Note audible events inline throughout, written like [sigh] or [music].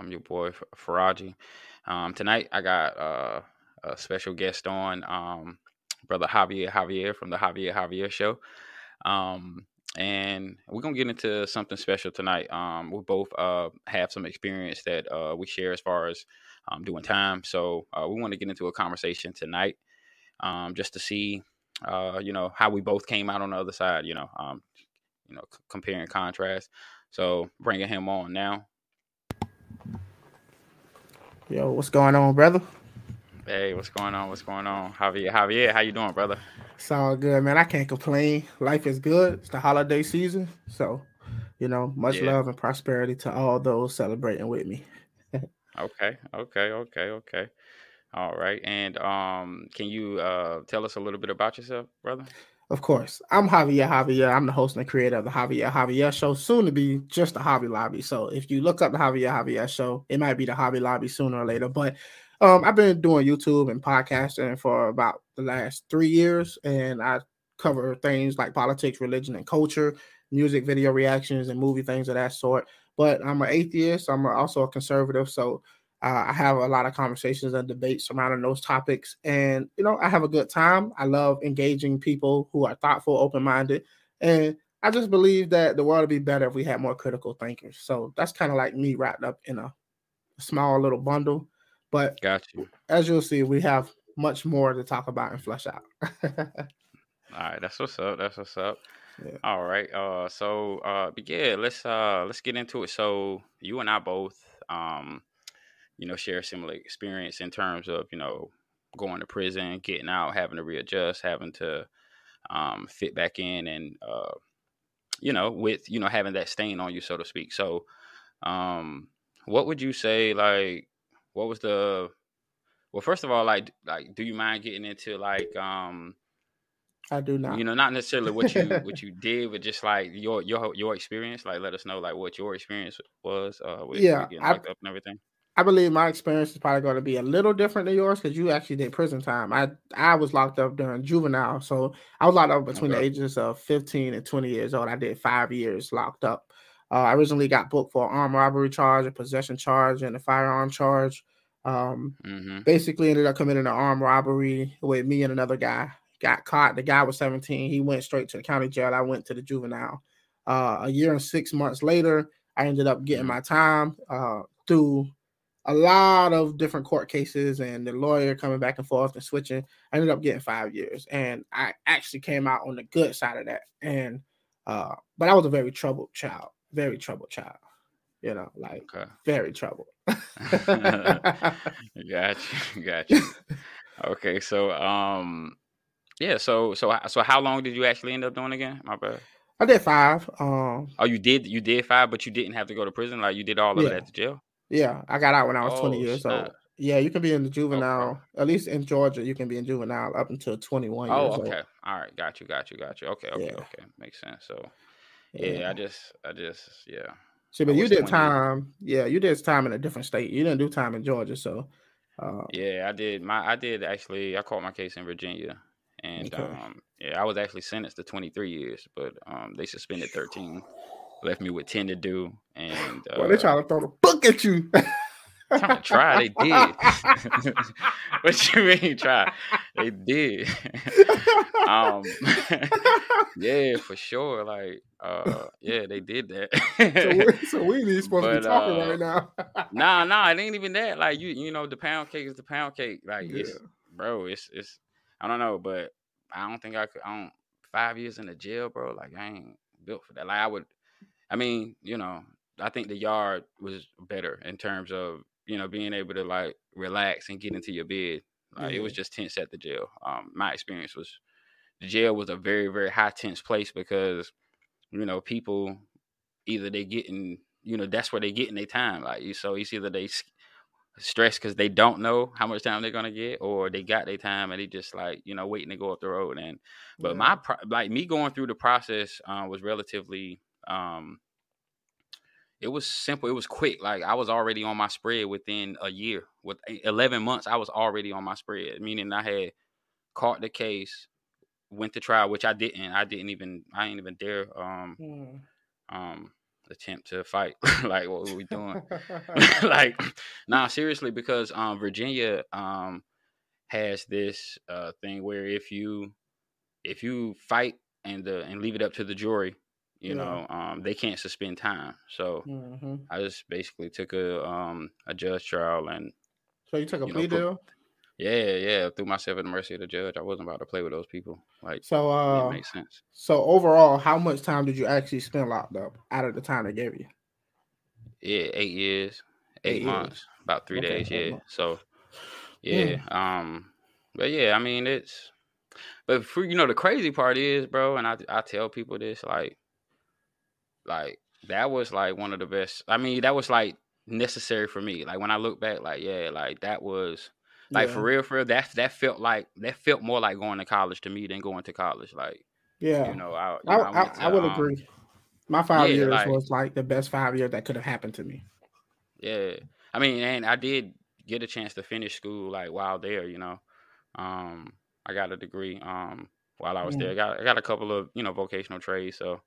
I'm your boy Faraji. Um, tonight I got uh, a special guest on, um, brother Javier Javier from the Javier Javier Show. Um, and we're gonna get into something special tonight. Um, we both uh, have some experience that uh, we share as far as um, doing time, so uh, we want to get into a conversation tonight, um, just to see, uh, you know, how we both came out on the other side. You know, you know, c- compare and contrast. So bringing him on now. Yo, what's going on, brother? Hey, what's going on? What's going on? Javier, Javier, how you doing, brother? It's all good, man. I can't complain. Life is good. It's the holiday season, so you know, much Yeah. love and prosperity to all those celebrating with me. [laughs] Okay, okay, okay, okay. All right. And um, can you uh tell us a little bit about yourself, brother? Of course, I'm Javier Javier. I'm the host and creator of the Javier Javier Show, soon to be just the Javi Lobby. So if you look up the Javier Javier Show, it might be the Javi Lobby sooner or later. But um, I've been doing YouTube and podcasting for about the last three years, and I cover things like politics, religion, and culture, music, video reactions, and movie things of that sort. But I'm an atheist. I'm also a conservative, so uh, I have a lot of conversations and debates surrounding those topics, and you know, I have a good time. I love engaging people who are thoughtful, open-minded, and I just believe that the world would be better if we had more critical thinkers. So that's kind of like me wrapped up in a small little bundle. But Got you. as you'll see, we have much more to talk about and flesh out. [laughs] All right, that's what's up. That's what's up. Yeah. All right. Uh, so uh, but yeah, let's uh let's get into it. So you and I both um, you know, share a similar experience in terms of you know going to prison, getting out, having to readjust, having to um fit back in, and uh, you know, with you know having that stain on you, so to speak. So, um, what would you say? Like, what was the well, first of all, like, like, do you mind getting into like, um, I do not. you know, not necessarily what you [laughs] what you did, but just like your your your experience. Like, let us know like what your experience was uh, with, Yeah, I- locked up and everything. I believe my experience is probably going to be a little different than yours because you actually did prison time. I I was locked up during juvenile, so I was locked up between the ages of 15 and 20 years old. I did five years locked up. Uh, I originally got booked for an armed robbery charge, a possession charge, and a firearm charge. Um, Mm-hmm. basically ended up committing an armed robbery with me and another guy. Got caught. The guy was 17. He went straight to the county jail. I went to the juvenile. Uh, a year and six months later, I ended up getting Mhm. my time uh, through a lot of different court cases and the lawyer coming back and forth and switching. I ended up getting five years, and I actually came out on the good side of that. And uh, but I was a very troubled child, very troubled child. You know, like Okay. very troubled. Got you. Got you. Okay. So, um, yeah. So, so, so, how long did you actually end up doing again? My bad. I did five. Um, Oh, you did. You did five, but you didn't have to go to prison. Like you did all of Yeah. at the jail. Yeah, I got out when I was 20 Oh, years old. Yeah, you can be in the juvenile, at least in Georgia, you can be in juvenile up until 21 Oh, years old. okay. All right. Got you. Got you. Got you. Okay. Okay. Yeah. Okay. Makes sense. So, yeah, I just, I just, yeah. See, but you did 20. time. Yeah, you did time in a different state. You didn't do time in Georgia, so uh, Yeah, I did. My, I did actually. I caught my case in Virginia, and Okay. um, yeah, I was actually sentenced to 23 years, but um, they suspended 13, left me with 10 to do, and uh, well, they trying to throw the book at you. Trying to try, they [laughs] did. [laughs] what you mean try? They did. [laughs] um yeah, for sure. Like uh yeah, they did so, that. we, so we ain't supposed to be talking uh, right now. nah, nah, it ain't even that. Like you you know, the pound cake is the pound cake. Like it's bro, it's it's I don't know, but I don't think I could I don't five years in the jail, bro. Like I ain't built for that. Like I would I mean, you know, I think the yard was better in terms of, you know, being able to like relax and get into your bed. Like it was just tense at the jail. Um my experience was the jail was a very, very high tense place because, you know, people either they getting you know, that's where they getting their time. Like you so it's either they stressed because they don't know how much time they're gonna get, or they got their time and they just like you know waiting to go up the road. And but Yeah. my pro- like me going through the process uh, was relatively um it was simple it was quick like i was already on my spread within a year with e- 11 months i was already on my spread meaning i had caught the case went to trial which i didn't i didn't even i didn't even dare um Hmm. um attempt to fight. [laughs] like, what were we doing? [laughs] [laughs] like, nah, seriously, because um, Virginia um has this uh thing where if you if you fight and uh, and leave it up to the jury, you Yeah. know, um, they can't suspend time. So hmm I just basically took a um a judge trial and So you took a You know, plea put- deal. yeah, yeah, threw myself at the mercy of the judge. I wasn't about to play with those people. Like, So it uh, makes sense. so overall, how much time did you actually spend locked up out of the time they gave you? Yeah, eight years, Eight eight, years. months, about three Okay, days. Yeah. months. So, yeah. Um, but yeah, I mean it's, but for you know the crazy part is, bro, and I I tell people this like, like that was like one of the best. I mean that was like necessary for me. Like when I look back, like yeah, like that was like yeah. for real, for real. That that felt like that felt more like going to college to me than going to college. Like Yeah, you know, I you I, know, I, I to, would um, agree. My five yeah, years like- was like the best five years that could have happened to me. Yeah. I mean, and I did get a chance to finish school like while there, you know. Um I got a degree um while I was Mm. there. I got I got a couple of, you know, vocational trades. So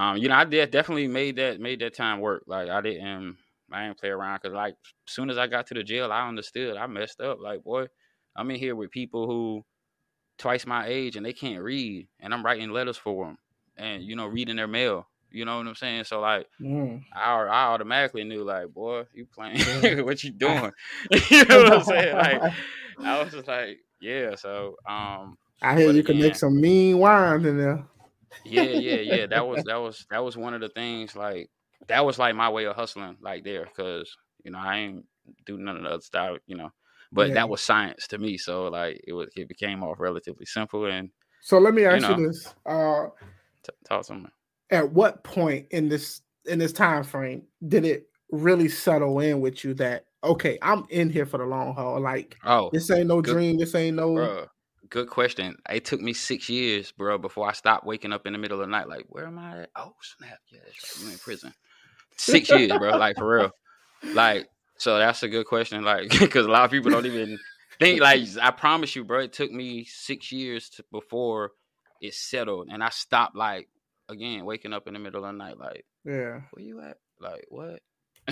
um, you know, I did definitely made that made that time work. Like I didn't I didn't play around because like as soon as I got to the jail, I understood I messed up. Like, boy, I'm in here with people who twice my age and they can't read, and I'm writing letters for them, and you know, reading their mail. You know what I'm saying? So like, Mm. I, I automatically knew like, boy, you playing? [laughs] What you doing? [laughs] you know what I'm saying? Like, [laughs] I was just like, yeah. So, um, I hear you can make some mean wines in there. Yeah, yeah, yeah. That was that was that was one of the things. Like, that was like my way of hustling, like there, because you know I ain't do none of the other stuff, you know. But Yeah. that was science to me, so like it was it became off relatively simple and So let me ask you, know. this: uh, t- talk to me. At what point in this in this time frame did it really settle in with you that okay, I'm in here for the long haul? Like Oh, this ain't no Good- dream. This ain't no. Bruh, good question. It took me six years, bro, before I stopped waking up in the middle of the night. Like, where am I at? Oh, snap. Yeah, that's right. I'm in prison. Six years, bro. Like, for real. Like, so that's a good question. Like, [laughs] because a lot of people don't even think, like, I promise you, bro, it took me six years to, before it settled. And I stopped, like, again, waking up in the middle of the night. Like, Yeah. where you at? Like, what?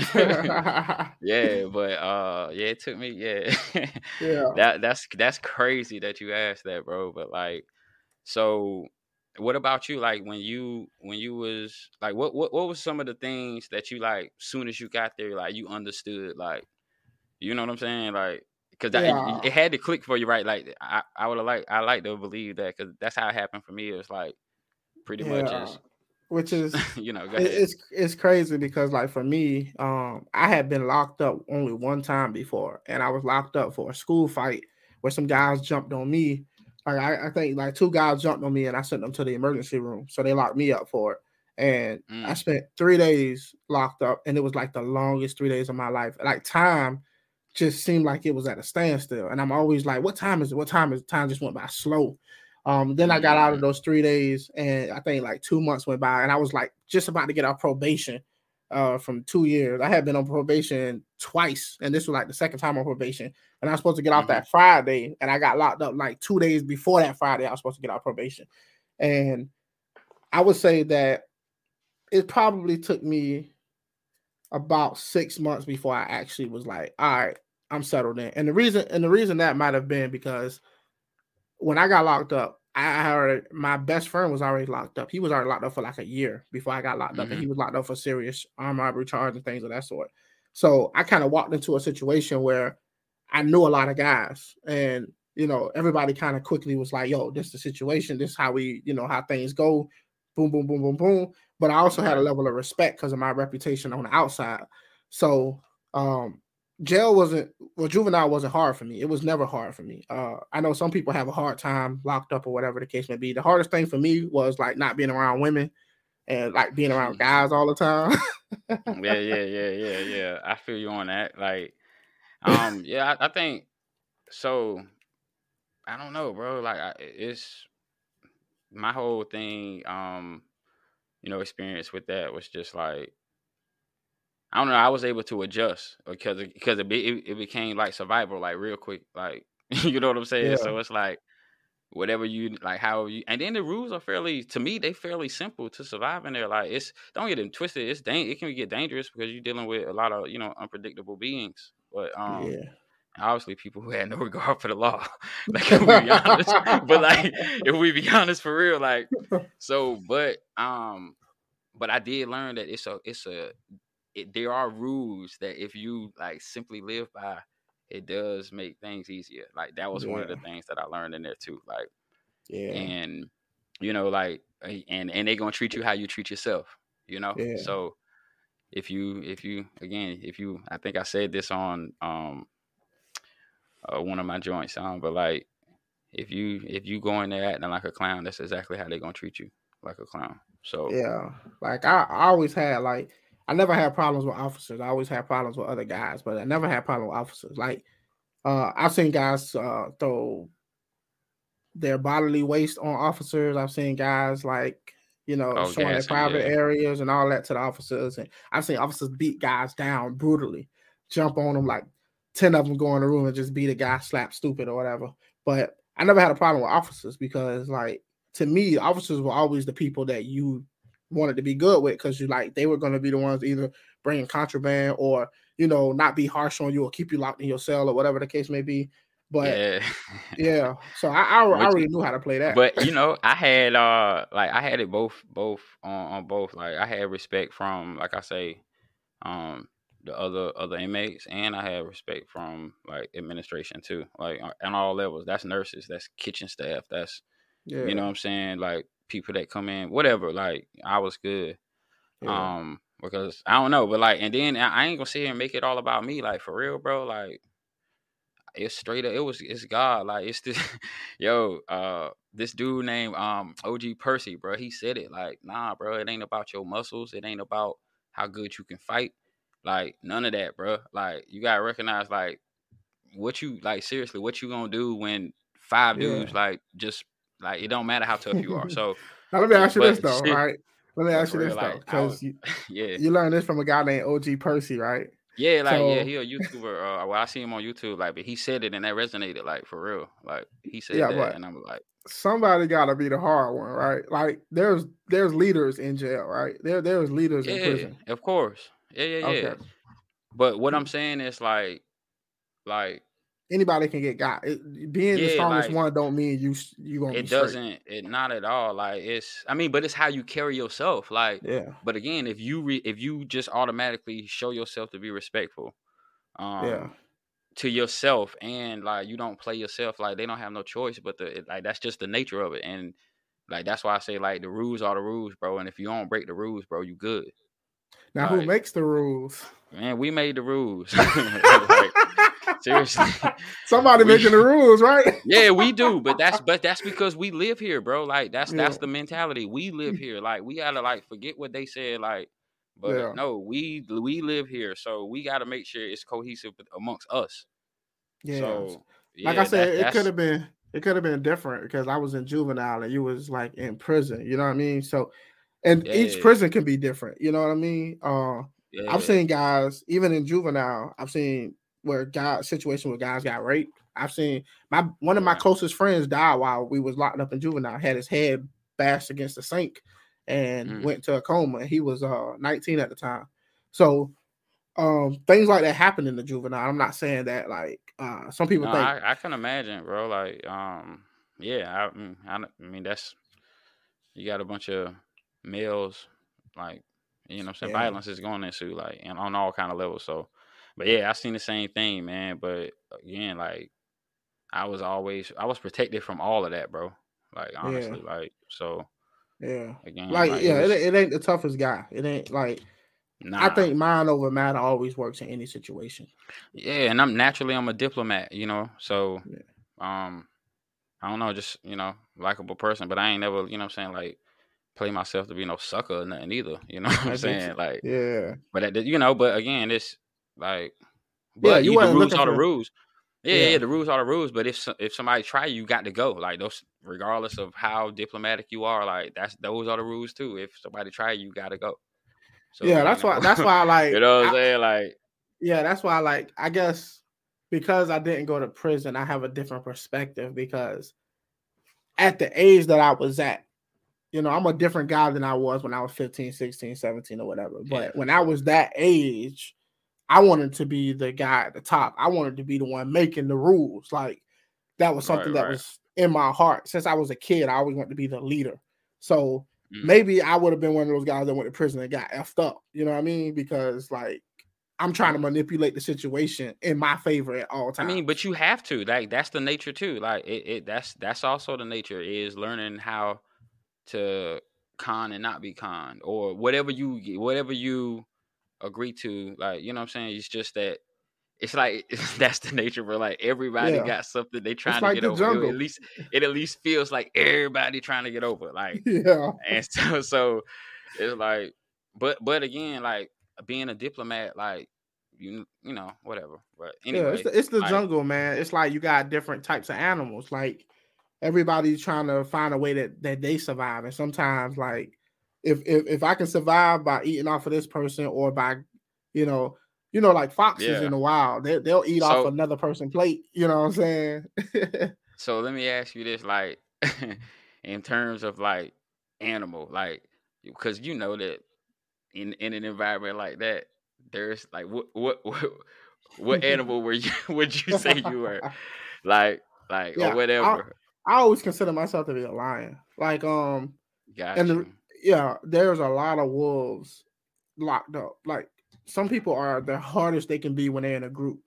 [laughs] [laughs] yeah. but uh yeah, it took me yeah. Yeah. [laughs] that that's that's crazy that you asked that, bro. But like, so what about you? Like when you when you was like, what what what was some of the things that you like? Soon as you got there, like you understood, like you know what I'm saying, like. Cause Yeah. it, it had to click for you, right? Like I, I would have like I like to believe that because that's how it happened for me. It was like pretty much Yeah. just Which is [laughs] you know. Go It- ahead. it's it's crazy because like for me, um, I had been locked up only one time before, and I was locked up for a school fight where some guys jumped on me. Like I, I think like two guys jumped on me, and I sent them to the emergency room, so they locked me up for it. And I Mm. spent three days locked up, and it was like the longest three days of my life. Like time just seemed like it was at a standstill, and I'm always like, "What time is it? What time is it? time?" Just went by slow. Um, then I got out of Mm. those three days, and I think like two months went by, and I was like just about to get off probation uh, from two years. I had been on probation twice, and this was like the second time on probation. And I was supposed to get off Mhm. that Friday, and I got locked up like two days before that Friday. I was supposed to get off probation, and I would say that it probably took me about six months before I actually was like, all right, I'm settled in. And the reason and the reason that might have been because when I got locked up, I heard my best friend was already locked up. He was already locked up for like a year before I got locked up, and he was locked up for serious armed robbery charge and things of that sort. So I kind of walked into a situation where I knew a lot of guys, and you know, everybody kind of quickly was like, "Yo, this is the situation. This is how we, you know, how things go." Boom, boom, boom, boom, boom. But I also had a level of respect because of my reputation on the outside. So um jail wasn't well juvenile wasn't hard for me it was never hard for me uh i know some people have a hard time locked up or whatever the case may be the hardest thing for me was like not being around women and like being around guys all the time yeah, yeah, yeah, yeah, yeah. I feel you on that. Like, um, [laughs] yeah, I, I think so. I don't know, bro. Like, I, it's my whole thing. Um, you know, experience with that was just like I don't know. I was able to adjust because it, because it, be, it it became like survival, like real quick. Like, [laughs] you know what I'm saying? Yeah. So it's like whatever you like how you and then the rules are fairly to me they fairly simple to survive in there like it's don't get them twisted it's dang it can get dangerous because you're dealing with a lot of you know unpredictable beings but um yeah obviously people who had no [laughs] regard for the law [laughs] like if we be honest but like if we be honest for real like so but um but i did learn that it's a it's a it, there are rules that if you like simply live by it does make things easier. Like that was yeah. one of the things that I learned in there too. Like, yeah, and you know, like, and and they're gonna treat you how you treat yourself. You know, yeah. so if you if you again if you I think I said this on um uh, one of my joints um but like if you if you go in there acting like a clown that's exactly how they're gonna treat you like a clown so yeah like I, I always had like I never had problems with officers. I always had problems with other guys, but I never had problems with officers. Like uh, I've seen guys uh, throw their bodily waste on officers. I've seen guys like you know oh, showing their private yeah. areas and all that to the officers, and I've seen officers beat guys down brutally, jump on them like ten of them go in the room and just beat a guy, slap stupid or whatever. But I never had a problem with officers because like to me, officers were always the people that you wanted to be good with because you like they were going to be the ones either bringing contraband or you know not be harsh on you or keep you locked in your cell or whatever the case may be. But yeah, [laughs] yeah. So I I, I already knew how to play that. But you know, I had uh like I had it both both on, on both. Like I had respect from like I say, um the other other inmates and I had respect from like administration too. Like on all levels. That's nurses, that's kitchen staff, that's yeah. you know what I'm saying? Like people that come in, whatever. Like I was good. Yeah. Um, because I don't know, but like, and then I ain't gonna sit here and make it all about me, like for real, bro. Like it's straight up. It was it's God. Like it's this, [laughs] yo, uh, this dude named um OG Percy, bro. He said it like, nah, bro. It ain't about your muscles. It ain't about how good you can fight. Like none of that, bro. Like you gotta recognize like what you like seriously. What you gonna do when five yeah. dudes like just like it don't matter how tough you are. [laughs] So now let me ask you this though, shit, right? Let me ask you this though, because you, [laughs] yeah, you learned this from a guy named OG Percy, right? Yeah, like so, yeah, he a YouTuber. Uh, well, I see him on YouTube, like, but he said it and that resonated, like for real. Like he said yeah, that, and I'm like, somebody got to be the hard one, right? Like there's there's leaders in jail, right? There there's leaders yeah, in prison, of course. Yeah, yeah, yeah. Okay. But what I'm saying is like, like anybody can get got. It, being yeah, the strongest like, one don't mean you you gonna. It doesn't. It not at all. Like it's. I mean, but it's how you carry yourself. Like yeah. But again, if you re, if you just automatically show yourself to be respectful, um, yeah. To yourself and like you don't play yourself like they don't have no choice but the like that's just the nature of it and like that's why I say like the rules are the rules, bro. And if you don't break the rules, bro, you good. Now like, who makes the rules? Man, we made the rules. [laughs] [laughs] like, Seriously. [laughs] Somebody we, making the rules, right? [laughs] yeah, we do, but that's but that's because we live here, bro. Like that's yeah. that's the mentality. We live here. Like we gotta like forget what they said, like but yeah. no, we we live here, so we gotta make sure it's cohesive amongst us. Yeah. So, yeah like I said, that, it could have been it could have been different because I was in juvenile and you was like in prison. You know what I mean? So and yeah. each prison can be different. You know what I mean? Uh yeah. I've seen guys, even in juvenile, I've seen where guy situation where guys got raped. I've seen my one of my closest friends died while we was locked up in juvenile. Had his head bashed against the sink and mm. went to a coma. He was uh 19 at the time. So um things like that happen in the juvenile. I'm not saying that like uh some people no, think I, I, can imagine, bro. Like um yeah, I, mm, I, I mean that's you got a bunch of males like you know, some yeah. violence is going into like and on all kind of levels. So but yeah, I seen the same thing, man. But again, like I was always I was protected from all of that, bro. Like honestly, yeah. like so. Yeah. Again, like, like yeah, it, was, it, ain't the toughest guy. It ain't like. Nah. I think mind over matter always works in any situation. Yeah, and I'm naturally I'm a diplomat, you know. So, yeah. um, I don't know, just you know, likable person. But I ain't never, you know, I'm saying like play myself to be no sucker or nothing either. You know [laughs] what I'm saying? Like, yeah. But you know, but again, it's like, but yeah, you, you the rules are the rules. Yeah, yeah, yeah, the rules are the rules. But if if somebody try you, you got to go. Like those, regardless of how diplomatic you are, like that's those are the rules too. If somebody try you, you got to go. So, yeah, that's know. why. That's why I [laughs] like. you know what I'm saying? Like, yeah, that's why I like. I guess because I didn't go to prison, I have a different perspective because at the age that I was at, you know, I'm a different guy than I was when I was 15, 16, 17, or whatever. But yeah. when I was that age, I wanted to be the guy at the top. I wanted to be the one making the rules. Like that was something right, that right. was in my heart. Since I was a kid, I always wanted to be the leader. So mm. maybe I would have been one of those guys that went to prison and got effed up. You know what I mean? Because like I'm trying to manipulate the situation in my favor at all times. I mean, but you have to. Like that's the nature too. Like it, it that's that's also the nature is learning how to con and not be con or whatever you whatever you agree to. Like you know what I'm saying. It's just that it's like [laughs] that's the nature where like everybody yeah. got something they trying to get over. Jungle. At least it at least feels like everybody trying to get over. Like [laughs] yeah, and so so it's like, but but again, like being a diplomat, like you you know whatever. But anyway, yeah, it's the, it's the like, jungle, man. It's like you got different types of animals. Like everybody's trying to find a way that that they survive, and sometimes like if if if I can survive by eating off of this person or by you know you know, like foxes yeah. in the wild, they they'll eat so, off another person's plate. You know what I'm saying? [laughs] so let me ask you this, like, [laughs] in terms of like animal, like, because you know that in in an environment like that, there's like what what [laughs] what, what animal were you would you say you were, like like yeah, or whatever. I, I, always consider myself to be a lion. Like um, gotcha. and the, yeah, there's a lot of wolves locked up. Like some people are the hardest they can be when they're in a group.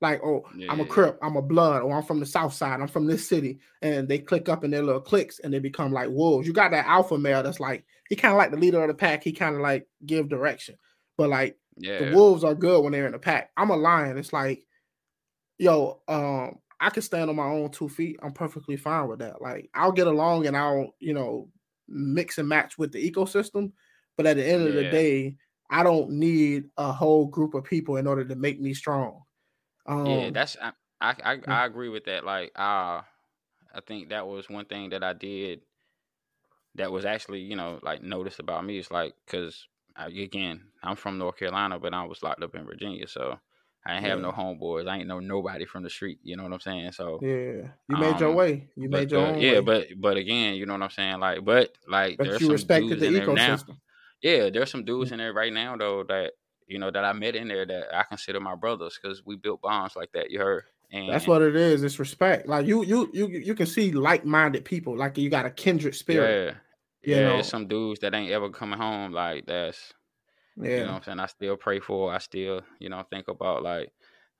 Like, oh, yeah. I'm a Crip, I'm a Blood, or I'm from the South Side, I'm from this city, and they click up in their little cliques and they become like wolves. You got that alpha male that's like he kind of like the leader of the pack. He kind of like give direction, but like yeah. the wolves are good when they're in the pack. I'm a lion. It's like, yo, um, I can stand on my own two feet. I'm perfectly fine with that. Like I'll get along and I'll you know mix and match with the ecosystem, but at the end yeah. of the day, I don't need a whole group of people in order to make me strong. Um, yeah, that's I, I I, I agree with that. Like, uh, I think that was one thing that I did that was actually you know like noticed about me. It's like because again, I'm from North Carolina, but I was locked up in Virginia, so I ain't have yeah. no homeboys. I ain't know nobody from the street. You know what I'm saying? So yeah, you made um, your way. You made your own. Yeah, way. but but again, you know what I'm saying? Like, but like, but you respected the ecosystem. Yeah, there's some dudes mm. in there right now though that you know that I met in there that I consider my brothers because we built bonds like that. You heard? And that's what it is. It's respect. Like you, you, you, you can see like-minded people. Like you got a kindred spirit. Yeah, yeah. Know? some dudes that ain't ever coming home. Like that's, yeah. You know what I'm saying? I still pray for. I still, you know, think about like,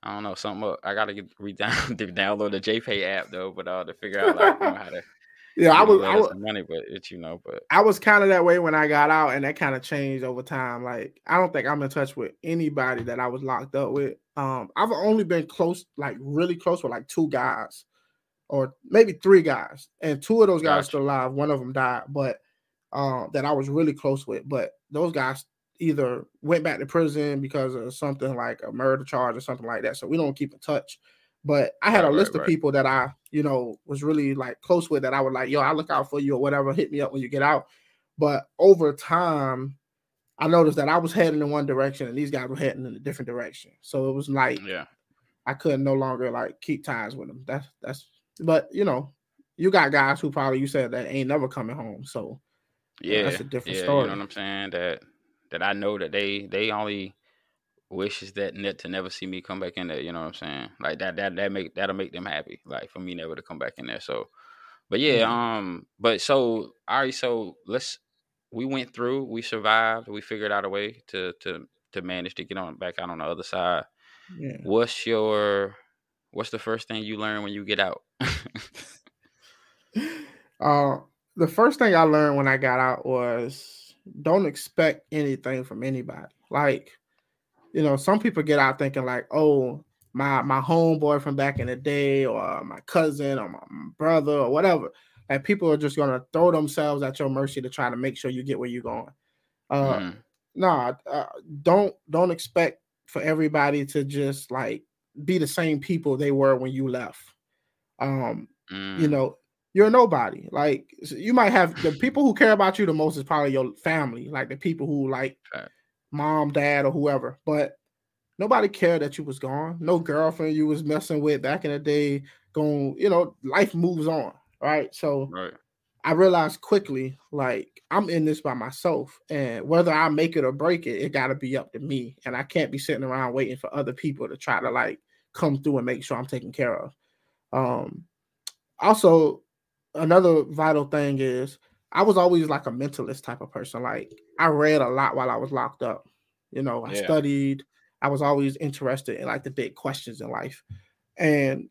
I don't know, something. Up. I gotta get re [laughs] download the JPay app though, but uh, to figure out like you know, how to [laughs] yeah, I was, I was money, but it's you know, but I was kind of that way when I got out, and that kind of changed over time. Like, I don't think I'm in touch with anybody that I was locked up with. Um, I've only been close, like really close with like two guys, or maybe three guys, and two of those guys gotcha. still alive. One of them died, but um, that I was really close with. But those guys either went back to prison because of something like a murder charge or something like that. So we don't keep in touch. But I had right, a list right, of right. people that I, you know, was really like close with that I would like, yo, I look out for you or whatever. Hit me up when you get out. But over time, I noticed that I was heading in one direction and these guys were heading in a different direction. So it was like, yeah, I couldn't no longer like keep ties with them. That's that's. But you know, you got guys who probably you said that ain't never coming home. So yeah, that's a different yeah, story. You know what I'm saying? That that I know that they they only wishes that net to never see me come back in there. You know what I'm saying? Like that that that make that'll make them happy. Like for me never to come back in there. So, but yeah, mm-hmm. um, but so all right, so let's we went through, we survived, we figured out a way to to to manage to get on back out on the other side. Yeah. What's your what's the first thing you learn when you get out? [laughs] [laughs] uh the first thing I learned when I got out was don't expect anything from anybody. Like you know, some people get out thinking like, oh, my my homeboy from back in the day, or my cousin, or my brother, or whatever. And people are just gonna throw themselves at your mercy to try to make sure you get where you're going. Uh, mm. Nah, uh, don't don't expect for everybody to just like be the same people they were when you left. Um, mm. you know, you're nobody. Like you might have the people who care about you the most is probably your family, like the people who like mom, dad, or whoever. But nobody cared that you was gone. No girlfriend you was messing with back in the day. Going, you know, life moves on. right? So Right. I realized quickly, like I'm in this by myself, and whether I make it or break it, it got to be up to me, and I can't be sitting around waiting for other people to try to like come through and make sure I'm taken care of. Um, also, another vital thing is I was always like a mentalist type of person. Like I read a lot while I was locked up. You know, I Yeah. studied. I was always interested in like the big questions in life, and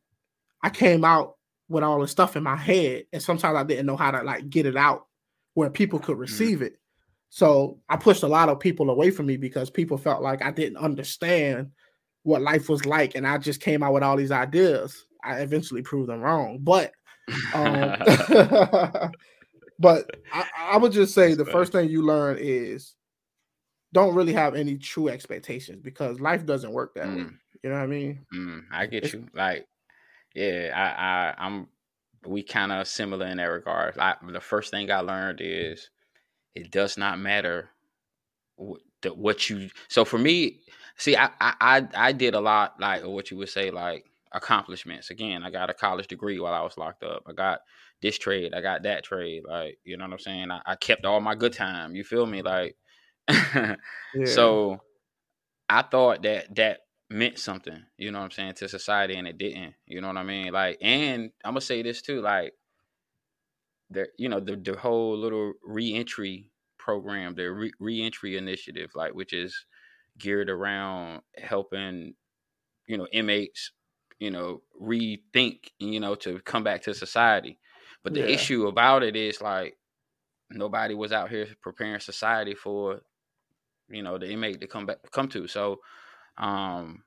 I came out with all the stuff in my head, and sometimes I didn't know how to like get it out where people could mm. receive it. So I pushed a lot of people away from me because people felt like I didn't understand what life was like, and I just came out with all these ideas. I eventually proved them wrong, but um, [laughs] [laughs] but I, I would just say the first thing you learn is don't really have any true expectations because life doesn't work that way. Mm. You know what I mean? Mm, I get It's- you. Like, yeah, I, I, I'm. We kind of similar in that regard. I, the first thing I learned is it does not matter what, the, what you. So for me, see, I, I, I, I did a lot like what you would say like accomplishments. Again, I got a college degree while I was locked up. I got this trade. I got that trade. Like, you know what I'm saying? I, I kept all my good time. You feel me? Like, [laughs] Yeah. so I thought that that meant something, you know what I'm saying, to society and it didn't. You know what I mean? Like and I'm gonna say this too, like the you know, the the whole little reentry program, the re- reentry initiative, like which is geared around helping, you know, inmates, you know, rethink, you know, to come back to society. But the Yeah. issue about it is like nobody was out here preparing society for you know the inmate to come back come to so um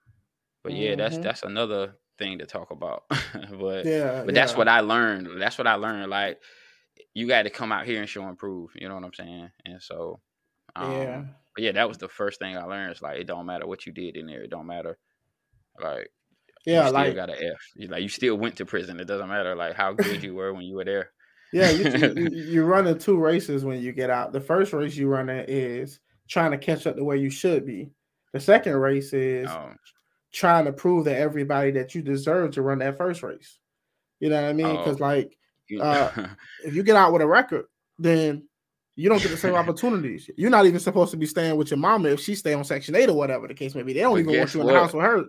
but yeah that's Mhm. that's another thing to talk about [laughs] but yeah, but that's yeah. what i learned that's what i learned like you got to come out here and show and prove you know what i'm saying and so um yeah. but yeah that was the first thing i learned it's like it don't matter what you did in there it don't matter like Yeah, still like got an f you like you still went to prison it doesn't matter like how good you were when you were there [laughs] yeah, you, you you [laughs] run in two races when you get out. The first race you run in is trying to catch up the way you should be. The second race is um, trying to prove to everybody that you deserve to run that first race. You know what I mean? Because Oh. like Uh, [laughs] if you get out with a record, then you don't get the same opportunities. You're not even supposed to be staying with your mama if she stay on Section Eight or whatever the case may be. They don't But even want you in the house with her.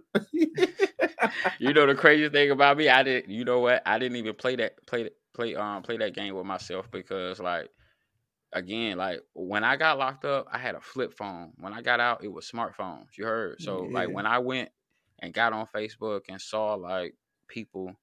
[laughs] you know the crazy thing about me, I didn't. You know what? I didn't even play that play that- play um play that game with myself because like again like when I got locked up, I had a flip phone. When I got out, it was smartphones. You heard? So like when I went and got on Facebook and saw like people,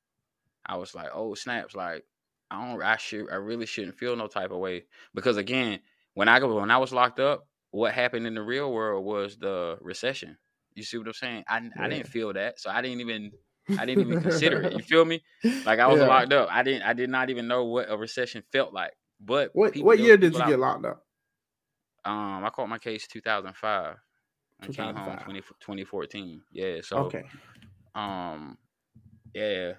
I was like, oh snaps! Like I don't. I should. I really shouldn't feel no type of way because again, when I go when I was locked up, what happened in the real world was the recession. You see what I'm saying? I I didn't feel that, so I didn't even I didn't even [laughs] consider it. You feel me? Like I was Yeah. locked up. I didn't. I did not even know what a recession felt like. But What what year did you out- get locked up? Um, I caught my case 2005. I came home 20, 2014. Yeah. So Okay. um, yeah.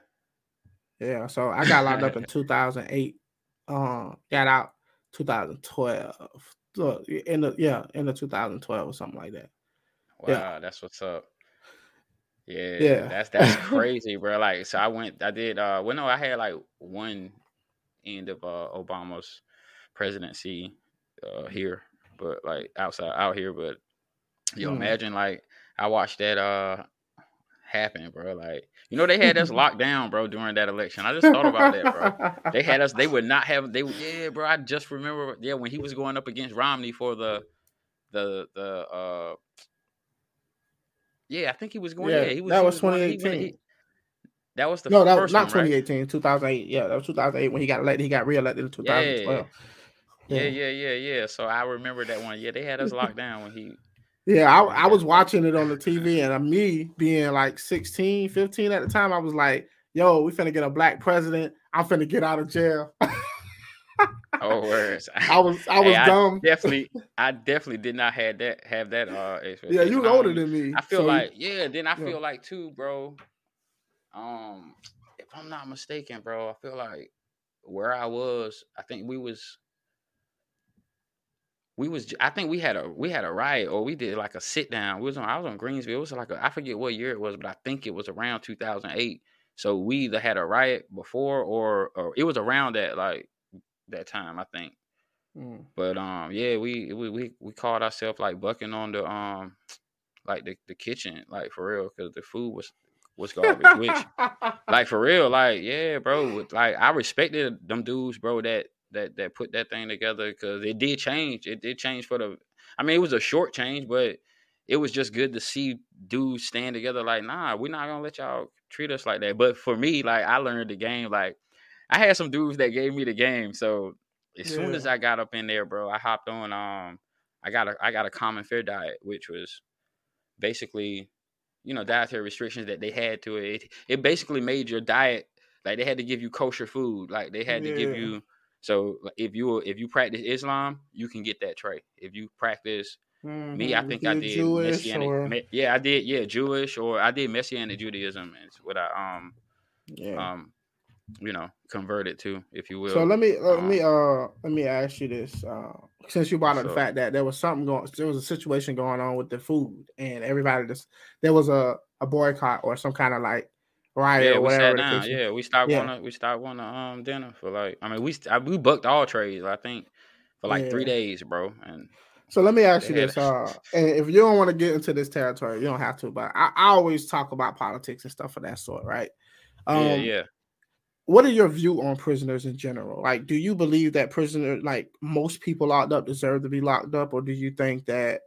Yeah. So I got locked up in [laughs] 2008. Um, got out 2012. So in the yeah, in the 2012 or something like that. Wow, Yeah. that's what's up. Yeah, Yeah. that's that's [laughs] crazy, bro. Like, so I went, I did. uh Well, no, I had like one end of uh Obama's presidency uh here, but like outside out here. But you Hmm. imagine like I watched that uh happen, bro. Like, you know, they had us [laughs] locked down, bro, during that election. I just thought about that, bro. They had us. They would not have. They yeah, bro. I just remember. Yeah, when he was going up against Romney for the, the the. uh Yeah, I think he was going. Yeah, Yeah, he was. that was going- he- he- 2018. that was the no, that was not one, right? 2018, 2008. Yeah, that was 2008 when he got elected. He got reelected in 2012. Yeah, Yeah. yeah, yeah, yeah. So I remember that one. Yeah, they had us locked down when he. Yeah, I, I was watching it on the TV, and uh, me being like 16, 15 at the time, I was like, yo, we finna get a black president. I'm finna get out of jail. [laughs] Oh, words. [laughs] I was I [laughs] was Hey, dumb. definitely, I definitely did not have that have that uh Yeah, you I older than me. I feel so- like yeah. Then I Yeah. feel like too, bro. Um, if I'm not mistaken, bro, I feel like where I was, I think we was, we was. I think we had a we had a riot or we did like a sit down. We was on. I was on Greensville. It was like a, I forget what year it was, but I think it was around 2008. So we either had a riot before or or it was around that like that time, I think. Mm. But um, yeah, we we we, we called ourselves like bucking on the um, [tsk] like the, the kitchen, like for real, because the food was was garbage. which, [laughs] like for real, like yeah, bro. With, like I respected them dudes, bro. That that that put that thing together because it did change. It did change for the. I mean, it was a short change, but it was just good to see dudes stand together. Like, nah, we're not gonna let y'all treat us like that. But for me, like I learned the game. Like I had some dudes that gave me the game. So as yeah. soon as I got up in there, bro, I hopped on. Um, I got a I got a common fare diet, which was basically, you know, dietary restrictions that they had to it. It basically made your diet like they had to give you kosher food. Like they had yeah. to give you. So if you if you practice Islam, you can get that tray. If you practice Mm-hmm. Me, I think I did Jewish Messianic. Or... Yeah, I did. Yeah, Jewish or I did Messianic Judaism. Is what I um yeah. um you know converted to, if you will. So let me let um, me uh let me ask you this. Uh, since you brought up so, the fact that there was something going, there was a situation going on with the food, and everybody just there was a a boycott or some kind of like riot yeah, or whatever. We sat down. Yeah, we stopped yeah. going. To, we stopped going to um dinner for like. I mean, we we booked all trades. I think for like yeah. three days, bro, and so let me ask you this: uh, [laughs] and if you don't want to get into this territory, you don't have to. But I, I always talk about politics and stuff of that sort, right? Um, yeah, yeah. What are your view on prisoners in general? Like, do you believe that prisoners, like most people locked up, deserve to be locked up, or do you think that,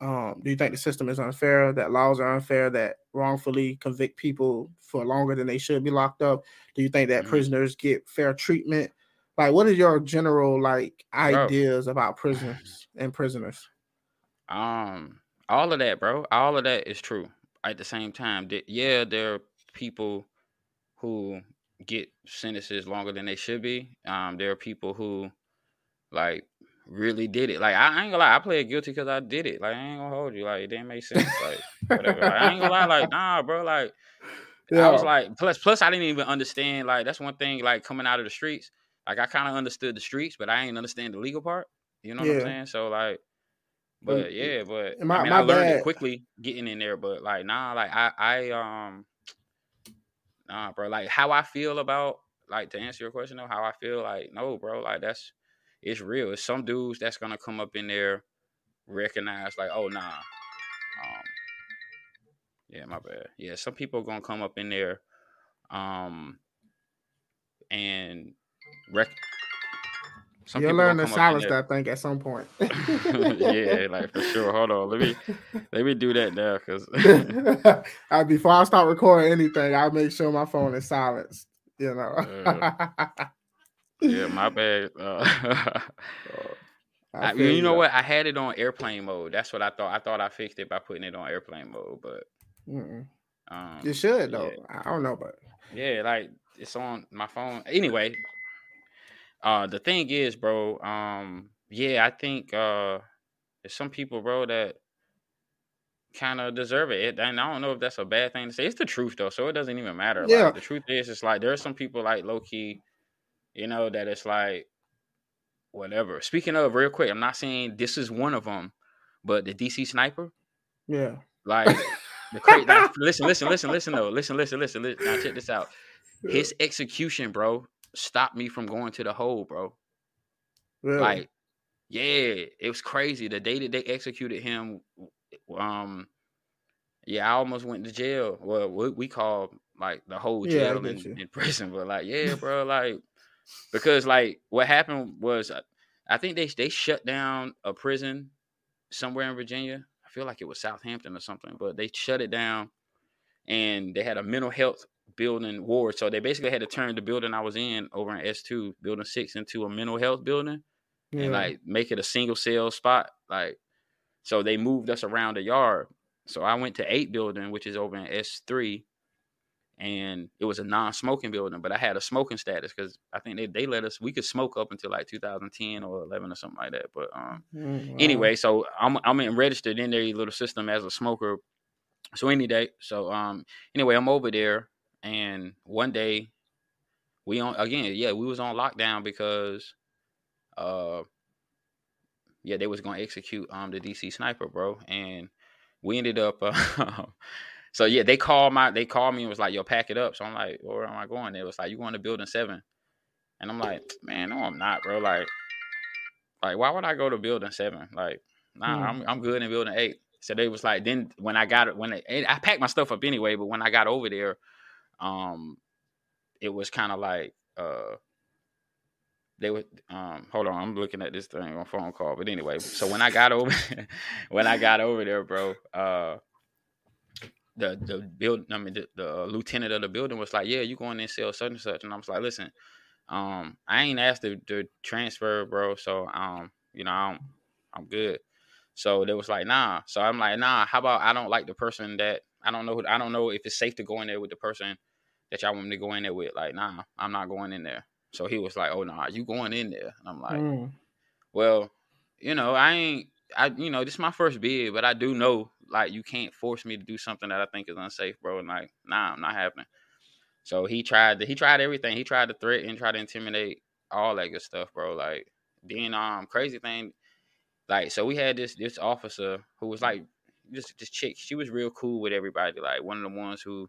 um, do you think the system is unfair, that laws are unfair, that wrongfully convict people for longer than they should be locked up? Do you think that mm-hmm. prisoners get fair treatment? Like, what are your general like ideas bro. about [sighs] prisons and prisoners? Um, all of that, bro. All of that is true. At the same time, yeah, there are people who get sentences longer than they should be. Um, there are people who like really did it. Like I, ain't gonna lie, I played guilty because I did it. Like I ain't gonna hold you. Like it didn't make sense. Like whatever. Like, I ain't gonna lie. Like nah, bro. Like yeah. I was like plus plus I didn't even understand. Like that's one thing. Like coming out of the streets. Like I kind of understood the streets, but I ain't understand the legal part. You know yeah. what I'm saying? So like, but yeah, but my, I mean, I learned bad. it quickly getting in there. But like, nah, like I, I, um, nah, bro. Like how I feel about, like to answer your question though, how I feel, like no, bro. Like that's, it's real. It's some dudes that's gonna come up in there, recognize like, oh nah, um, yeah, my bad. Yeah, some people gonna come up in there, um, and rec- some You'll learn to silence that thing at some point. [laughs] [laughs] yeah, like for sure. Hold on, let me let me do that now because uh, [laughs] before I start recording anything, I'll make sure my phone is silenced. You know. uh, yeah, my bad. Uh, I, you know what? I had it on airplane mode. That's what I thought. I thought I fixed it by putting it on airplane mode, but um, you should though. Yeah. I don't know, but yeah, like it's on my phone. Anyway, uh, the thing is, bro. Um, yeah, I think uh, there's some people, bro, that kind of deserve it. And I don't know if that's a bad thing to say. It's the truth though, so it doesn't even matter. Yeah. Like, the truth is, it's like there's some people like low key, you know, that it's like whatever. Speaking of, real quick, I'm not saying this is one of them, but the DC sniper. Yeah. Like the [laughs] now, listen, listen, listen, listen though. Listen, listen, listen, listen. Now check this out. His execution, bro, stopped me from going to the hole, bro. Really? Like, yeah, it was crazy. The day that they executed him, um, yeah, I almost went to jail. Well, what we call like the whole jail yeah, in, in, [laughs] prison, but like, yeah, bro, like because like what happened was, uh, I think they they shut down a prison somewhere in Virginia. I feel like it was Southampton or something, but they shut it down, and they had a mental health building ward. So they basically had to turn the building I was in over in S two, building six, into a mental health building, yeah. and like make it a single cell spot. Like, so they moved us around the yard. So I went to eight building, which is over in S three, and it was a non-smoking building, but I had a smoking status because I think they, they let us we could smoke up until like 2010 or 11 or something like that. But um, mm, wow. anyway, so I'm I'm registered in their little system as a smoker. So any day, so um, anyway, I'm over there and one day, we on again, yeah, we was on lockdown because, uh, yeah, they was gonna execute um the DC sniper, bro, and we ended up. [laughs] Uh, so yeah, they called my they called me and was like, "Yo, pack it up." So I'm like, "Where am I going?" It was like, "You going to building 7. and I'm like, "Man, no, I'm not, bro. Like, like why would I go to building seven? Like, nah, mm. I'm I'm good in building eight. So they was like, then when I got it, when it, I packed my stuff up anyway, but when I got over there, um, it was kind of like uh they would um hold on i'm looking at this thing on phone call but anyway so when i got over [laughs] when i got over there bro uh the the build i mean the, the lieutenant of the building was like yeah you going in cell such and such and i was like listen um i ain't asked to, to transfer bro so um you know i'm i'm good. So they was like nah. So i'm like nah how about i don't like the person that i don't know i don't know if it's safe to go in there with the person that y'all want me to go in there with like nah i'm not going in there so he was like, "Oh no, nah, you going in there?" And I'm like, mm. "Well, you know, I ain't. I you know, this is my first bid, but I do know like you can't force me to do something that I think is unsafe, bro. And like, nah, I'm not happening." So he tried. To, he tried everything. He tried to threaten, try to intimidate, all that good stuff, bro. Like, then um, crazy thing, like, so we had this this officer who was like, this this chick. She was real cool with everybody. Like one of the ones who,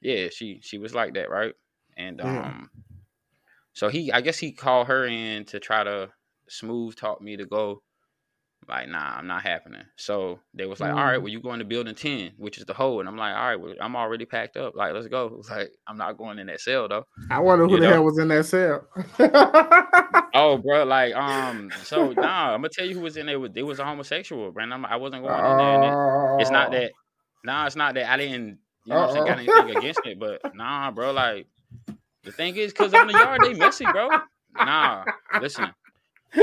yeah, she she was like that, right? And um, so he, I guess he called her in to try to smooth talk me to go. Like, nah, I'm not happening. So they was like, mm. all right, well, you going to building 10, which is the hole. And I'm like, all right, well, I'm already packed up. Like, let's go. [laughs] It was like, I'm not going in that cell though. I wonder who you the know? hell was in that cell. [laughs] oh, bro, like, um, so [laughs] nah, I'm gonna tell you who was in there. With, It was a homosexual, Brandon. I wasn't going in there. It's not that. Nah, it's not that I didn't. You know, what I'm saying, got anything against it, but nah, bro, like the thing is, because on the yard they messy, bro. Nah, listen,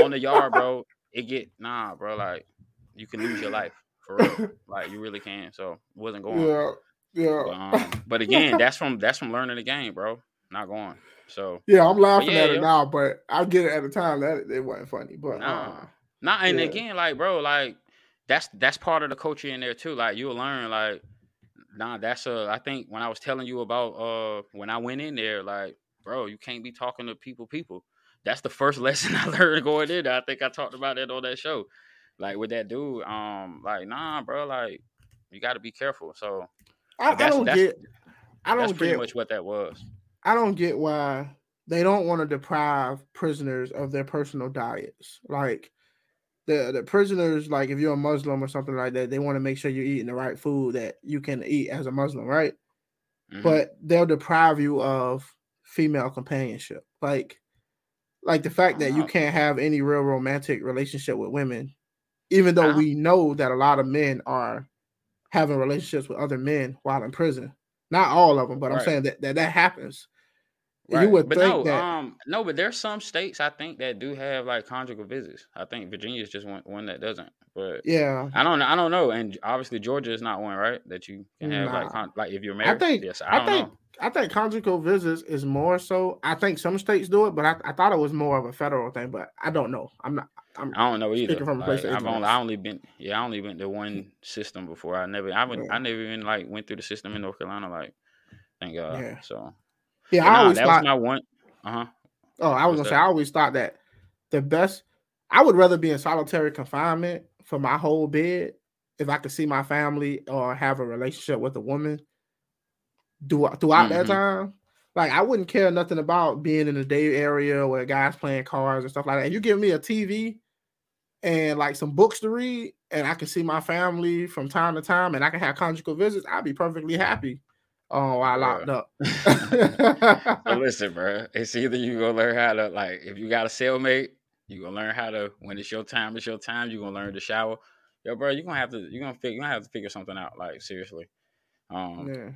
on the yard, bro, it get nah, bro. Like you can lose your life for real. like you really can. So it wasn't going. Yeah, yeah. But, um, but again, that's from that's from learning the game, bro. Not going. So yeah, I'm laughing yeah, at it now, but I get it at the time that it, it wasn't funny. But nah, uh, nah, and yeah. again, like, bro, like that's that's part of the culture in there too. Like you'll learn, like nah, that's a. I think when I was telling you about uh when I went in there, like, bro, you can't be talking to people, people. That's the first [laughs] lesson I learned going in. There. I think I talked about it on that show, like with that dude. Um, like, nah, bro, like you got to be careful. So I, I don't that's, get. I don't that's pretty get, much what that was. I don't get why they don't want to deprive prisoners of their personal diets. Like the the prisoners, like if you're a Muslim or something like that, they want to make sure you're eating the right food that you can eat as a Muslim, right? Mm-hmm. But they'll deprive you of female companionship, like like the fact that you can't have any real romantic relationship with women, even though uh-huh. we know that a lot of men are having relationships with other men while in prison. Not all of them, but right. I'm saying that, that that happens. Right. You would but think no, that um, no, but there's some states I think that do have like conjugal visits. I think Virginia is just one, one that doesn't. But yeah, I don't know, I don't know. And obviously Georgia is not one, right? That you can have nah. like con- like if you're married. I think yes, I, I think know. I think conjugal visits is more so. I think some states do it, but I, I thought it was more of a federal thing. But I don't know. I'm not. I'm I do not know either. From like, I've only I only been yeah I only went to one system before. I never I went yeah. I never even like went through the system in North Carolina. Like thank God. Yeah. So yeah, I always that thought, was my one. Uh huh. Oh, I was What's gonna that? say I always thought that the best. I would rather be in solitary confinement for my whole bid if I could see my family or have a relationship with a woman do throughout mm-hmm. that time. Like I wouldn't care nothing about being in the day area where guys playing cards and stuff like that. And you give me a TV and like some books to read, and I can see my family from time to time, and I can have conjugal visits, I'd be perfectly happy. Oh, I locked up. [laughs] so [laughs] listen, bro. It's either you gonna learn how to like if you got a cellmate, you gonna learn how to when it's your time, it's your time. You gonna learn to shower. Yo, bro, you gonna have to you gonna figure you gonna have to figure something out. Like seriously, um, yeah,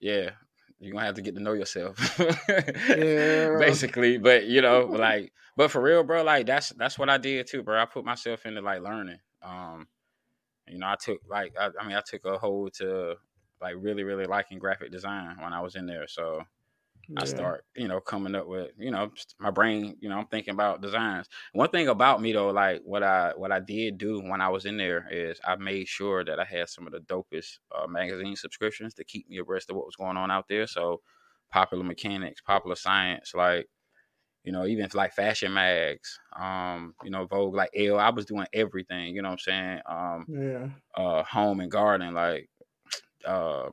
yeah. You're gonna have to get to know yourself, [laughs] yeah. basically. But you know, like, but for real, bro, like that's that's what I did too, bro. I put myself into like learning. Um, you know, I took like I, I mean, I took a hold to like really really liking graphic design when I was in there. So yeah. I start you know coming up with you know my brain you know I'm thinking about designs. One thing about me though, like what I what I did do when I was in there is I made sure that I had some of the dopest uh, magazine subscriptions to keep me abreast of what was going on out there. So popular mechanics, popular science, like you know, even like fashion mags, um, you know, Vogue, like Elle, I was doing everything, you know what I'm saying? Um, yeah. Uh, home and garden, like uh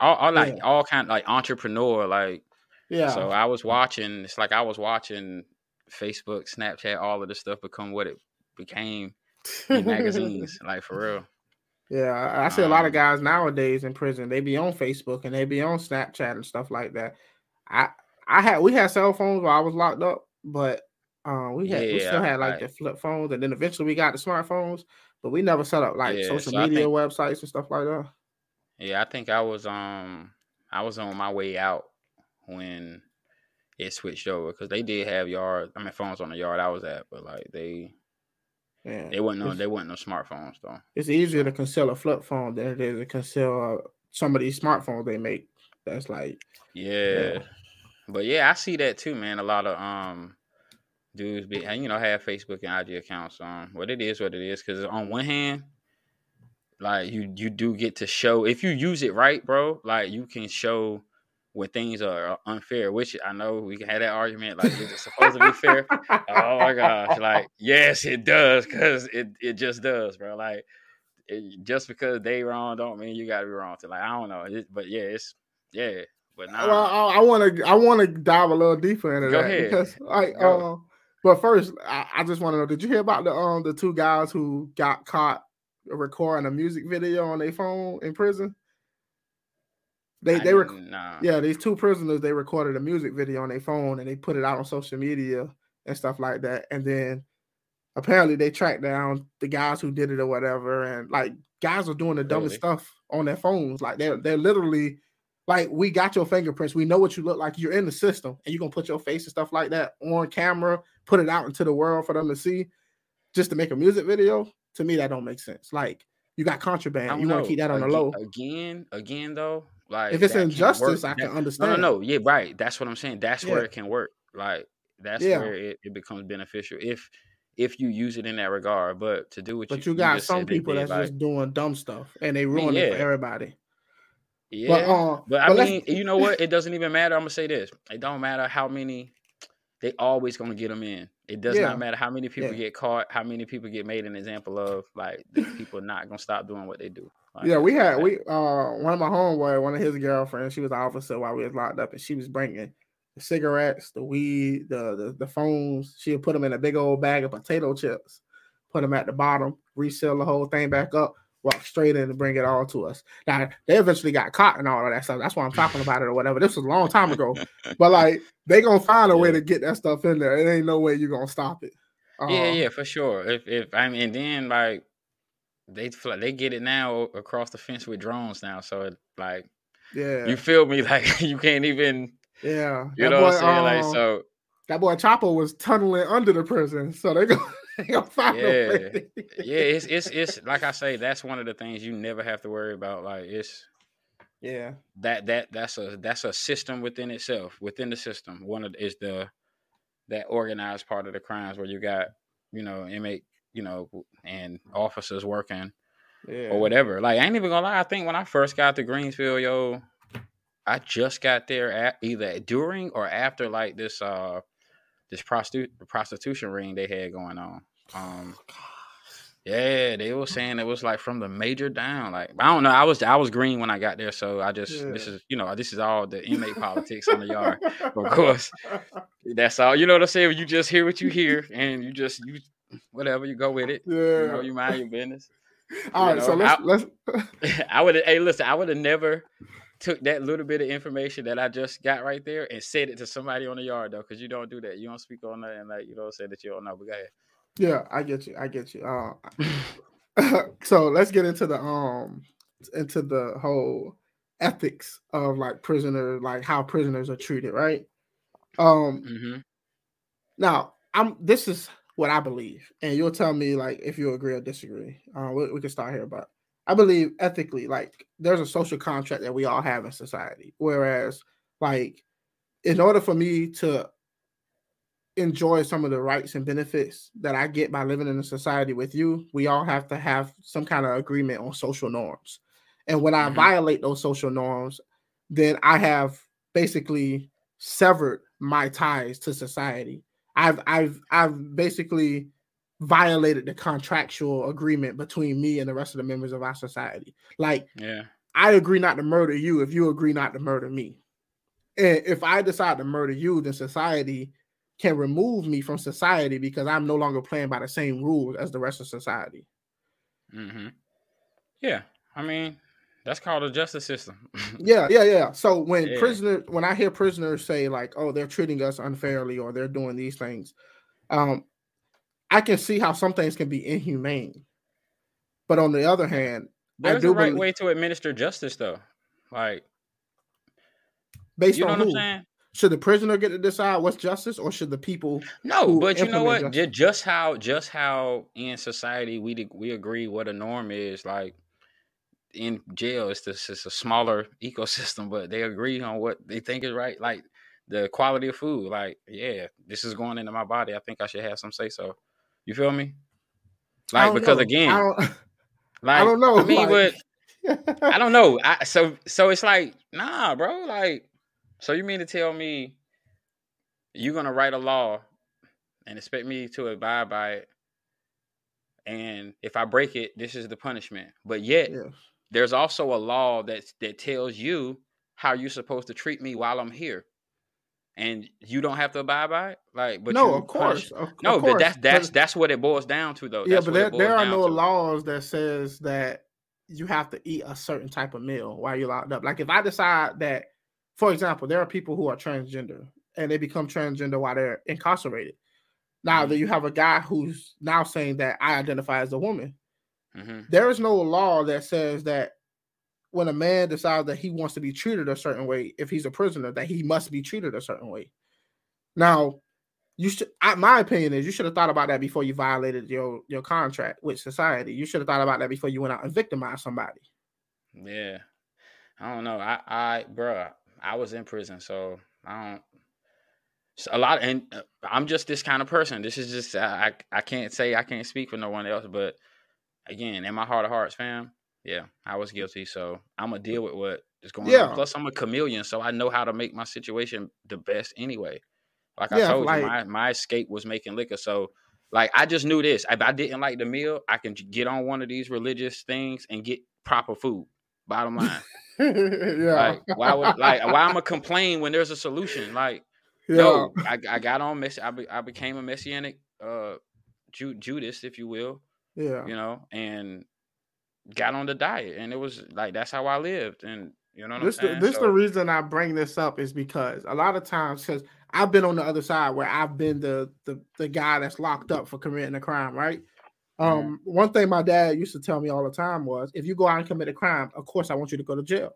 all, all like yeah. all kind of like entrepreneur like yeah. So I was watching. It's like I was watching Facebook, Snapchat, all of this stuff become what it became [laughs] in magazines. like for real. Yeah, I see um, a lot of um guys nowadays in prison. They be on Facebook and they be on Snapchat and stuff like that. I I had we had cell phones while I was locked up, but uh, we had yeah, we still had like right. the flip phones, and then eventually we got the smartphones, but we never set up like yeah, social so media think, websites and stuff like that. Yeah, I think I was um I was on my way out when it switched over because they did have yard. I mean, phones on the yard I was at, but like they, yeah, they wasn't no, they wasn't no smartphones though. It's easier to conceal a flip phone than it is to conceal uh, some of these smartphones they make. That's like, yeah. yeah, but yeah, I see that too, man. A lot of um dudes be you know have Facebook and IG accounts. Um, what it is, what it is, because on one hand, like you you do get to show if you use it right, bro. Like you can show when things are unfair, which I know we can have that argument, like is it supposed to be fair? oh my gosh, like yes, it does, cause it it just does, bro. Like it, just because they wrong don't mean you gotta be wrong. To like I don't know, it, but yeah, it's yeah, but now well, I want to I want to dive a little deeper into Go that ahead. because like uh, but first I, I just want to know, did you hear about the um the two guys who got caught recording a music video on their phone in prison? They I they were nah. yeah these two prisoners they recorded a music video on their phone and they put it out on social media and stuff like that and then apparently they tracked down the guys who did it or whatever and like guys are doing the dumbest really? stuff on their phones like they're they're literally like we got your fingerprints we know what you look like you're in the system and you're gonna put your face and stuff like that on camera put it out into the world for them to see just to make a music video to me that don't make sense like you got contraband you want to keep that on again, the low again again though like if it's injustice, I can understand. No, no, no. Yeah, right. That's what I'm saying. That's yeah. where it can work. Like that's yeah. where it, it, becomes beneficial if if you use it in that regard. But to do what but you, you got you some people that's like, just doing dumb stuff and they ruin yeah. it for everybody. Yeah, but, uh, but I but mean, you know what? It doesn't even matter. I'm gonna say this: it don't matter how many. They always gonna get them in. It does yeah. not matter how many people yeah. get caught, how many people get made an example of. Like people are not gonna stop doing what they do. Like, yeah, we had we uh one of my homeboy, one of his girlfriends, she was an officer while we was locked up, and she was bringing the cigarettes, the weed, the the, the phones. She would put them in a big old bag of potato chips, put them at the bottom, resell the whole thing back up, walk straight in and bring it all to us. Now they eventually got caught and all of that stuff. That's why I'm talking about it or whatever. This was a long time ago, [laughs] but like they gonna find a yeah. way to get that stuff in there. It ain't no way you gonna stop it. yeah, um, yeah, for sure. If if I mean, then like they they get it now across the fence with drones now. So it, like, yeah, you feel me? [laughs] Like you can't even. Yeah, you know boy, what I'm saying? like so. That boy Chapo was tunneling under the prison, so they go. [laughs] Find yeah, yeah. It's it's it's like I say. That's one of the things you never have to worry about. Like it's yeah that that that's a that's a system within itself within the system. One of is the that organized part of the crimes where you got you know inmate you know, and officers working yeah. or whatever. Like I ain't even gonna lie. I think when I first got to Greensville, yo, I just got there at either during or after like this uh this prostitute prostitution ring they had going on. Um yeah, they were saying it was like from the major down. Like I don't know. I was I was green when I got there, so I just yeah. this is you know this is all the inmate politics on the yard. [laughs] Of course, that's all. You know what I'm saying? You just hear what you hear, and you just you whatever you go with it. Yeah, you, know, you mind your business. [laughs] All you right, know, so let's I, let's. [laughs] I would. Hey, listen, I would have never took that little bit of information that I just got right there and said it to somebody on the yard though, because you don't do that. You don't speak on that and like you don't say that you don't know. But go ahead. Yeah, I get you. I get you. Uh, [laughs] so let's get into the um into the whole ethics of like prisoner, like how prisoners are treated, right? Um. Mm-hmm. Now, I'm. This is what I believe, and you'll tell me like if you agree or disagree. Uh, we, we can start here, but I believe ethically, like there's a social contract that we all have in society. Whereas, like, in order for me to enjoy some of the rights and benefits that I get by living in a society with you, we all have to have some kind of agreement on social norms. And when mm-hmm. I violate those social norms, then I have basically severed my ties to society I've I've I've basically violated the contractual agreement between me and the rest of the members of our society. Like, yeah, I agree not to murder you if you agree not to murder me. And if I decide to murder you, then society can remove me from society because I'm no longer playing by the same rules as the rest of society. Mm-hmm. Yeah, I mean that's called a justice system. [laughs] yeah, yeah, yeah. So when yeah. prisoners, when I hear prisoners say like, "Oh, they're treating us unfairly," or they're doing these things, um, I can see how some things can be inhumane. But on the other hand, there's the right believe, way to administer justice, though. Like, based on who? Should the prisoner get to decide what's justice, or should the people? No, but you know what? Justice? Just how, just how in society we we agree what a norm is. Like in jail, it's just it's a smaller [laughs] ecosystem, but they agree on what they think is right. Like the quality of food. Like, yeah, this is going into my body. I think I should have some say so. You feel me? Like because know. again, I don't, [laughs] like I don't know. I mean, like... but [laughs] I don't know. I, so so it's like nah, bro. Like, so you mean to tell me you're gonna write a law and expect me to abide by it? And if I break it, this is the punishment. But yet, yes. there's also a law that that tells you how you're supposed to treat me while I'm here and you don't have to abide by it. Like, but no, of course, of, no, of course. that's that's that's what it boils down to, though. Yeah, that's but there, there are no to. laws that says that you have to eat a certain type of meal while you're locked up. Like, if I decide that, for example, there are people who are transgender and they become transgender while they're incarcerated. Now mm-hmm. that you have a guy who's now saying that I identify as a woman, mm-hmm. there is no law that says that when a man decides that he wants to be treated a certain way, if he's a prisoner, that he must be treated a certain way. Now, you should. I, my opinion is you should have thought about that before you violated your your contract with society. You should have thought about that before you went out and victimized somebody. Yeah, I don't know. I, I, bro, I was in prison, so I don't. A lot, and uh, I'm just this kind of person. This is just I, I can't say I can't speak for no one else, but again, in my heart of hearts, fam, yeah, I was guilty, so I'm gonna deal with what is going yeah. on. Plus, I'm a chameleon, so I know how to make my situation the best anyway. Like I told like, you, my my escape was making liquor. So, like, I just knew this. If I didn't like the meal, I can get on one of these religious things and get proper food. Bottom line. [laughs] yeah. Like, why would like why I'm gonna complain when there's a solution? Like, yeah. no, I, I got on mess. I, be, I became a messianic uh Ju- Judas, if you will. Yeah. You know, and got on the diet, and it was like that's how I lived, and you know this the, this so, the reason I bring this up is because a lot of times because I've been on the other side where I've been the the the guy that's locked up for committing a crime, right? Um, mm-hmm. one thing my dad used to tell me all the time was, if you go out and commit a crime, of course I want you to go to jail.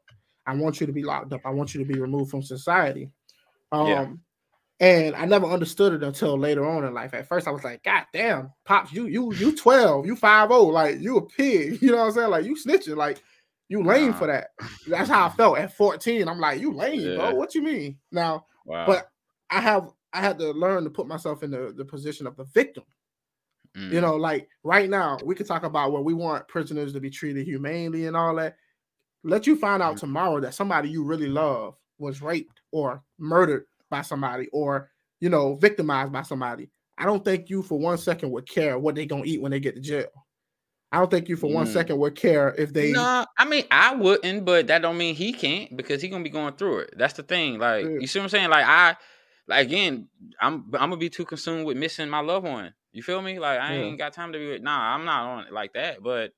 I want you to be locked up. I want you to be removed from society. Um, yeah. And I never understood it until later on in life. At first, I was like, God damn, pops, you you you 12, you 5 like you a pig. [laughs] You know what I'm saying? Like you snitching, like you lame wow. for that. That's how I felt at 14. I'm like, you lame, yeah. bro. What you mean? Now, wow. but I have I had to learn to put myself in the, the position of the victim. Mm. You know, like right now, we could talk about where we want prisoners to be treated humanely and all that. Let you find out mm. tomorrow that somebody you really love was raped or murdered by somebody or you know victimized by somebody i don't think you for one second would care what they're gonna eat when they get to jail i don't think you for mm. one second would care if they no i mean i wouldn't but that don't mean he can't because he gonna be going through it that's the thing like yeah. you see what i'm saying like i like again i'm i'm gonna be too consumed with missing my loved one you feel me like i yeah. ain't got time to be nah i'm not on it like that but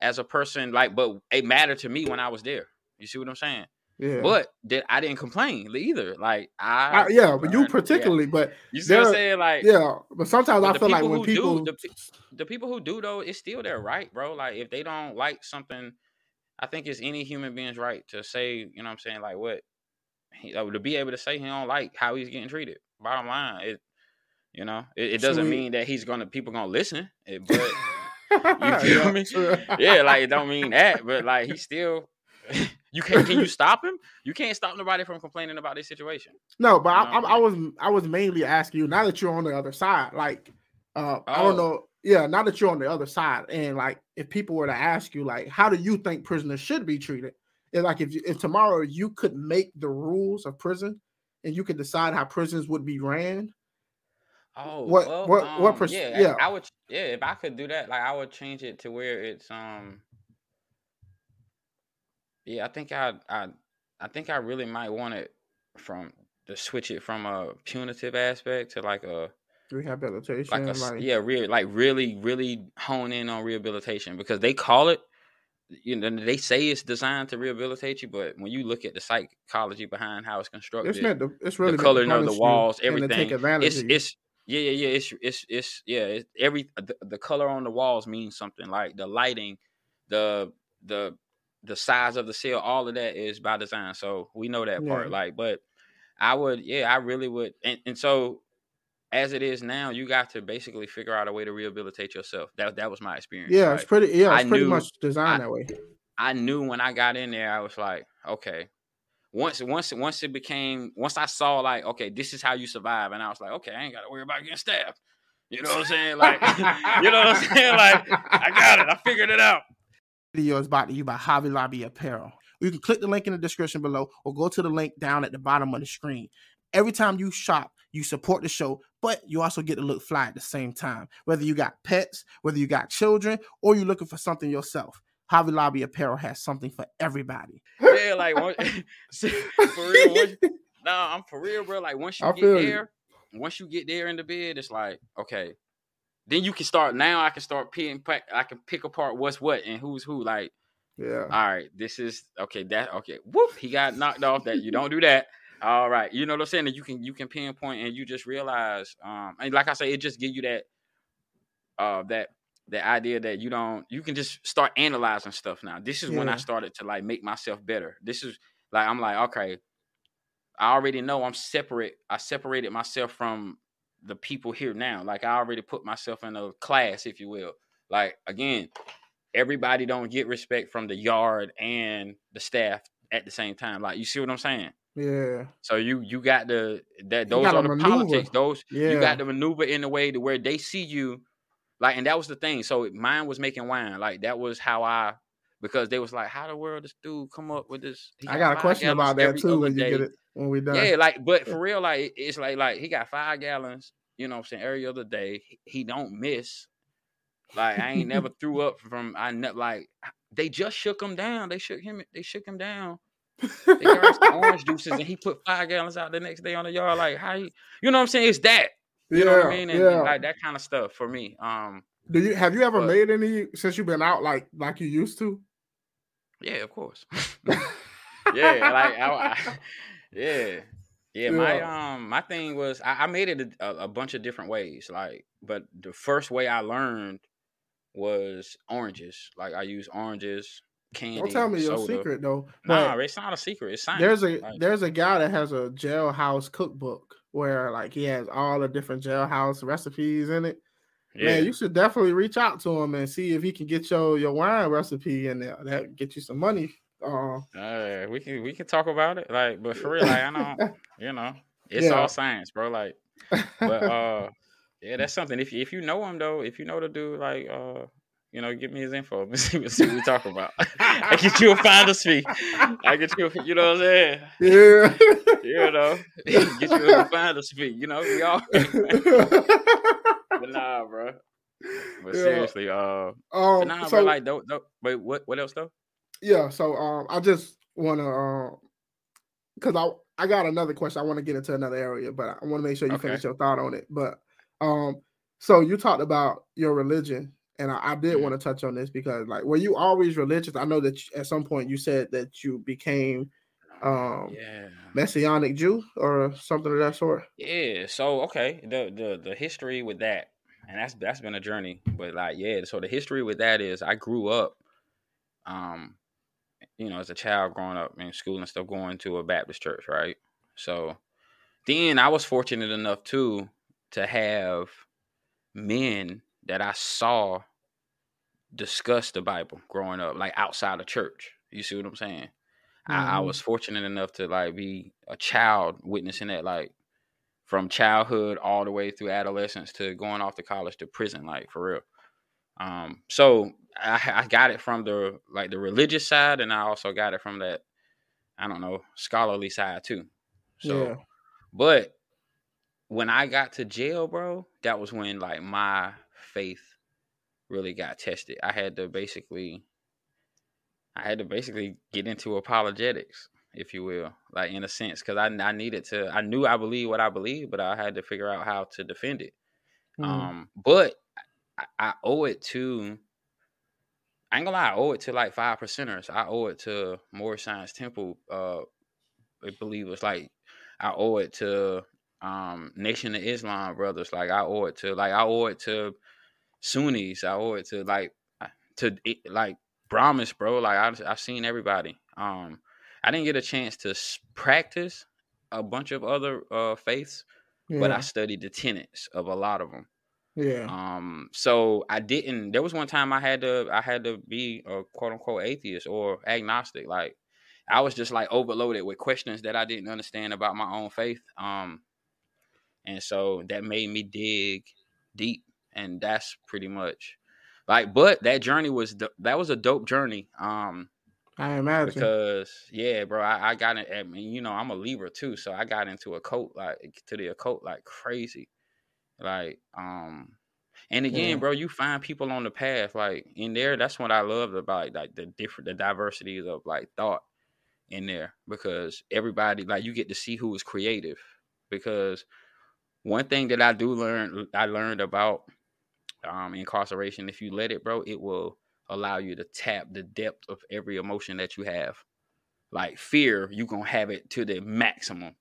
as a person like but it mattered to me when i was there you see what i'm saying yeah. But that I didn't complain either. Like I, I yeah, but you particularly, yeah. but you see what I'm saying? Like yeah, but sometimes but I feel like when people do, the, the people who do though, it's still their right, bro. Like if they don't like something, I think it's any human being's right to say, you know what I'm saying, like what he, to be able to say he don't like how he's getting treated. Bottom line, it you know, it, it doesn't mean that he's gonna people gonna listen, [laughs] but you feel me? yeah, like it don't mean that, but like he still [laughs] you can can you stop him? You can't stop nobody from complaining about this situation. No, but I, I, I, was I was mainly asking you now that you're on the other side. Like, uh, oh. I don't oh. know. Yeah, now that you're on the other side, and like, if people were to ask you, like, how do you think prisoners should be treated? And like, if you, if tomorrow you could make the rules of prison, and you could decide how prisons would be ran. Oh, what well, what um, what? Pers- yeah, yeah, I would. Yeah, if I could do that, like, I would change it to where it's um Yeah, I think I I I think I really might want it from to switch it from a punitive aspect to like a rehabilitation. like a like, yeah, real like really really hone in on rehabilitation because they call it you know they say it's designed to rehabilitate you, but when you look at the psychology behind how it's constructed, it's meant to, it's really the coloring of the walls, everything, take advantage it's it's yeah yeah yeah it's it's it's yeah it's every uh, the, the color on the walls means something like the lighting, the the the size of the cell, all of that is by design. So we know that part. Like, but I would, yeah, I really would. And, and so as it is now, you got to basically figure out a way to rehabilitate yourself. That that was my experience. yeah, Like, it's pretty. Yeah, I it's pretty knew- much designed I- that way. I knew when I got in there, I was like, okay. Once once once it became once I saw like, okay, this is how you survive, and I was like, okay, I ain't gotta worry about getting stabbed. You know what I'm saying? Like, [laughs] you know what I'm saying? Like, I got it. I figured it out. video is brought to you by Javi Lobby Apparel. You can click the link in the description below or go to the link down at the bottom of the screen. Every time you shop, you support the show, but you also get to look fly at the same time. Whether you got pets, whether you got children, or you're looking for something yourself, Javi Lobby Apparel has something for everybody. Yeah, like one, [laughs] [laughs] for real. Once, no, I'm for real, bro. Like once you I get feel you. there, once you get there in the bed, it's like okay. Then you can start. Now I can start picking. I can pick apart what's what and who's who. Like, Yeah. all right, this is okay. That okay. Whoop, he got knocked off. That you don't do that. All right, you know what I'm saying. That you can you can pinpoint and you just realize. Um, and like I say, it just give you that. Uh, that the idea that you don't you can just start analyzing stuff now. This is when I started to like make myself better. This is like I'm like okay, I already know I'm separate. I separated myself from the people here now. Like I already put myself in a class, if you will. Like again, everybody don't get respect from the yard and the staff at the same time. Like you see what I'm saying? Yeah. So you you got the that those are the maneuver. politics. Those Yeah. you got to maneuver in a way to where they see you like and that was the thing. So mine was making wine. Like that was how i because they was like how the world this dude come up with this? I got a question about that too when you get it when we done. yeah like but for real like it's like like he got five gallons you know what i'm saying every other day. He, he don't miss. Like i ain't never [laughs] threw up from i ne- like they just shook him down. They shook him they shook him down. They got orange juices and he put five gallons out the next day on the yard. Like how you you know what i'm saying? It's that you yeah, know what I mean? And, and, yeah. like that kind of stuff for me. Um, Do you have you ever but- made any since you've been out like like you used to? yeah, of course. [laughs] yeah, like I, I- [laughs] yeah, yeah. My um, my thing was I, I made it a, a bunch of different ways. Like, but the first way I learned was oranges. Like I use oranges, candy. Don't tell me your secret though. Nah, it's not a secret. It's science. there's a Like, there's a guy that has a jailhouse cookbook where like he has all the different jailhouse recipes in it. yeah. Man, you should definitely reach out to him and see if he can get your your wine recipe in there. That get you some money. Uh, Uh, we can we can talk about it. Like, but for real, like I don't, [laughs] you know, it's Yeah. all science, bro. Like, but [laughs] uh, yeah, that's something. If you if you know him though, if you know the dude, like uh, you know, give me his info. [laughs] See, let's see what we talk about. [laughs] I get you a finder's fee. I get you, a, you know what I'm saying? yeah. You know, get you a finder's fee. You know, we all. [laughs] but nah, bro. But Yeah. seriously, uh, but um, nah, so bro. Like, don't, don't, wait, what, what else though? yeah, so um, I just want to um, because I I got another question. I want to get into another area, but I want to make sure you Okay. finish your thought on it. But um, so you talked about your religion, and I, I did want to touch on this because like, were you always religious? I know that you- at some point you said that you became um Yeah. messianic Jew or something of that sort. Yeah. So okay, the the the history with that, and that's that's been a journey. But like, yeah. So the history with that is, I grew up, um, you know, as a child growing up in school and stuff, going to a Baptist church, right? So then I was fortunate enough too to have men that I saw discuss the Bible growing up, like outside of church. You see what I'm saying? I, I Mhm. was fortunate enough to like be a child witnessing that, like from childhood all the way through adolescence to going off to college to prison, like for real. Um, so I, I got it from the like the religious side, and I also got it from that I don't know scholarly side too. So, Yeah. but when I got to jail, bro, that was when like my faith really got tested. I had to basically I had to basically get into apologetics, if you will, like in a sense, because I I needed to. I knew I believe what I believe, but I had to figure out how to defend it. Mm. Um, but I, I, owe it to. I ain't gonna lie, I owe it to like five percenters. I owe it to Moorish Science Temple uh believers. Like I owe it to um Nation of Islam brothers. Like I owe it to like I owe it to Sunnis. I owe it to like to like Brahmins, bro. Like I've, I've seen everybody. Um, I didn't get a chance to practice a bunch of other uh, faiths, yeah. but I studied the tenets of a lot of them. Yeah. Um. So I didn't. There was one time I had to. I had to be a quote unquote atheist or agnostic. Like I was just like overloaded with questions that I didn't understand about my own faith. Um. And so that made me dig deep, and that's pretty much like, but that journey was that was a dope journey. Um, I imagine because yeah, bro, I, I got it. I mean, you know, I'm a Libra too, so I got into a cult like to the occult like crazy, like um. And again, yeah. bro, you find people on the path like in there. That's what I love about like the different the diversities of like thought in there because everybody like you get to see who is creative. Because one thing that I do learn I learned about um, incarceration, if you let it, bro, it will allow you to tap the depth of every emotion that you have. Like fear, you gonna have it to the maximum.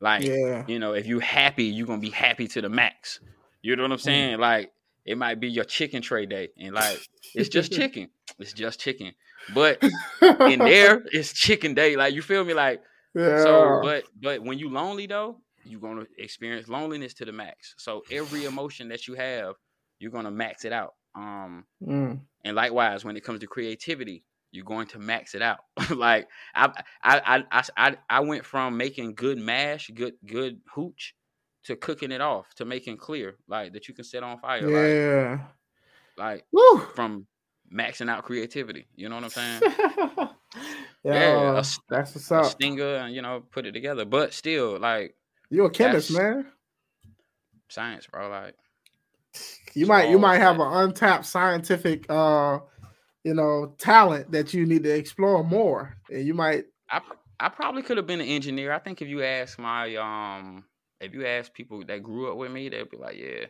Like, yeah. you know, if you happy, you gonna be happy to the max. You know what I'm mm. saying? Mm. Like, it might be your chicken tray day, and like, it's just [laughs] chicken. It's just chicken. But in [laughs] there, it's chicken day. Like, you feel me? Like, yeah. so, but but when you lonely though, you're gonna experience loneliness to the max. So every emotion that you have you're gonna max it out. Um, mm. and likewise, when it comes to creativity, you're going to max it out. [laughs] like I, I, I, I, I went from making good mash, good, good hooch, to cooking it off, to making clear, like that you can set on fire. Yeah. Like, like from maxing out creativity. You know what I'm saying? [laughs] yeah, yeah a, that's what's up. stinger, and you know, put it together. But still, like, you're a chemist, man. Science, bro. Like, you might you might have an untapped scientific uh you know talent that you need to explore more. And you might I I probably could have been an engineer. I think if you ask my um if you ask people that grew up with me, they'd be like, Yeah,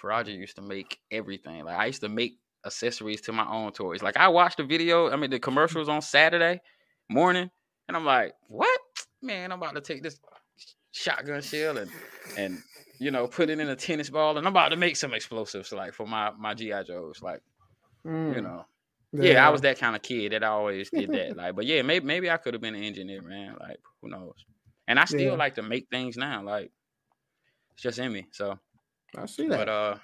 Faraji used to make everything. Like I used to make accessories to my own toys. Like I watched the video, I mean the commercials on Saturday morning, and I'm like, What? Man, I'm about to take this shotgun shell and and you know, put it in a tennis ball, and I'm about to make some explosives like for my my GI Joes, like mm. you know. Yeah. yeah. I was that kind of kid that I always did that. [laughs] like, but yeah, maybe maybe I could have been an engineer, man. Like, who knows? And I still yeah. like to make things now. Like, it's just in me. So I see that. But uh,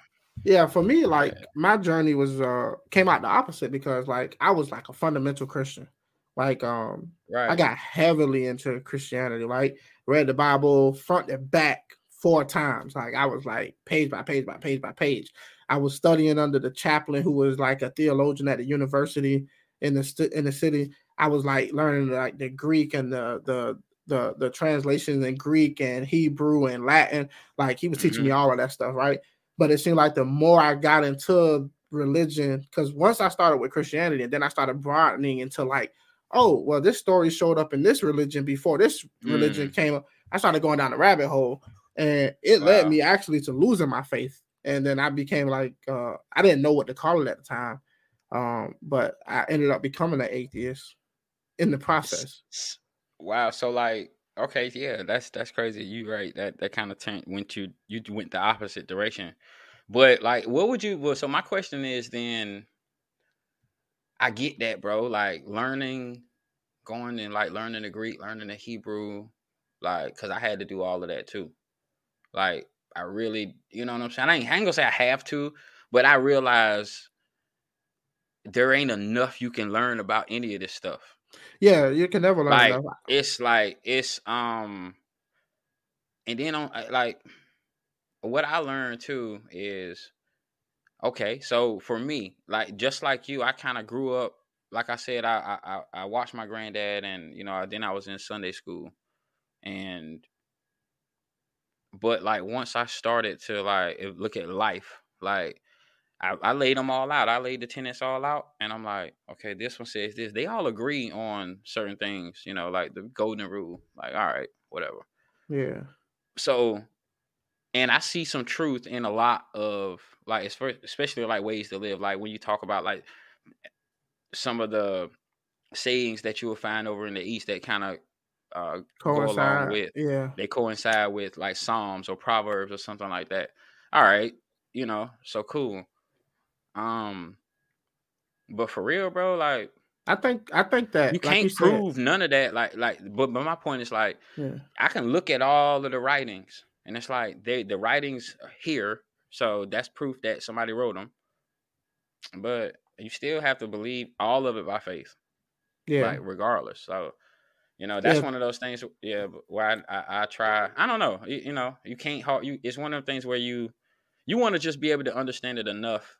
yeah, for me, like yeah. my journey was uh came out the opposite because like I was like a fundamental Christian. Like um, right. I got heavily into Christianity. Like read the Bible front and back four times. Like I was like page by page by page by page. I was studying under the chaplain who was like a theologian at the university in the st- in the city. I was like learning like the Greek and the the the the translations in Greek and Hebrew and Latin. Like he was teaching mm-hmm. me all of that stuff, right? But it seemed like the more I got into religion, because once I started with Christianity and then I started broadening into like, oh, well, this story showed up in this religion before this religion mm. came up. I started going down the rabbit hole and it wow. led me actually to losing my faith. And then I became like uh, I didn't know what to call it at the time, um, but I ended up becoming an atheist in the process. Wow. So like, okay, yeah, that's that's crazy. You right. That that kind of turned went you you went the opposite direction. But like, what would you? Well, so my question is then. I get that, bro. Like learning, going and like learning the Greek, learning the Hebrew, like because I had to do all of that too. Like I really, you know what I'm saying? I ain't, I ain't gonna say I have to, but I realize there ain't enough you can learn about any of this stuff. Yeah, you can never learn like, enough. It's like it's um, and then on like what I learned too is okay. So for me, like just like you, I kind of grew up. Like I said, I, I I watched my granddad, and you know, then I was in Sunday school, and but like once I started to like look at life, like I, I laid them all out. I laid the tenants all out, and I'm like, okay, this one says this. They all agree on certain things, you know, like the golden rule. Like, all right, whatever. Yeah. So, and I see some truth in a lot of like, especially like ways to live. Like when you talk about like some of the sayings that you will find over in the East that kind of uh, go along with, yeah, they coincide with like Psalms or Proverbs or something like that. All right, you know, so cool. Um, but for real, bro, like I think I think that you can't you prove said, none of that. Like like, but but my point is like yeah. I can look at all of the writings, and it's like they the writings here, so that's proof that somebody wrote them. But you still have to believe all of it by faith. Yeah, like regardless. So you know that's yeah. one of those things. Yeah, where I, I, I try. I don't know. You, you know, you can't. You it's one of the things where you you want to just be able to understand it enough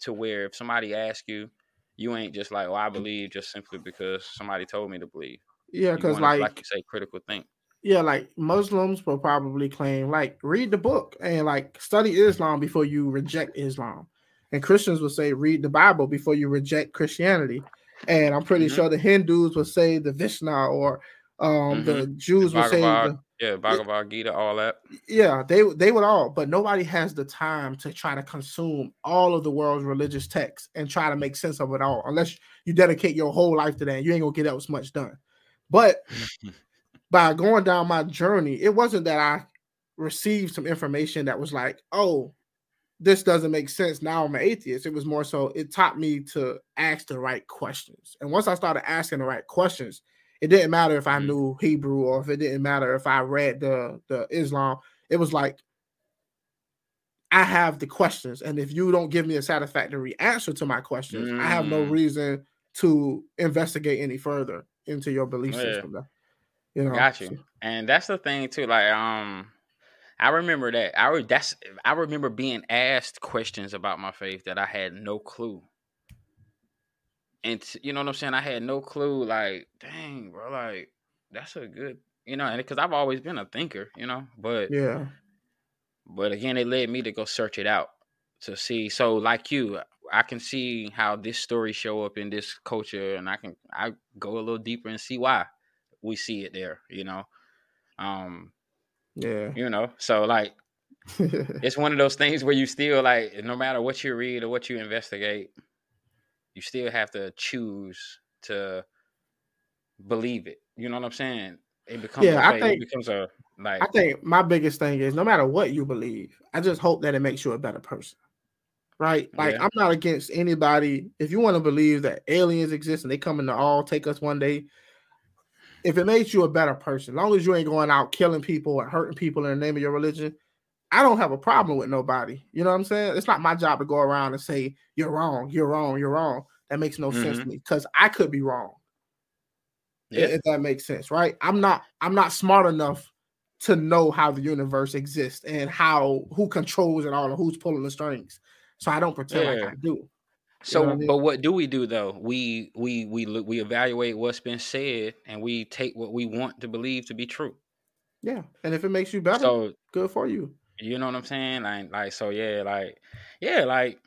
to where if somebody asks you, you ain't just like, "Oh, I believe," just simply because somebody told me to believe. Yeah, because like, like you say, critical think. Yeah, like Muslims will probably claim, like, read the book and like study Islam before you reject Islam, and Christians will say, read the Bible before you reject Christianity. And I'm pretty mm-hmm. sure the Hindus would say the Vishnu or um, mm-hmm. the Jews the will say the, yeah, Bhagavad Gita, all that. Yeah, they they would all, but nobody has the time to try to consume all of the world's religious texts and try to make sense of it all, unless you dedicate your whole life to that. You ain't gonna get that as much done. But [laughs] by going down my journey, it wasn't that I received some information that was like, oh, this doesn't make sense. Now I'm an atheist. It was more so it taught me to ask the right questions. And once I started asking the right questions, it didn't matter if I mm-hmm. knew Hebrew or if it didn't matter if I read the the Islam. It was like I have the questions, and if you don't give me a satisfactory answer to my questions, mm. I have no mm. reason to investigate any further into your belief yeah. system. You know, got you. So. And that's the thing too. Like, um, I remember that. I re- that's I remember being asked questions about my faith that I had no clue and t- you know what I'm saying? I had no clue. Like, dang, bro, like that's a good, you know, and because I've always been a thinker, you know, but yeah, but again, it led me to go search it out to see. So, like you, I can see how this story show up in this culture, and I can I go a little deeper and see why we see it there, you know. Um, yeah, you know, so like. [laughs] it's one of those things where you still like no matter what you read or what you investigate you still have to choose to believe it. You know what I'm saying? It becomes yeah, I think it becomes a like I think my biggest thing is no matter what you believe, I just hope that it makes you a better person. Right? Like yeah. I'm not against anybody. If you want to believe that aliens exist and they come in to all take us one day, if it makes you a better person, as long as you ain't going out killing people or hurting people in the name of your religion, I don't have a problem with nobody. You know what I'm saying? It's not my job to go around and say you're wrong, you're wrong, you're wrong. That makes no mm-hmm. sense to me because I could be wrong. Yeah. If that makes sense, right? I'm not I'm not smart enough to know how the universe exists and how who controls it all and who's pulling the strings. So I don't pretend yeah. like I do. So, what I mean? but what do we do though? We we we look, we evaluate what's been said and we take what we want to believe to be true. Yeah, and if it makes you better, so good for you. You know what I'm saying? Like, like so, yeah, like, yeah, like,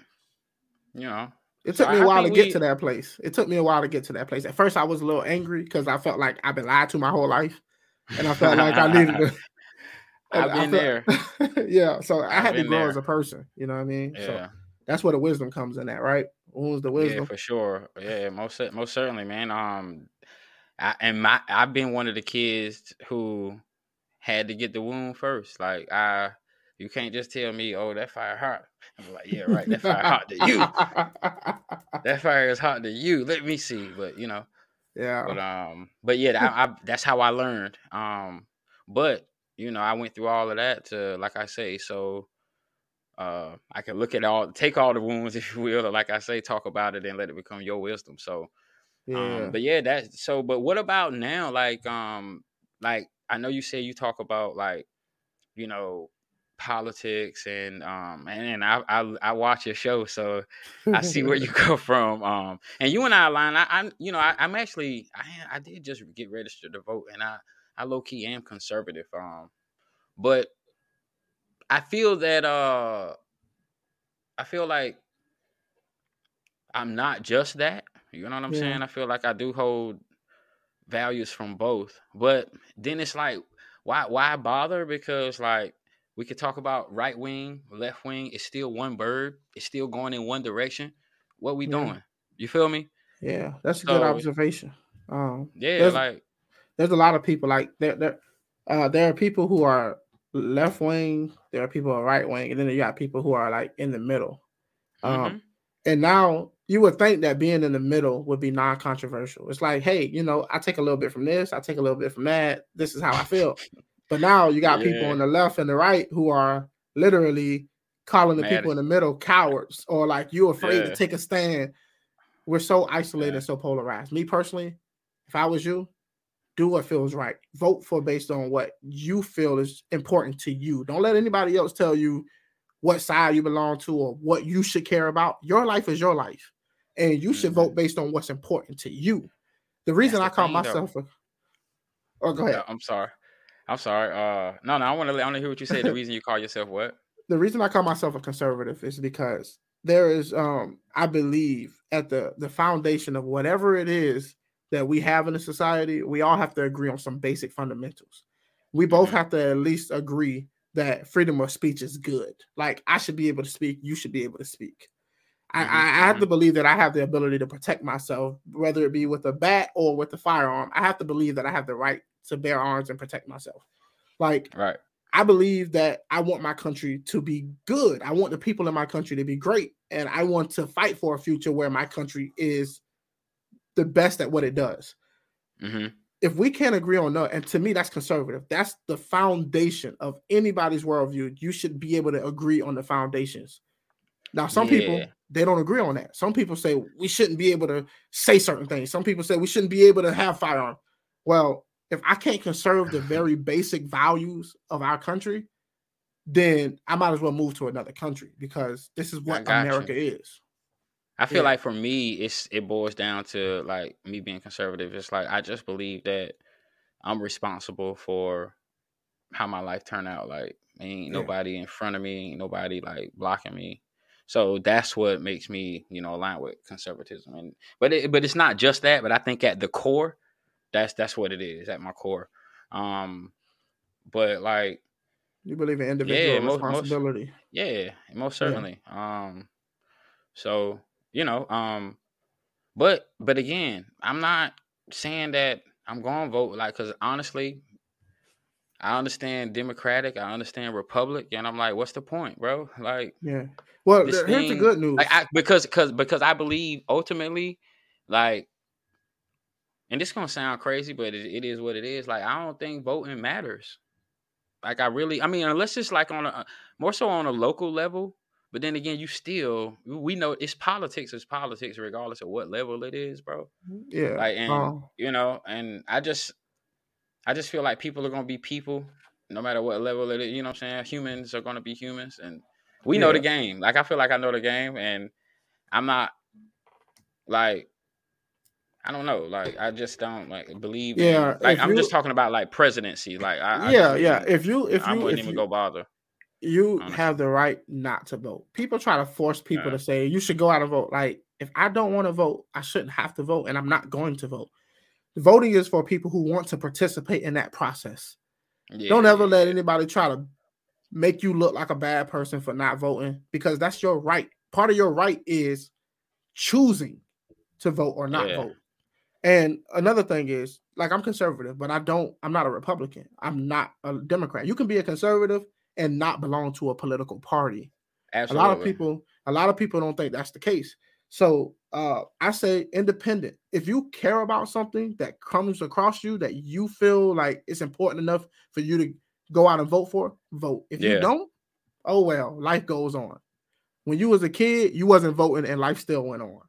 you know. It took so me a while to get we... to that place. It took me a while to get to that place. At first, I was a little angry because I felt like I've been lied to my whole life, and I felt like I [laughs] needed to. [laughs] I've [laughs] been felt, there. yeah, so I had to grow there. as a person. You know what I mean? Yeah. So that's where the wisdom comes in at, right? Who's the wisdom? Yeah, for sure. Yeah, most most certainly, man. Um, I, and my I've been one of the kids who had to get the wound first. Like I you can't just tell me, "Oh, that fire hot." I'm like, "Yeah, right. That fire hot to you. [laughs] that fire is hot to you. Let me see." But you know, yeah. But um, but yeah, I, I, that's how I learned. Um, but you know, I went through all of that to, like I say, so uh, I can look at all, take all the wounds, [laughs] if you will, or like I say, talk about it and let it become your wisdom. So, um, yeah. Um, but yeah, that's so. But what about now? Like, um, like I know you say you talk about like, you know, politics and um and, and I, I, I watch your show so [laughs] I see where you come from um and you and I align I, I'm you know I, am actually I I did just get registered to vote and I I low key am conservative um but I feel that uh I feel like I'm not just that. You know what I'm Yeah. saying? I feel like I do hold values from both. But then it's like, why why bother? Because like we could talk about right wing, left wing. It's still one bird. It's still going in one direction. What we Yeah. doing? You feel me? Yeah, that's a good observation. Um, yeah, there's like there's a lot of people like there there uh, there are people who are left wing, there are people on right wing, and then you got people who are like in the middle. Um, mhm. and now you would think that being in the middle would be non-controversial. It's like, hey, you know, I take a little bit from this, I take a little bit from that. This is how I feel. But now you got people on the left and the right who are literally calling the Mad people in the middle cowards or like you're afraid Yeah. to take a stand. We're so isolated Yeah. so polarized. Me personally, if I was you, do what feels right. Vote for based on what you feel is important to you. Don't let anybody else tell you what side you belong to or what you should care about. Your life is your life, and you should Mhm. vote based on what's important to you. The reason That's I call though. myself a oh, go ahead. I'm sorry. I'm sorry. Uh, no, no. I want to. I want to hear what you say. The reason you call yourself what? [laughs] the reason I call myself a conservative is because there is um I believe at the the foundation of whatever it is that we have in a society, we all have to agree on some basic fundamentals. We both have to at least agree that freedom of speech is good. Like I should be able to speak, you should be able to speak. I, mm-hmm. I have to mm-hmm. believe that I have the ability to protect myself, whether it be with a bat or with a firearm. I have to believe that I have the right to bear arms and protect myself. Like Right. I believe that I want my country to be good. I want the people in my country to be great. And I want to fight for a future where my country is the best at what it does. hmm If we can't agree on that, and to me, that's conservative. That's the foundation of anybody's worldview. You should be able to agree on the foundations. Now, some people they don't agree on that. Some people say we shouldn't be able to say certain things. Some people say we shouldn't be able to have firearm. Well, if I can't conserve the [laughs] very basic values of our country, then I might as well move to another country because this is what got you. America is. I feel Yeah. like for me, it's it boils down to like me being conservative. It's like I just believe that I'm responsible for how my life turned out. Like ain't Yeah. nobody in front of me, ain't nobody like blocking me. So that's what makes me, you know, align with conservatism. And but it, but it's not just that. But I think at the core, that's that's what it is at my core. Um, but like You believe in individual most- most- responsibility. yeah, most Yeah. certainly. Um, so you know, um, but but again, I'm not saying that I'm going to vote like because honestly, I understand Democratic, I understand Republic, and I'm like, what's the point, bro? Like, Yeah. Well, here's the good news. like I, because because because I believe ultimately, like, and this gonna sound crazy, but it, it is what it is. Like, I don't think voting matters. Like, I really, I mean, unless it's like on a more so on a local level. But then again, you still we know it's politics is politics regardless of what level it is, bro. yeah. Like, and um, you know, and I just I just feel like people are gonna be people, no matter what level it is. You know what I'm saying? Humans are gonna be humans, and we know the game. Like I feel like I know the game, and I'm not like I don't know. Like I just don't like believe. in- Yeah, like I'm you- just talking about like presidency. Like I, I yeah, just yeah. wouldn't- If you if I you wouldn't if even you, go bother. You honestly. have the right not to vote. People try to force people Yeah. to say you should go out and vote. Like if I don't want to vote, I shouldn't have to vote, and I'm not going to vote. Voting is for people who want to participate in that process. Yeah, don't ever let anybody try to make you look like a bad person for not voting because that's your right. Part of your right is choosing to vote or not Yeah. vote. And another thing is, like, I'm conservative, but I don't, I'm not a Republican. I'm not a Democrat. You can be a conservative and not belong to a political party. Absolutely. A lot of people, a lot of people don't think that's the case. So uh, I say independent. If you care about something that comes across you that you feel like it's important enough for you to go out and vote for, vote. If Yeah. you don't, oh well, life goes on. When you was a kid, you wasn't voting and life still went on.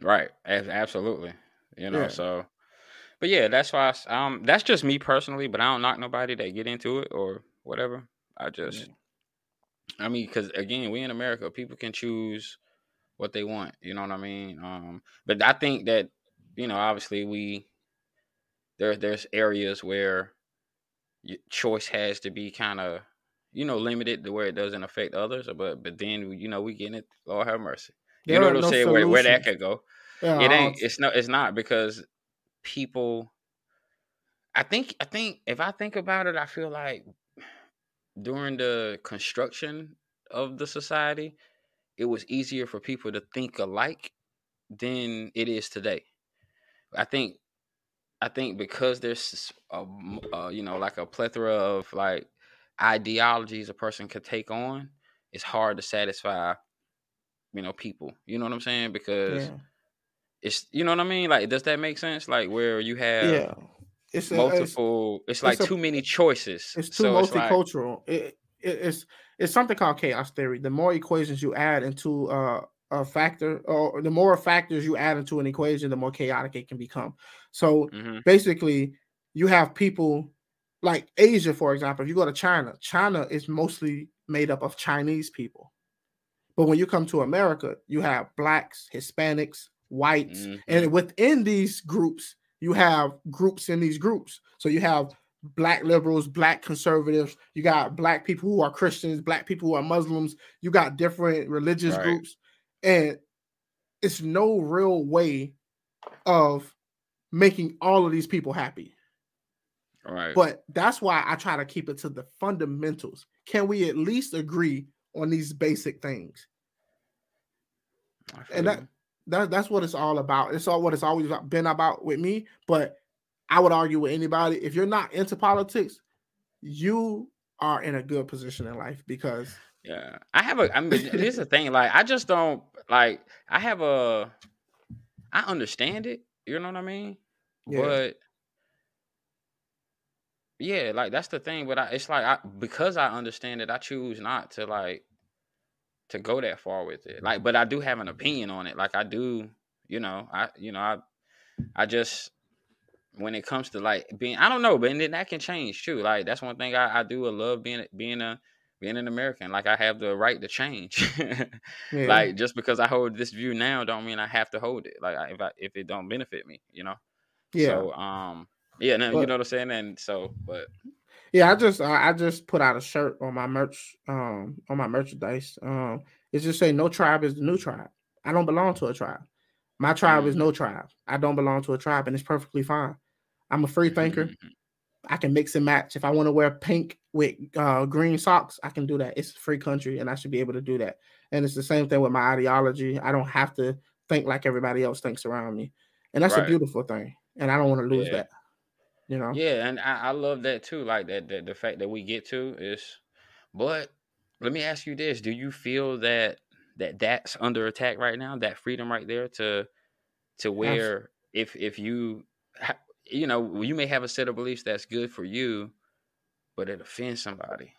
Right. Absolutely. You know, Yeah. so but yeah, that's why I um that's just me personally, but I don't knock nobody that get into it or whatever. I just I mean, because again, we in America, people can choose what they want. You know what I mean? Um, but I think that you know, obviously, we there there's areas where y- choice has to be kind of you know limited to where it doesn't affect others. But but then you know we getting it. Lord have mercy. you know what I'm no saying? Where, where, that could go. Yeah, it ain't. It's no. It's not because people. I think. I think if I think about it, I feel like during the construction of the society, it was easier for people to think alike than it is today. I think I think because there's a, uh, you know like a plethora of like ideologies a person could take on, it's hard to satisfy you know people. You know what I'm saying? Because yeah. it's you know what I mean. Like, does that make sense? Like where you have yeah. It's multiple. A, it's, it's, like it's too a, many choices. It's too so multicultural. It's, like, it, it, it's it's something called chaos theory. The more equations you add into uh, a factor, or the more factors you add into an equation, the more chaotic it can become. So mm-hmm. basically, you have people like Asia, for example. If you go to China, China is mostly made up of Chinese people. But when you come to America, you have blacks, Hispanics, whites, mm-hmm. and within these groups, you have groups in these groups. So you have black liberals, black conservatives, you got black people who are Christians, black people who are Muslims, you got different religious right. groups, and it's no real way of making all of these people happy. All right. But that's why I try to keep it to the fundamentals. Can we at least agree on these basic things? And that, that that's what it's all about. It's all what it's always been about with me. But I would argue with anybody if you're not into politics, you are in a good position in life because yeah, I have a. I mean, this is the thing. Like, I just don't like. I have a. I understand it. You know what I mean? Yeah. But yeah, like that's the thing. But I, it's like I because I understand it, I choose not to like to go that far with it. Like, but I do have an opinion on it. Like, I do. You know, I you know I I just when it comes to like being I don't know, but then that can change too. Like that's one thing I, I do. I love being being a being an American. Like I have the right to change. [laughs] yeah. Like just because I hold this view now, don't mean I have to hold it. Like if I if it don't benefit me, you know. Yeah. So um, yeah, no, but, you know what I'm saying. And so, but yeah, I just I just put out a shirt on my merch um on my merchandise. Um, it's just saying no tribe is the new tribe. I don't belong to a tribe. My tribe mm-hmm. is no tribe. I don't belong to a tribe, and it's perfectly fine. I'm a free thinker. Mm-hmm. I can mix and match. If I want to wear pink with uh, green socks, I can do that. It's a free country, and I should be able to do that. And it's the same thing with my ideology. I don't have to think like everybody else thinks around me, and that's right. a beautiful thing. And I don't want to lose yeah. that. You know. Yeah, and I, I love that too. Like that, that the fact that we get to is, but let me ask you this: Do you feel that that that's under attack right now? That freedom right there to to where if if you you know, you may have a set of beliefs that's good for you, but it offends somebody.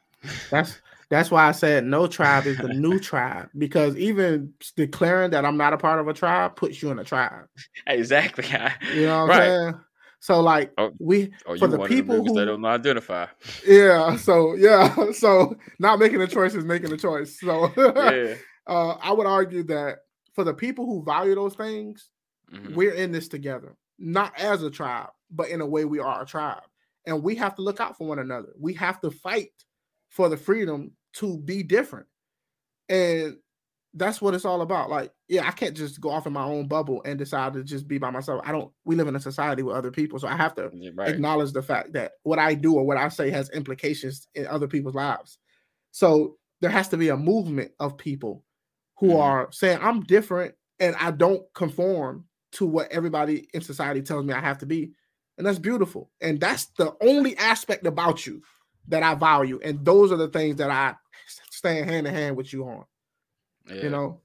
that's that's why I said no tribe is the [laughs] new tribe because even declaring that I'm not a part of a tribe puts you in a tribe. Exactly. [laughs] you know what right. I'm saying? So like oh, we oh, for the people who they don't identify. Yeah. So yeah. [laughs] So not making a choice is making a choice. So yeah. [laughs] uh, I would argue that for the people who value those things, mm-hmm. we're in this together, not as a tribe but in a way we are a tribe. And we have to look out for one another. We have to fight for the freedom to be different. And that's what it's all about. Like, yeah, I can't just go off in my own bubble and decide to just be by myself. I don't, we live in a society with other people. So I have to right. acknowledge the fact that what I do or what I say has implications in other people's lives. So there has to be a movement of people who mm are saying, I'm different and I don't conform to what everybody in society tells me I have to be and that's beautiful. And that's the only aspect about you that I value. And those are the things that I stand hand in hand with you on. Yeah. You know,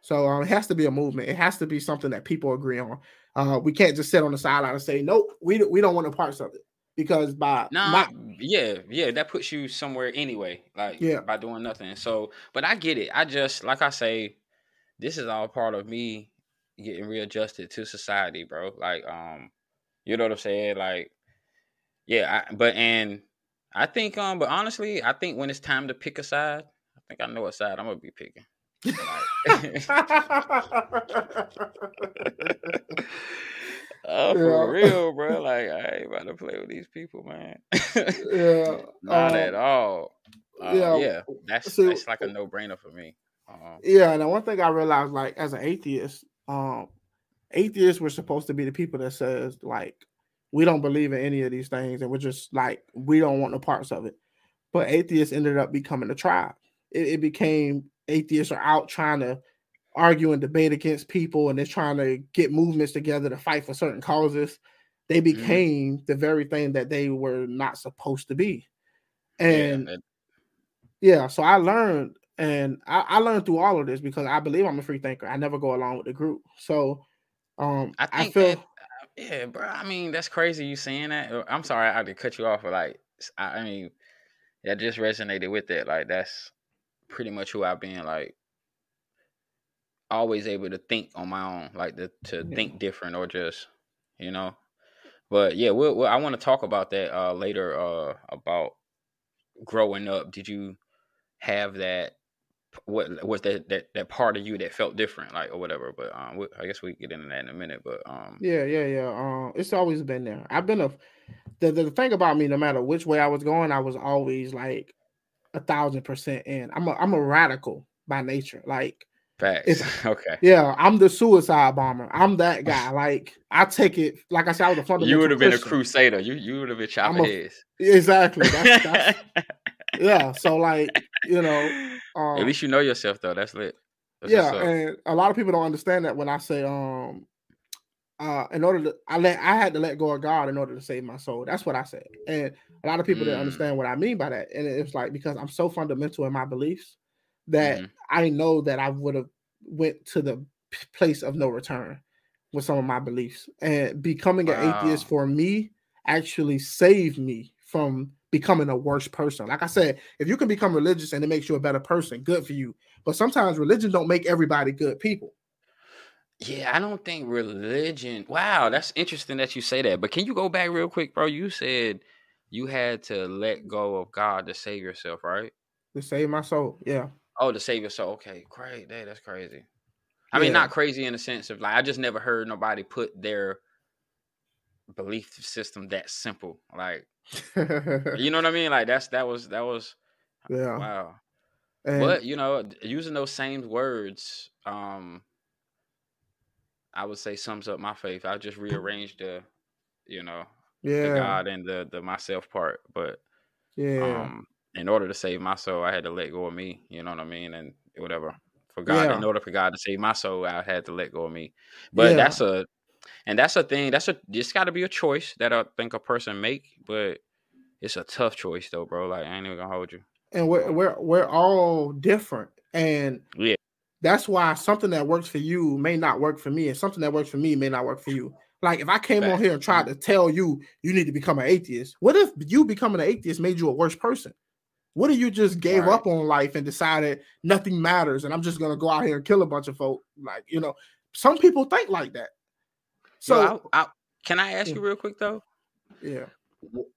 so um, it has to be a movement. It has to be something that people agree on. Uh, we can't just sit on the sideline and say, nope, we we don't want no parts of it because by nah, not, yeah, yeah, that puts you somewhere anyway. Like yeah, by doing nothing. So, but I get it. I just like I say, this is all part of me getting readjusted to society, bro. Like um, you know what I'm saying? Like, yeah, I, but and I think um, but honestly, I think when it's time to pick a side, I think I know what side I'm gonna be picking. [laughs] [laughs] oh, for yeah. real, bro. Like I ain't about to play with these people, man. [laughs] yeah, not um, at all. Uh, yeah, yeah. That's so, that's like a no brainer for me. Um, yeah, and one thing I realized, like as an atheist, um, atheists were supposed to be the people that says like we don't believe in any of these things, and we're just like we don't want no parts of it. But atheists ended up becoming a tribe. It, it became atheists are out trying to argue and debate against people, and they're trying to get movements together to fight for certain causes. They Mm-hmm. became mm-hmm. the very thing that they were not supposed to be. And yeah, yeah, so I learned, and I, I, learned through all of this because I believe I'm a free thinker. I never go along with the group. So um, I, I feel, that, yeah, bro. I mean, that's crazy. You saying that? Uh, I'm sorry, I had to cut you off. But like, I, I mean, that just resonated with that. Like, that's pretty much who I've been. Like, always able to think on my own, like the, to Yeah. think different or just, you know. But yeah, we'll, we'll, I want to talk about that uh, later. Uh, about growing up. Did you have that? What was that, that that part of you that felt different, like or whatever? But um, we, I guess we get into that in a minute. But um, Yeah, yeah, yeah. Um, it's always been there. I've been a the, the thing about me, no matter which way I was going, I was always like a thousand percent in. I'm a I'm a radical by nature. Like, facts. [laughs] Okay. yeah, I'm the suicide bomber. I'm that [laughs] guy. Like, I take it. Like I said, I was a fundamental. You would have been a crusader. You you would have been chopping a- heads. Exactly. [laughs] That's, that's yeah. So like, you know, um, At least you know yourself though. That's lit. That's yeah, and a lot of people don't understand that when I say um uh in order to I let I had to let go of God in order to save my soul. That's what I said. And a lot of people didn't Mm. understand what I mean by that. And it's like because I'm so fundamental in my beliefs that Mhm. I know that I would have went to the place of no return with some of my beliefs. And becoming an atheist for me actually saved me from becoming a worse person. Like I said, if you can become religious and it makes you a better person, good for you. But sometimes religion don't make everybody good people. Yeah, I don't think religion. Wow, that's interesting that you say that. But can you go back real quick, bro? You said you had to let go of God to save yourself, right? To save my soul. Yeah. Oh, to save your soul. Okay, great. Hey, that's crazy. I mean, not crazy in the sense of like I just never heard nobody put their belief system that simple. Like, [laughs] you know what I mean? Like that's that was that was yeah. wow. And But you know, using those same words, um, I would say sums up my faith. I just rearranged the, you know, the yeah. God and the the myself part. But Yeah. um, in order to save my soul, I had to let go of me. You know what I mean? And whatever for God, in order for God to save my soul, I had to let go of me. But Yeah. that's a, and that's a thing. That's a. It's got to be a choice that I think a person make. But it's a tough choice though, bro. Like I ain't even gonna hold you. and we're we're we're all different. And Yeah. That's why something that works for you may not work for me, and something that works for me may not work for you. Like if I came on here and tried to tell you you need to become an atheist, what if you becoming an atheist made you a worse person? What if you just gave Right. up on life and decided nothing matters and I'm just gonna go out here and kill a bunch of folk? Like, you know, some people think like that. So So I, I, can I ask Yeah. you real quick though? yeah,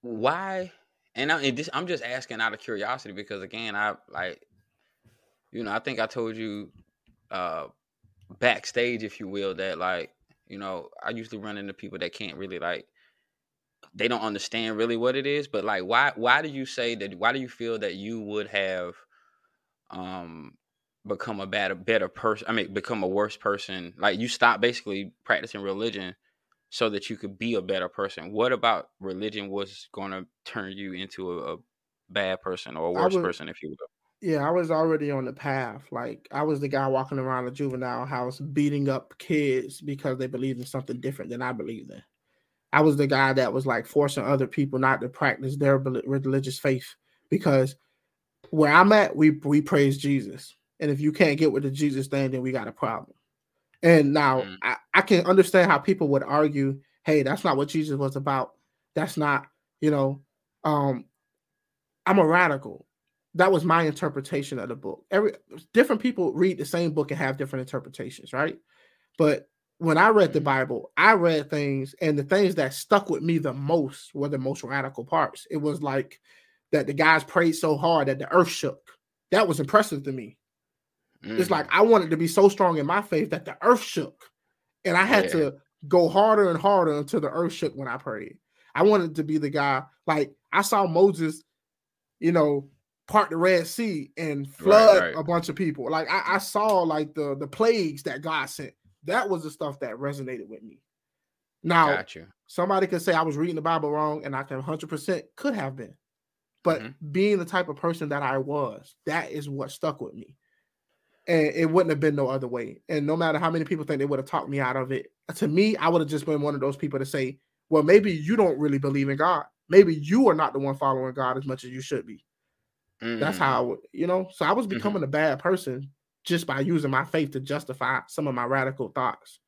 why and I, this, I'm just asking out of curiosity because again I like you know I think I told you uh backstage if you will that like you know I usually run into people that can't really like they don't understand really what it is but like why why do you say that why do you feel that you would have um become a better better person I mean become a worse person like you stop basically practicing religion so that you could be a better person. What about religion was going to turn you into a, a bad person or a worse would- person, if you will? Yeah, I was already on the path. Like I was the guy walking around a juvenile house beating up kids because they believed in something different than I believed in. I was the guy that was like forcing other people not to practice their religious faith because where I'm at, we we praise Jesus, and if you can't get with the Jesus thing, then we got a problem. And now Mm. I, I can understand how people would argue, hey, that's not what Jesus was about. That's not, you know, um, I'm a radical. That was my interpretation of the book. Every different people read the same book and have different interpretations, right? But when I read the Mhm. Bible, I read things, and the things that stuck with me the most were the most radical parts. It was like that the guys prayed so hard that the earth shook. That was impressive to me. It's Mm. like I wanted to be so strong in my faith that the earth shook. And I had Yeah. to go harder and harder until the earth shook when I prayed. I wanted to be the guy, like I saw Moses, you know, part the Red Sea and flood right. a bunch of people. Like I, I saw like the the plagues that God sent. That was the stuff that resonated with me. Now, Got you. somebody could say I was reading the Bible wrong, and I can 100% could have been. But Mhm. being the type of person that I was, that is what stuck with me. And it wouldn't have been no other way. And no matter how many people think they would have talked me out of it, to me, I would have just been one of those people to say, well, maybe you don't really believe in God. Maybe you are not the one following God as much as you should be. That's Mm. how I would, you know. So I was Mhm. becoming a bad person just by using my faith to justify some of my radical thoughts.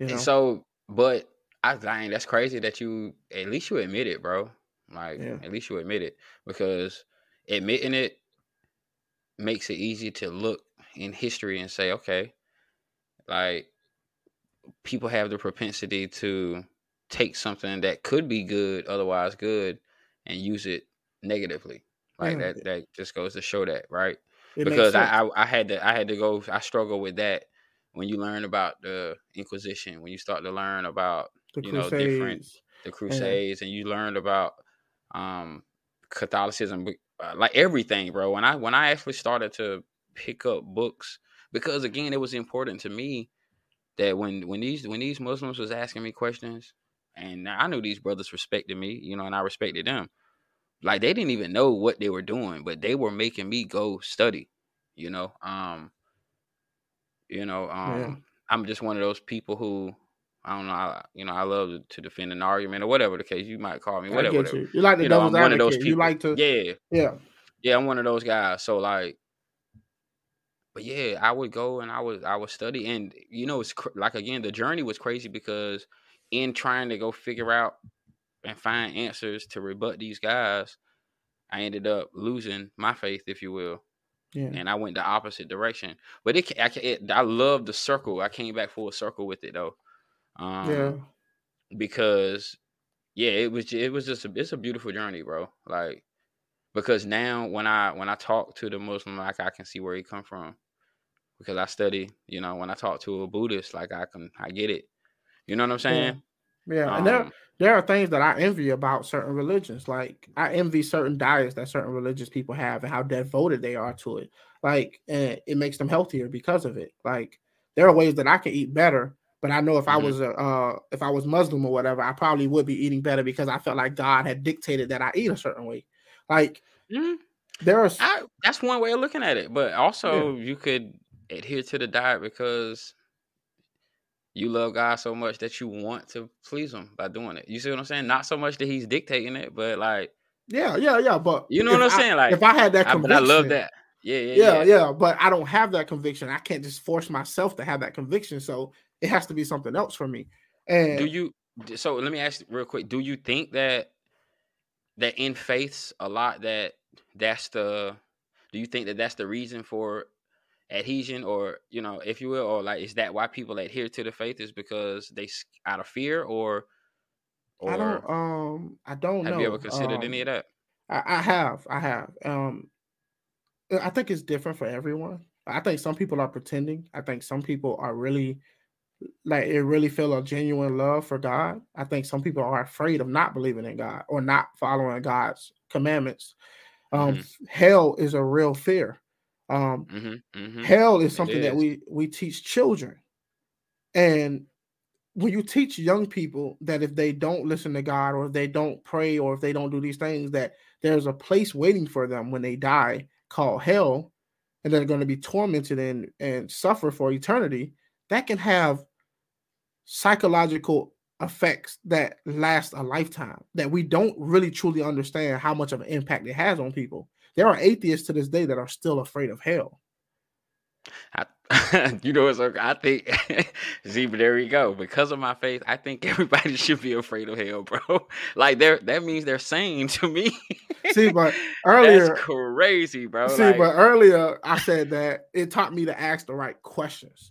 You know, And so, but I think that's crazy that you at least you admit it, bro. Like Yeah. at least you admit it because admitting it makes it easy to look in history and say, okay, like people have the propensity to take something that could be good, otherwise good, and use it negatively. Like Yeah. that that just goes to show that, right? it because. I, I I had to I had to go I struggle with that when you learn about the Inquisition, when you start to learn about the you know, different- Crusades. the Crusades, and you learned about um Catholicism, uh, like everything, bro. When I when I actually started to pick up books, because again, it was important to me that when when these when these Muslims was asking me questions, and I knew these brothers respected me, you know, and I respected them. Like they didn't even know what they were doing, but they were making me go study, you know. Um, you know, um, Yeah. I'm just one of those people who I don't know, I, you know, I love to defend an argument or whatever the case you might call me, whatever. whatever. you. You like the You know, I'm one of those people. You like to, yeah, yeah. yeah, I'm one of those guys. So like, but yeah, I would go and I would I would study, and you know, it's cr- like again, the journey was crazy because in trying to go figure out and find answers to rebut these guys, I ended up losing my faith, if you will, Yeah. and I went the opposite direction. But it, I, it I love the circle. I came back full circle with it though. Um, yeah. because yeah, it was it was just a, it's a beautiful journey, bro. Like because now when I when I talk to the Muslim, like I can see where he come from because I study. You know, when I talk to a Buddhist, like I can I get it. You know what I'm saying? Yeah. and there Um, there are things that I envy about certain religions. Like I envy certain diets that certain religious people have and how devoted they are to it. Like and it makes them healthier because of it. Like there are ways that I can eat better, but I know if I Mhm. was a uh if I was Muslim or whatever, I probably would be eating better because I felt like God had dictated that I eat a certain way. Like mm, there are I, that's one way of looking at it, but also you could adhere to the diet because you love God so much that you want to please Him by doing it. You see what I'm saying? Not so much that He's dictating it, but like yeah, yeah, yeah. But you know what I'm I- saying? Like if I had that I, conviction, I love that. Yeah, yeah, yeah, yeah. yeah, but I don't have that conviction. I can't just force myself to have that conviction. So it has to be something else for me. And Do you? So let me ask real quick. Do you think that that in faiths a lot that that's the? Do you think that that's the reason for adhesion, or you know, if you will, or like is that why people adhere to the faith is because they out of fear, or or I don't um I don't have know. you ever considered any of Um, that? I, I have, I have. Um I think it's different for everyone. I think some people are pretending. I think some people are really like it really feel a genuine love for God. I think some people are afraid of not believing in God or not following God's commandments. Um hell is a real fear. Um Mm-hmm, mm-hmm. hell is something that we we teach children. And when you teach young people that if they don't listen to god or if they don't pray or if they don't do these things that there's a place waiting for them when they die called hell and they're going to be tormented and and suffer for eternity that can have psychological effects that last a lifetime that we don't really truly understand how much of an impact it has on people there are atheists to this day that are still afraid of hell I, [laughs] you know, it's okay. I think, [laughs] see, but there you go. Because of my faith, I think [laughs] everybody should be afraid of hell, bro. Like, they're that means they're sane to me. See, but earlier, That's crazy, bro. see, like, but earlier I said that it taught me to ask the right questions.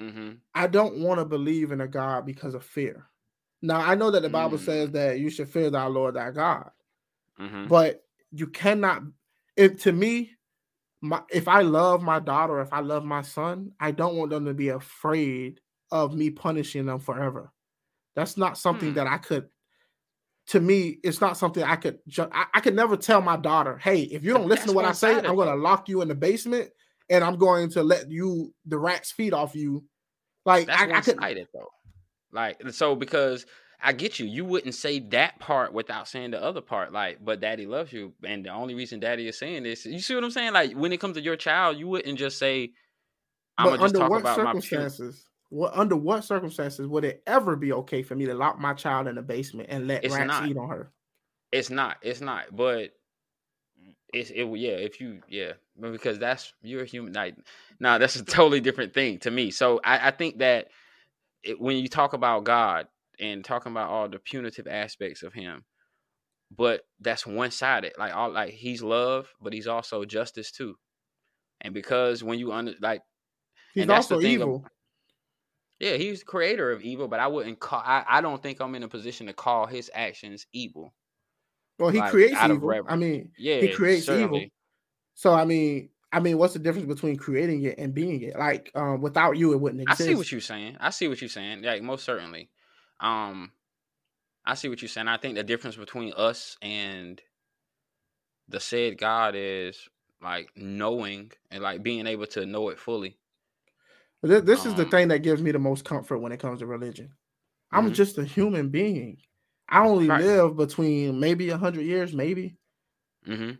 mhm, I don't want to believe in a God because of fear. Now I know that the Bible says Mm. that you should fear thy Lord thy God, mhm, but you cannot. If to me, my if I love my daughter, if I love my son, I don't want them to be afraid of me punishing them forever. That's not something Hmm. that I could to me, it's not something I could. Ju- I, I could never tell my daughter, "Hey, if you don't listen That's to what I say, I'm going to lock you in the basement and I'm going to let you the rats feed off you." Like That's I, I could. though. Like so because I get you. You wouldn't say that part without saying the other part. Like, but daddy loves you. And the only reason daddy is saying this, you see what I'm saying? Like when it comes to your child, you wouldn't just say, I'm But just under talk what about my pu-" circumstances? What under what circumstances would it ever be okay for me to lock my child in the basement and let It's rats not. eat on her? It's not. It's not. But it's it. Yeah. If you yeah, because that's you're a human. Like, nah, that's a totally different thing to me. So I, I think that it, when you talk about God and talking about all the punitive aspects of Him, but that's one sided. Like all like He's love, but He's also justice too. And because when you under like He's And that's the also evil. yeah, He's the creator of evil, but I wouldn't call. I, I don't think I'm in a position to call His actions evil. Well, he like, creates of evil. I mean, Yeah, he creates evil. So I mean, I mean, what's the difference between creating it and being it? Like, um, without you, it wouldn't exist. I see what you're saying. I see what you're saying. Like most certainly. Um I see what you're saying. I think the difference between us and the said God is like knowing and like being able to know it fully. But thi- this is the Um, thing that gives me the most comfort when it comes to religion. I'm Mhm. just a human being. I only Right. live between maybe a hundred years, maybe. hmm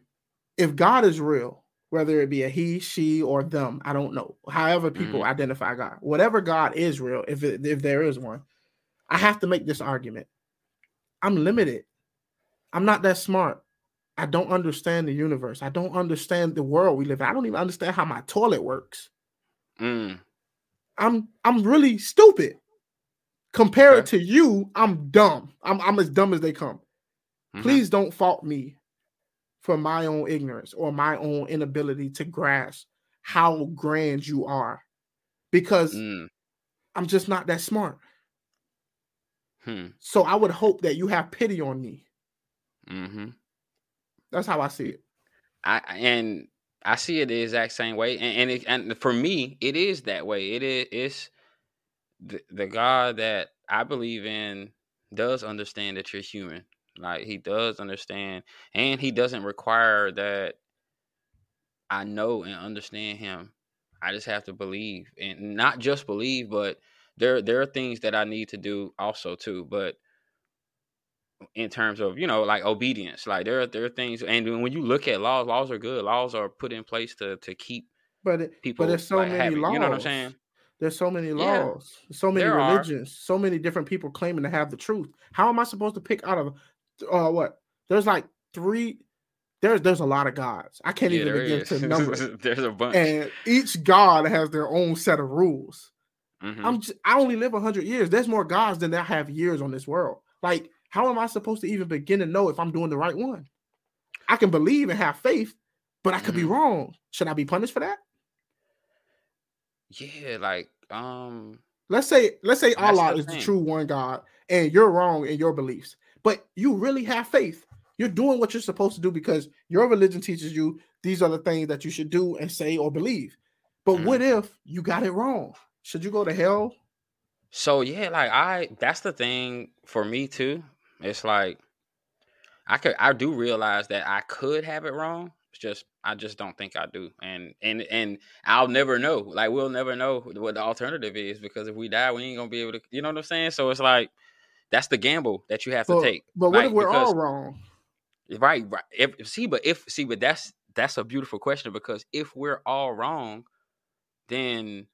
If God is real, whether it be a he, she, or them, I don't know. However, people Mhm. identify God, whatever God is real, if it, if there is one, I have to make this argument. I'm limited. I'm not that smart. I don't understand the universe. I don't understand the world we live in. I don't even understand how my toilet works. Mm. I'm I'm really stupid. Compared Okay. to you, I'm dumb. I'm I'm as dumb as they come. Mhm. Please don't fault me for my own ignorance or my own inability to grasp how grand you are because Mm. I'm just not that smart. Hmm. So I would hope that you have pity on me. hmm That's how I see it. I and I see it the exact same way, and and, it, and for me, it is that way. It is it's the, the God that I believe in does understand that you're human. Like He does understand, and He doesn't require that I know and understand Him. I just have to believe, and not just believe, but there there are things that I need to do also too. But in terms of you know like obedience like there are there are things and when you look at laws laws are good laws are put in place to to keep But it, people but there's so like, many happy. laws. you know what i'm saying There's so many Yeah, laws, so many there are. religions, so many different people claiming to have the truth. How am I supposed to pick out of uh what? There's like three. There's there's a lot of gods. I can't yeah even begin is to [laughs] number. there's a bunch and each god has their own set of rules. Mhm. I'm just, I only live 100 years. There's more gods than I have years on this world. Like, how am I supposed to even begin to know if I'm doing the right one? I can believe and have faith, but I could be Mhm. wrong. Should I be punished for that? yeah like um Let's say, let's say Allah the is the true one God, and you're wrong in your beliefs, but you really have faith. You're doing what you're supposed to do because your religion teaches you these are the things that you should do and say or believe. But Mhm. what if you got it wrong? Should you go to hell? so yeah like i that's the thing for me too. It's like i could i do realize that i could have it wrong. It's just i just don't think i do. And and and i'll never know. Like we'll never know what the alternative is because if we die we ain't gonna be able to you know what i'm saying? So it's like that's the gamble that you have to take. but what if we're because- all wrong? right right. If see but if see but that's that's a beautiful question because if we're all wrong then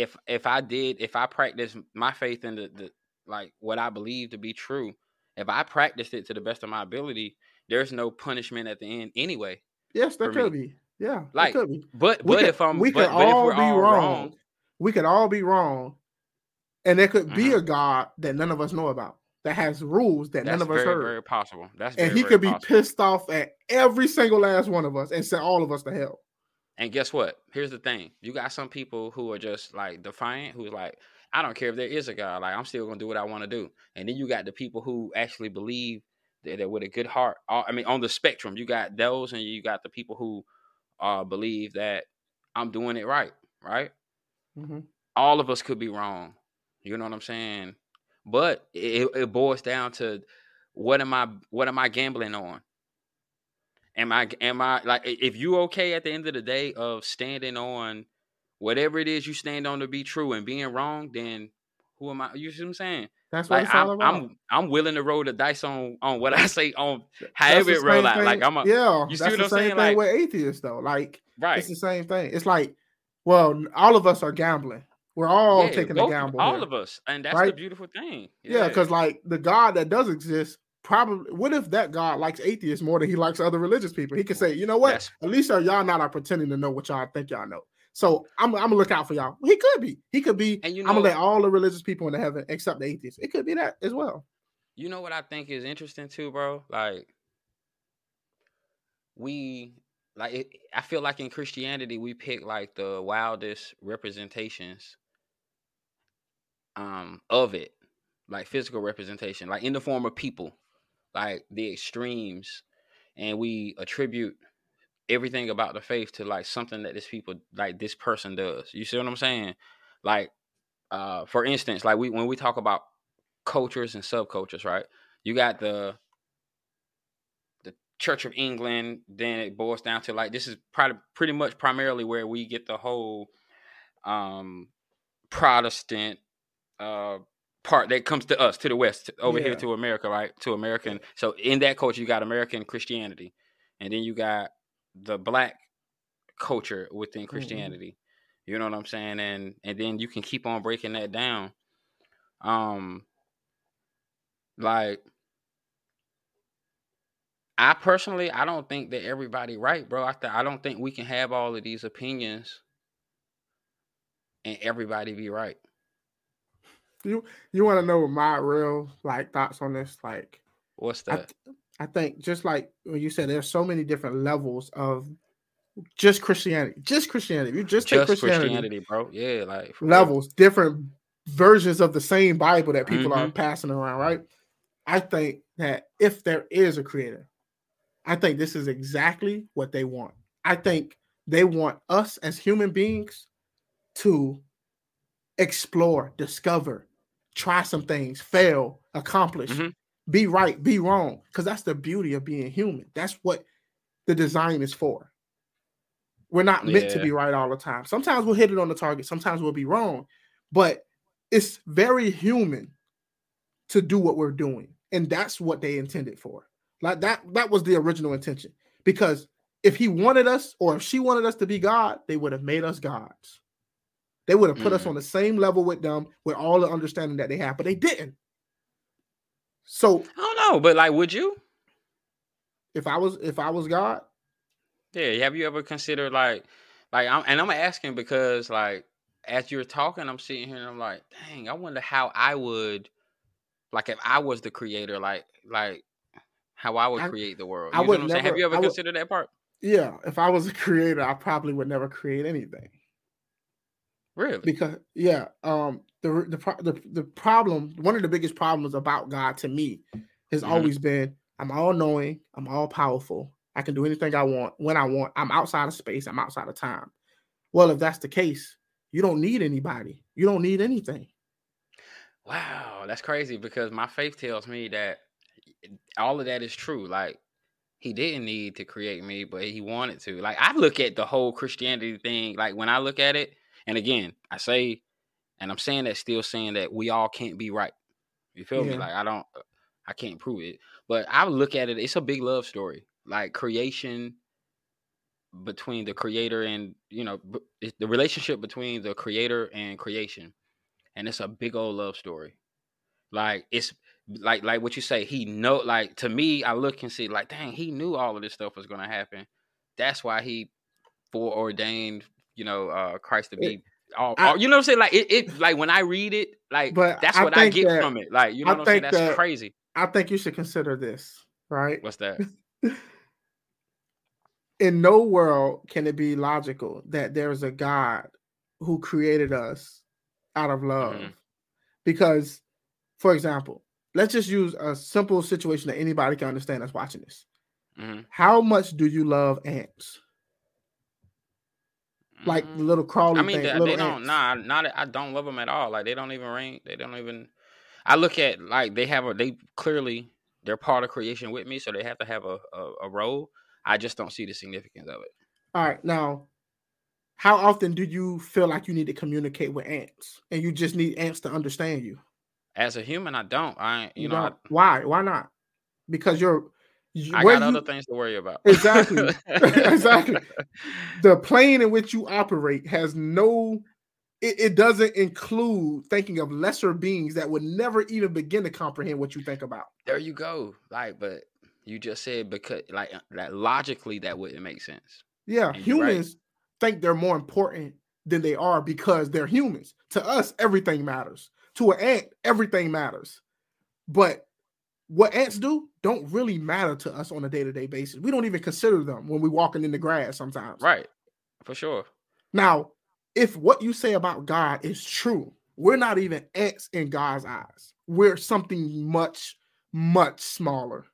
if if i did if i practiced my faith in the, the like what i believe to be true if i practiced it to the best of my ability there's no punishment at the end anyway Yes, there for me. could be. Yeah, Like, could be. but We but could, if i'm we but, could but if all we're be all wrong. wrong We could all be wrong, and there could be Mhm. a God that none of us know about that has rules that that's none of us very heard, very possible that's and very, he could be possible. pissed off at every single last one of us and send all of us to hell. And guess what? Here's the thing. You got some people who are just like defiant, who's like, I don't care if there is a God, like I'm still gonna do what I want to do. And then you got the people who actually believe that, that with a good heart. all- I mean, on the spectrum, you got those, and you got the people who uh believe that I'm doing it right, right? Mhm. All of us could be wrong. You know what I'm saying? But it, it boils down to what am I what am I gambling on? Am I am I like if you okay at the end of the day of standing on whatever it is you stand on to be true and being wrong, then who am I? You see what I'm saying? That's what Like it's all I'm about. I'm I'm willing to roll the dice on on what I [laughs] say on however it the roll out. Like I'm a yeah, you see what the I'm same saying? thing Like- with atheists though. Like right. it's the same thing. It's like, well, all of us are gambling. We're all Yeah, taking both- a gamble. all here. of us, and that's the right? beautiful thing. Yeah, because like the God that does exist, probably what if that God likes atheists more than he likes other religious people? He could say, you know what? That's- At least are y'all not are pretending to know what y'all think y'all know. So I'm, I'm gonna look out for y'all. He could be. He could be. And you know, I'm gonna let all the religious people into heaven except the atheists. It could be that as well. You know what I think is interesting too, bro? Like we like it, I feel like in Christianity we pick like the wildest representations um of it. Like physical representation, like in the form of people, like the extremes and we attribute everything about the faith to like something that this people like this person does. You see what I'm saying? Like uh for instance, like we when we talk about cultures and subcultures, right? You got the the Church of England, then it boils down to like this is probably pretty much primarily where we get the whole um Protestant uh part that comes to us to the west over here to America, right? To American. So in that culture you got American Christianity. And then you got the black culture within Christianity. You know what I'm saying? And and then you can keep on breaking that down. Um like I personally I don't think that everybody right, bro. I th- I don't think we can have all of these opinions and everybody be right. You you want to know my real like thoughts on this? Like What's I, that? th- I think just like when you said, there's so many different levels of just Christianity, just Christianity. You just, take Just Christianity, Christianity, bro. Yeah, like for real. levels, different versions of the same Bible that people are Mhm. passing around, right? I think that if there is a creator, I think this is exactly what they want. I think they want us as human beings to explore, discover, try some things, fail, accomplish, Mhm. be right, be wrong. Because that's the beauty of being human. That's what the design is for. We're not meant to be right all the time. Sometimes we'll hit it on the target, sometimes we'll be wrong, but it's very human to do what we're doing. And that's what they intended for. Like that, that was the original intention. Because if he wanted us or if she wanted us to be God, they would have made us gods. They would have put us Mm. on the same level with them with all the understanding that they have, but they didn't. So I don't know, but like would you? if I was if I was God, Yeah, have you ever considered like like I'm and I'm asking because like as you're talking, I'm sitting here and I'm like, dang, I wonder how I would like if I was the creator, like like how I would I- create the world. I You know would what I'm saying? Have you ever I would- considered that part? yeah, if I was a creator, I probably would never create anything. Really? because yeah um the the the, the problem one of the biggest problems about god to me has Mhm. always been i'm all knowing i'm all powerful i can do anything i want when i want i'm outside of space i'm outside of time well if that's the case you don't need anybody you don't need anything Wow, that's crazy because my faith tells me that all of that is true. Like he didn't need to create me, but he wanted to. Like I look at the whole Christianity thing, like when I look at it, and again, I say, and I'm saying that still saying that we all can't be right. You feel me? Like I don't, I can't prove it, but I look at it. It's a big love story, like creation between the creator and you know the relationship between the creator and creation and it's a big old love story like it's like like what you say he know like to me i look and see like dang he knew all of this stuff was going to happen that's why he foreordained you know uh christ to be all, I- all- you know what i'm saying like it, it like when i read it like But that's I what i get that- from it like you know I what i'm saying that's that- crazy i think you should consider this right what's that [laughs] in no world can it be logical that there's a God who created us out of love. Mhm. Because, for example, let's just use a simple situation that anybody can understand that's watching this. Mhm. How much do you love ants? Like the Mm. little crawly I mean, thing, they, they don't. Nah, not. I don't love them at all. Like they don't even ring. They don't even. I look at like they have a. They clearly they're part of creation with me, so they have to have a, a, a role. I just don't see the significance of it. All right, now, how often do you feel like you need to communicate with ants, and you just need ants to understand you? As a human, I don't. I you, you know I, why? Why not? Because you're. I got you, other things to worry about. Exactly. [laughs] [laughs] exactly. The plane in which you operate has no it, it, doesn't include thinking of lesser beings that would never even begin to comprehend what you think about. There you go. Like, but you just said because like that logically that wouldn't make sense. Yeah, humans right. think they're more important than they are because they're humans. To us, everything matters. To an ant, everything matters. But what ants do don't really matter to us on a day-to-day basis. We don't even consider them when we're walking in the grass sometimes. Right. For sure. Now, if what you say about God is true, we're not even ants in God's eyes. We're something much, much smaller.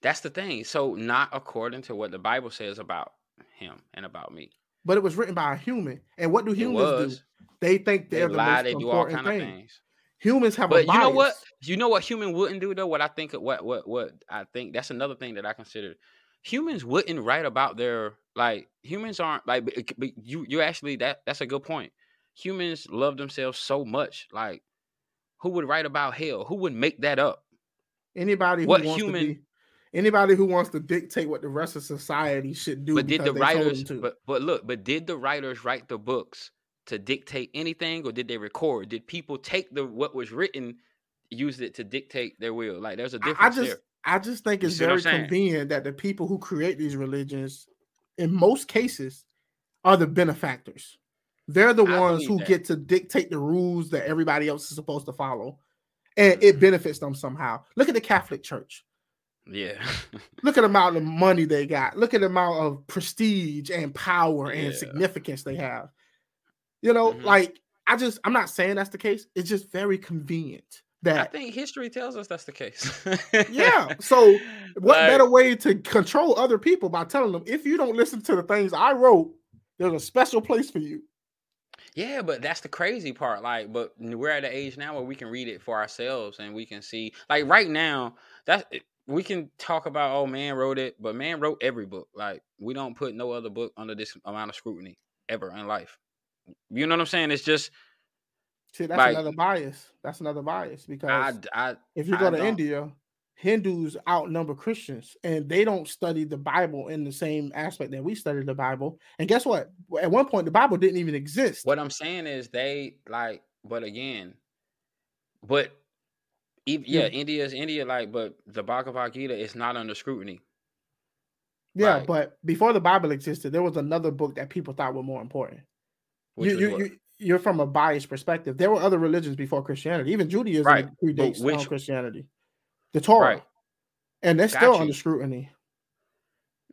That's the thing. So, not according to what the Bible says about him and about me. But it was written by a human. And what do humans do? They think they're they the lie, most they do all kind thing. of things. Humans have but you know what? You know what human wouldn't do though? What I think what what what I think that's another thing that I consider humans wouldn't write about their like humans aren't like but you you actually that that's a good point. Humans love themselves so much. Like who would write about hell? Who would make that up? Anybody what human be, anybody who wants to dictate what the rest of society should do. But did the writers but but look, but did the writers write the books to dictate anything or did they record? Did people take the what was written, use it to dictate their will? Like there's a difference I just, there. I just think it's very convenient that the people who create these religions, in most cases, are the benefactors. They're the I ones who that. get to dictate the rules that everybody else is supposed to follow, and it mm-hmm. benefits them somehow. Look at the Catholic Church. Yeah. [laughs] Look at the amount of money they got. Look at the amount of prestige and power yeah. and significance they have. You know, mm-hmm. like I just I'm not saying that's the case. It's just very convenient that I think history tells us that's the case. yeah. So [laughs] what like, better way to control other people by telling them if you don't listen to the things I wrote, there's a special place for you. Yeah, but that's the crazy part. Like, but we're at an age now where we can read it for ourselves and we can see. Like right now, that we can talk about. Oh, man wrote it, but man wrote every book. Like we don't put no other book under this amount of scrutiny ever in life. You know what I'm saying? It's just See, that's like, another bias. That's another bias because I, I, if you go I to don't. India, Hindus outnumber Christians, and they don't study the Bible in the same aspect that we study the Bible. And guess what? At one point, the Bible didn't even exist. What I'm saying is they like, but again, but even, yeah. India is India, like, but the Bhagavad Gita is not under scrutiny. Yeah, but before the Bible existed, there was another book that people thought were more important. You, you, you, you're from a biased perspective. There were other religions before Christianity. Even Judaism right. predates which, Christianity. The Torah, right. and they're Got still you. under scrutiny.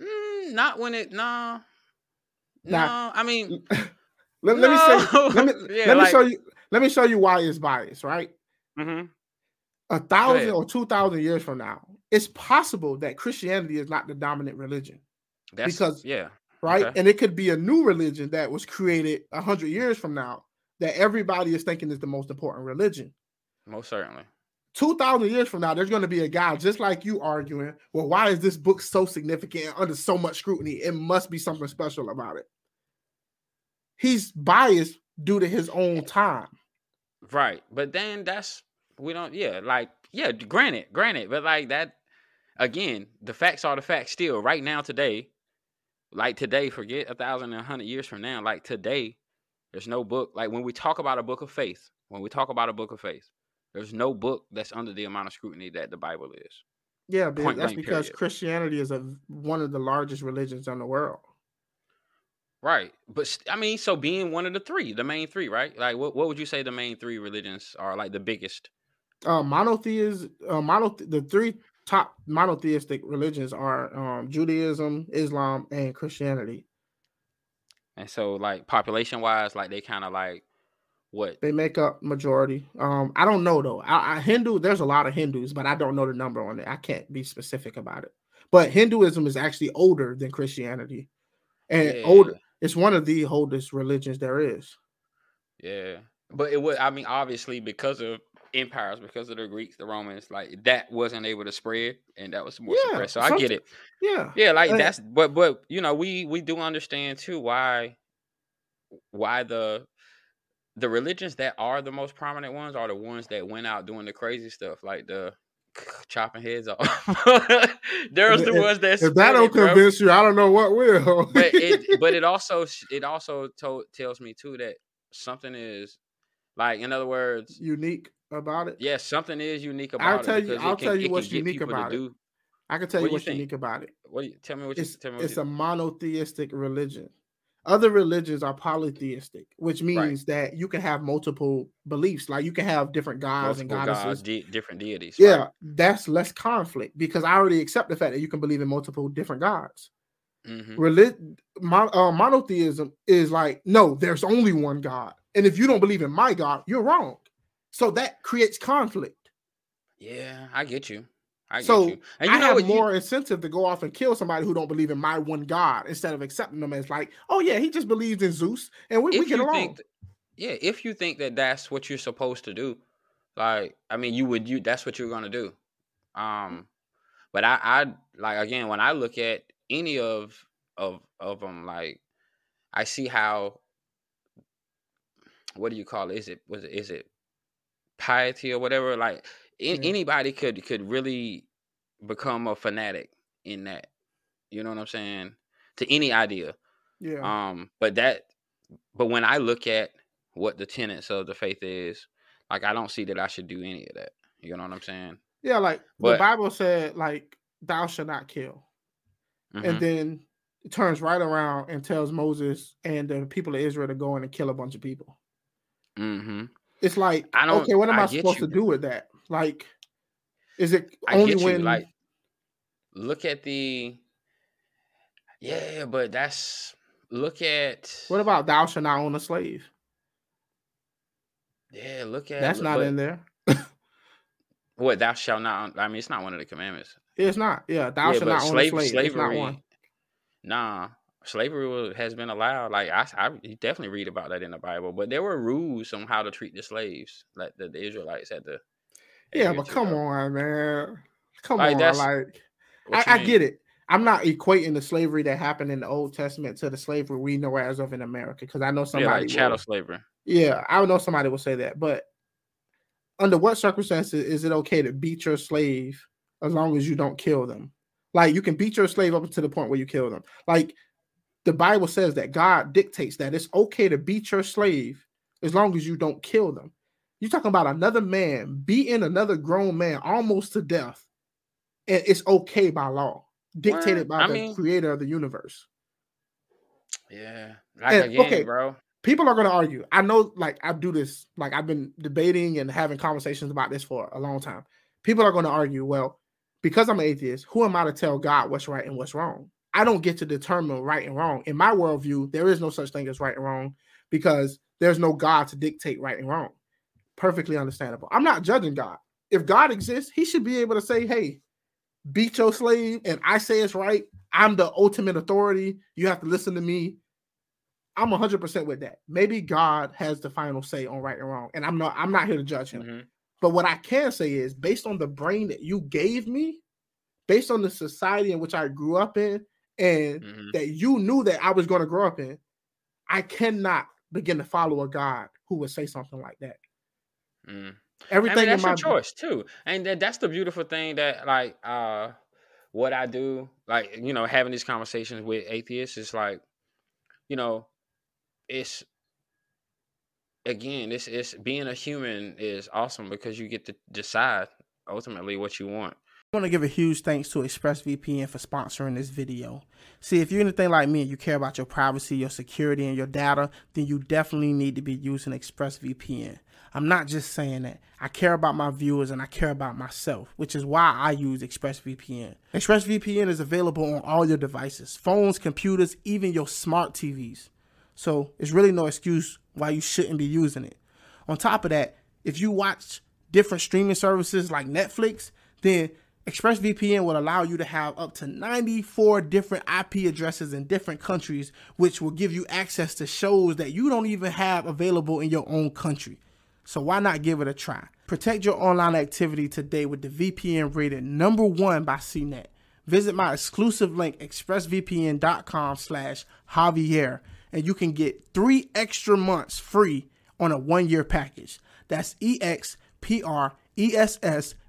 Mm, not when it no, nah. no. I mean, [laughs] let, no. let, me say, let me [laughs] yeah, let me like, show you. Let me show you why it's biased. Right. Mm-hmm. A thousand or two thousand years from now, it's possible that Christianity is not the dominant religion. That's, because yeah, right? Okay. And it could be a new religion that was created a hundred years from now that everybody is thinking is the most important religion. Most certainly. 2000 years from now, there's going to be a guy just like you arguing, well, why is this book so significant under so much scrutiny? It must be something special about it. He's biased due to his own time. Right. But then that's, we don't, yeah, like, yeah, granted, granted, but like that, again, the facts are the facts still. Right now, today, like today, forget a thousand and a hundred years from now. Like today, there's no book. Like when we talk about a book of faith, when we talk about a book of faith, there's no book that's under the amount of scrutiny that the Bible is. Yeah, but that's because period. Christianity is a, one of the largest religions in the world. Right, but I mean, so being one of the three, the main three, right? Like, what what would you say the main three religions are? Like the biggest? Uh, monotheism, uh, mono the three top monotheistic religions are um, Judaism, Islam, and Christianity. And so, like population wise, like they kind of like what they make up majority. Um, I don't know though. I, I, Hindu, there's a lot of Hindus, but I don't know the number on it. I can't be specific about it. But Hinduism is actually older than Christianity, and yeah. older. It's one of the oldest religions there is. Yeah, but it would. I mean, obviously, because of empires because of the Greeks, the Romans, like that wasn't able to spread and that was more Yeah, suppressed. So I get it. Yeah. Yeah, like that's but but you know, we we do understand too why why the the religions that are the most prominent ones are the ones that went out doing the crazy stuff, like the chopping heads off. [laughs] There's the ones that If that don't bro. convince you, I don't know what will. but it [laughs] but it also it also told tells me too that something is like in other words unique about it. yes something is unique I'll about tell it you- because I'll it can, tell you what's unique about it. do I can tell What you what's think? unique about it. what do you tell me what you It's tell me what it's you, a monotheistic religion. Other religions are polytheistic, which means that you can have multiple beliefs. Like you can have different gods and goddesses. gods, de- different deities yeah, right? that's less conflict because I already accept the fact that you can believe in multiple different gods. Mhm. Relig- mon- uh, monotheism is like, no, there's only one God. And if you don't believe in my God, you're wrong. So that creates conflict. yeah i get you i get So, you and you I know have what you- more incentive to go off and kill somebody who don't believe in my one God instead of accepting them as like, oh yeah, he just believes in Zeus and we, we get along. th- yeah if you think that that's what you're supposed to do like i mean you would you that's what you're gonna do um but i i like again when i look at any of of of them like i see how what do you call it is it was it is it piety or whatever like a- Yeah. anybody could could really become a fanatic in that you know what i'm saying to any idea yeah. um, but that, but when I look at what the tenets of the faith is, like I don't see that I should do any of that. You know what I'm saying? yeah, like the Bible said, like, thou shalt not kill. Mhm. And then it turns right around and tells Moses and the people of Israel to go in and kill a bunch of people. Mhm. It's like, I don't- okay, what am I I, supposed you. to do with that? Like, is it I only when Like, look at the. Yeah, but that's look at. what about thou shalt not own a slave? Yeah, look at. That's not but in there. [laughs] What thou shalt not. I mean, it's not one of the commandments. It's not. Yeah, thou yeah, shalt not own slave, a slave. slavery. It's not one. Nah, slavery has been allowed. Like I, I definitely read about that in the Bible, but there were rules on how to treat the slaves, like the, the Israelites had to. Yeah, but come on, man. Come Like, on, like I, I get it. I'm not equating the slavery that happened in the Old Testament to the slavery we know as of in America because I know Yeah, somebody. like chattel slavery. yeah, I know somebody will say that, but under what circumstances is it okay to beat your slave as long as you don't kill them? Like you can beat your slave up to the point where you kill them. Like the Bible says that God dictates that it's okay to beat your slave as long as you don't kill them. You're talking about another man beating another grown man almost to death, and it's okay by law, dictated Well, by I the mean- creator of the universe. Yeah, like And, again, okay, bro. people are going to argue. I know, like, I do this, like, I've been debating and having conversations about this for a long time. People are going to argue, well, because I'm an atheist, who am I to tell God what's right and what's wrong? I don't get to determine right and wrong. In my worldview, there is no such thing as right and wrong because there's no God to dictate right and wrong. Perfectly understandable. I'm not judging God. If God exists, he should be able to say, hey, beat your slave, and I say it's right. I'm the ultimate authority. You have to listen to me. I'm 100% with that. Maybe God has the final say on right and wrong, and I'm not I'm not here to judge him. Mhm. But what I can say is based on the brain that you gave me, based on the society in which I grew up in and Mhm. that you knew that I was going to grow up in, I cannot begin to follow a God who would say something like that. Mm. Everything I mean, that's in my your choice too, and that, that's the beautiful thing that like uh, what I do, like you know, having these conversations with atheists is like, you know, it's again, it's it's being a human is awesome because you get to decide ultimately what you want. I want to give a huge thanks to ExpressVPN for sponsoring this video. See, if you're anything like me and you care about your privacy, your security, and your data, then you definitely need to be using ExpressVPN. I'm not just saying that. I care about my viewers and I care about myself, which is why I use ExpressVPN. ExpressVPN is available on all your devices phones, computers, even your smart TVs. So it's really no excuse why you shouldn't be using it. On top of that, if you watch different streaming services like Netflix, then ExpressVPN will allow you to have up to 94 different IP addresses in different countries, which will give you access to shows that you don't even have available in your own country. So why not give it a try? Protect your online activity today with the VPN rated number one by CNET. Visit my exclusive link, expressvpn.com slash Javier, and you can get three extra months free on a one-year package. That's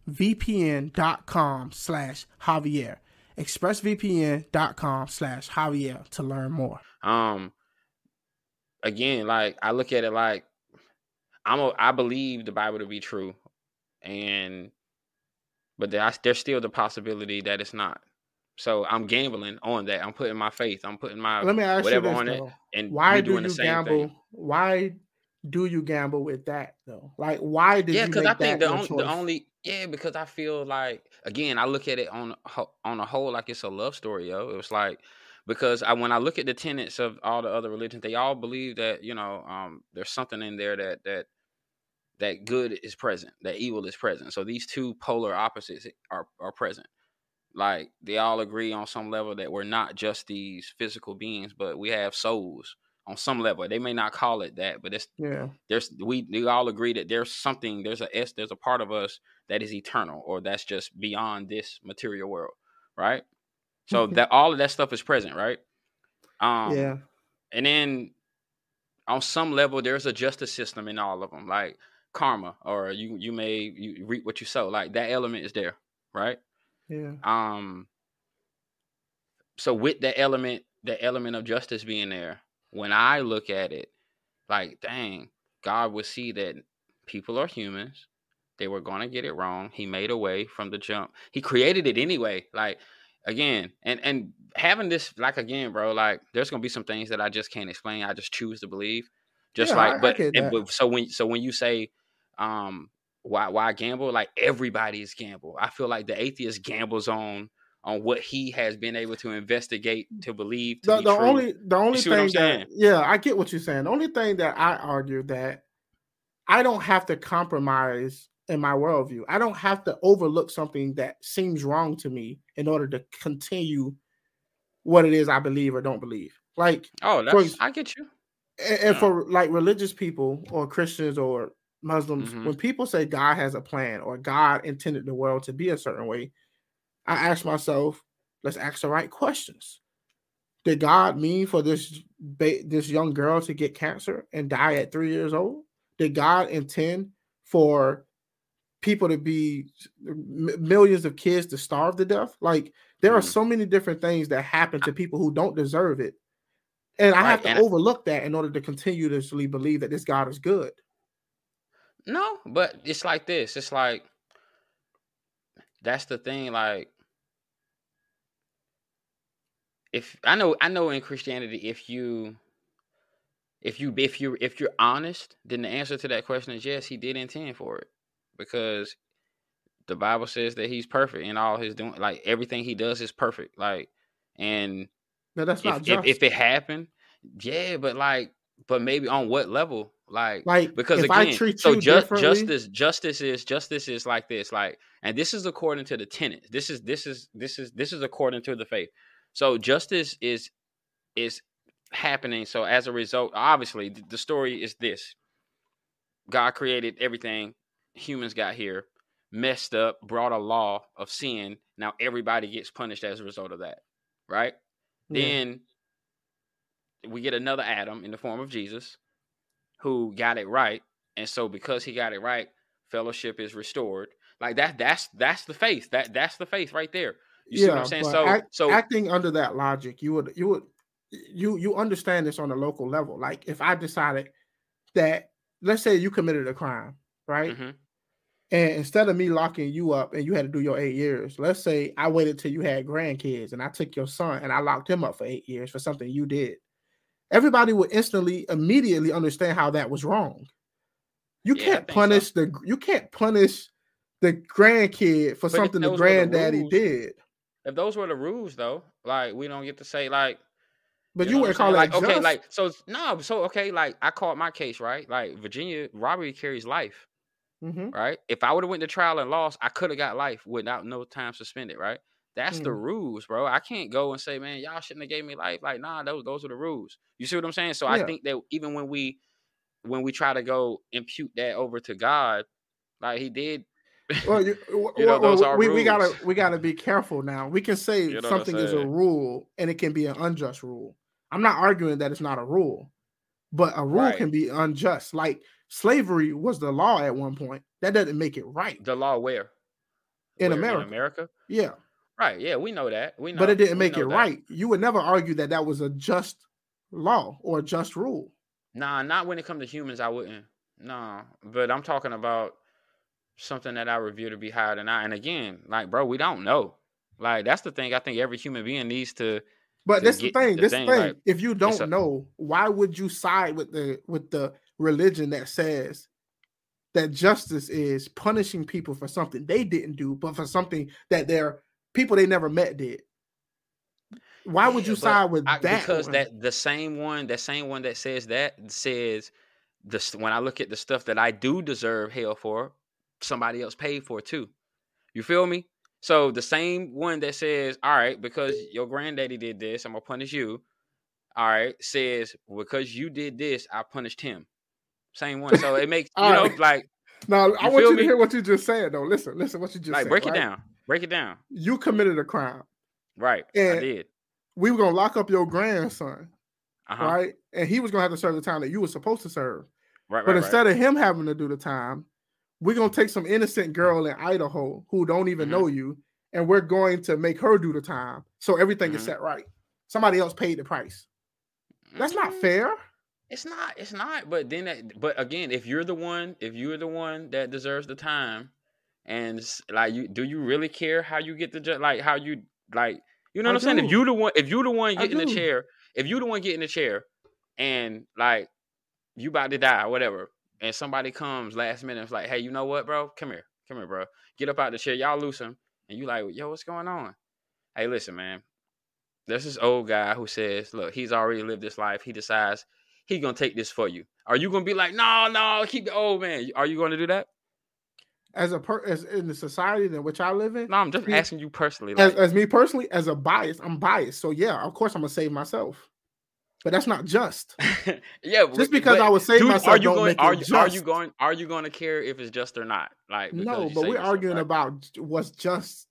E-X-P-R-E-S-S-V-P-N.com slash Javier. expressvpn.com slash Javier to learn more. Um, again, like I look at it like I'm a, I believe the Bible to be true, and but there, there's still the possibility that it's not. So I'm gambling on that. I'm putting my faith. I'm putting my Let me ask whatever you this, on it, though. and Why do doing you the same gamble? thing. Why do you gamble with that though? Like, why did Yeah, you because I think the only, the only yeah, because I feel like again, I look at it on on a whole like it's a love story, yo. It was like because I when I look at the tenets of all the other religions, they all believe that you know um, there's something in there that that that good is present, that evil is present. So these two polar opposites are are present. Like they all agree on some level that we're not just these physical beings, but we have souls on some level. They may not call it that, but it's yeah, there's we we all agree that there's something there's a s there's a part of us that is eternal or that's just beyond this material world right? So that all of that stuff is present right? Um yeah, and then on some level there's a justice system in all of them like karma or you you may you reap what you sow like that element is there right? Yeah, um so with that element the element of justice being there when i look at it like dang god would see that people are humans. They were going to get it wrong. He made a way from the jump. He created it anyway. Like again and and having this like again bro like there's going to be some things that i just can't explain. I just choose to believe. Just Yeah, I- I like but, get and, but so when so when you say um why why gamble? Like everybody's gamble. I feel like the atheist gambles on on what he has been able to investigate to believe to the, be the only the only thing that yeah i get what you're saying. The only thing that i argue that i don't have to compromise in my worldview. I don't have to overlook something that seems wrong to me in order to continue what it is i believe or don't believe. Like oh that's ex- i get you. and, and Yeah. for like religious people or christians or muslims Mhm. when people say god has a plan or god intended the world to be a certain way i ask myself let's ask the right questions did god mean for this ba- this young girl to get cancer and die at three years old did god intend for people to be m- millions of kids to starve to death like there are Mhm. so many different things that happen to people who don't deserve it and I have to overlook that in order to continuously believe that this God is good. No, but it's like this. It's like that's the thing. Like, if I know, I know in Christianity, if you, if you, if you, if you're honest, then the answer to that question is yes. He did intend for it because the Bible says that he's perfect in all his doing. Like everything he does is perfect. Like, and No, that's not if, just. if if it happened, yeah, but like, but maybe on what level? Like, like because if again, I treat so ju- justice, justice is justice is like this, like, and this is according to the tenets. This is this is this is this is according to the faith. So justice is is happening. So as a result, obviously, the story is this: God created everything. Humans got here, messed up, brought a law of sin. Now everybody gets punished as a result of that, right? Yeah. Then we get another Adam in the form of Jesus who got it right. And so because he got it right, fellowship is restored. Like that that's that's the faith. That that's the faith right there. You see what I'm saying? So act- so acting under that logic, you would you would you you understand this on a local level. Like if I decided that let's say you committed a crime, right? mhm, And instead of me locking you up and you had to do your eight years, let's say I waited till you had grandkids and I took your son and I locked him up for eight years for something you did. Everybody would instantly, immediately understand how that was wrong. You Yeah, can't think so. punish the you can't punish the grandkid for But something the were the granddaddy did. If those were the rules though, like we don't get to say like But you, know what wouldn't I'm call saying? like okay, like so no, so okay, like I caught my case, right? Like Virginia robbery carries life. Mhm. right? If I would have went to trial and lost, I could have got life without no time suspended, right? That's the Mm. rules, bro. I can't go and say, man, y'all shouldn't have gave me life. Like, nah, those those are the rules. You see what I'm saying? So I think that even when we when we try to go impute that over to God, like he did. Well, you, [laughs] You know, those well, are we, we gotta we gotta be careful now. We can say You know something is a rule and it can be an unjust rule. I'm not arguing that it's not a rule, but a rule Right. can be unjust. Like slavery was the law at one point. That doesn't make it right. The law where? In Where? America. In America? Yeah, Right. Yeah, we know that. We know. but it didn't make it that. right. You would never argue that that was a just law or a just rule. Nah, not when it comes to humans. I wouldn't. Nah, but I'm talking about something that I review to be higher than I. And again, like, bro, we don't know. Like, that's the thing. I think every human being needs to. But to this the thing. the This thing, thing. like, if you don't a- know, why would you side with the with the religion that says that justice is punishing people for something they didn't do, but for something that their people they never met did? Why would you side with I, that? because one? that the same one, that same one that says that says this when I look at the stuff that I do deserve hell for, somebody else paid for it too. You feel me? So the same one that says, "All right, because your granddaddy did this, I'm gonna punish you." All right, says because you did this, I punished him. Same one. So it makes [laughs] you know right. like now I want you to me? hear what you just said though. Listen, listen what you just like said. break it down, break it down. You committed a crime. Right, I did. We were gonna lock up your grandson, Uh huh. right? And he was gonna have to serve the time that you were supposed to serve. Right, But right, right. instead of him having to do the time, we're gonna take some innocent girl in Idaho who don't even Mhm. know you, and we're going to make her do the time. So everything is Mhm. set right. Somebody else paid the price. That's not Mm, fair. It's not. It's not. But then, that, but again, if you're the one, if you're the one that deserves the time, and like you, do you really care how you get the ju- like how you like you know what I'm saying? If you the one, if you the one getting the chair, if you the one getting the chair, and like you about to die or whatever, and somebody comes last minute, and is like, hey, you know what, bro? Come here, come here, bro. Get up out the chair. Y'all loose him, and you like, yo, what's going on? Hey, listen, man. There's this old guy who says, look, he's already lived this life. He decides he gonna take this for you. Are you gonna be like, no, no, keep the old man? Are you gonna do that? As a per as in the society in which I live in, No, I'm just asking you personally. as, as me personally, as a bias, I'm biased. So yeah, of course I'm gonna save myself. But that's not just. [laughs] yeah, Just because I was save dude, myself are you don't going? make it Are you, are you going? Are you going to care if it's just or not? Like, No, but we're arguing right? about what's just.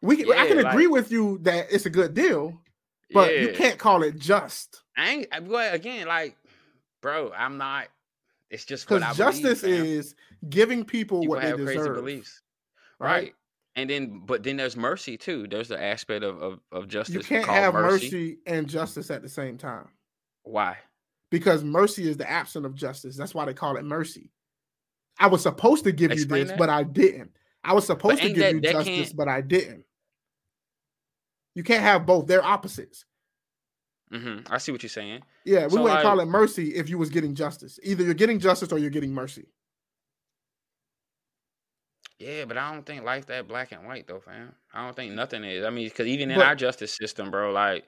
We can, I Yeah, can agree with you that it's a good deal, but you can't call it just I ain't. But again, like, bro, I'm not. It's just because justice believe, is giving people what they have crazy deserve. beliefs, right? right? And then, but then there's mercy too. There's the aspect of of, of justice You can't have mercy. mercy and justice at the same time Why? because mercy is the absence of justice. That's why they call it mercy. I was supposed to give Explain you this, that. but I didn't. I was supposed to give that- you that justice, can't- but I didn't. You can't have both. They're opposites. hmm I see what you're saying. Yeah, we So, wouldn't call it mercy if you was getting justice. Either you're getting justice or you're getting mercy. Yeah, but I don't think life that black and white though, fam. I don't think nothing is. I mean, because even in But- our justice system, bro, like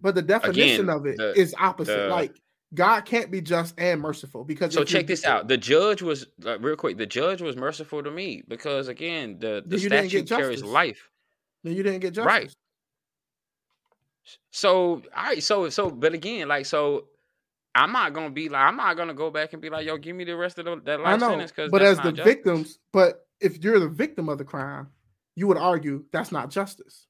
But the definition Again, of it is the- opposite. the- like God can't be just and merciful because so check this out. The judge was uh, real quick. The judge was merciful to me because again, the the Then you didn't get statute carries life. Then you didn't get justice. Right. So all right, so so but again, like so. I'm not gonna be like I'm not gonna go back and be like, yo, give me the rest of the, that life know, sentence because but as the victims, but if you're the victim of the crime, you would argue that's not justice.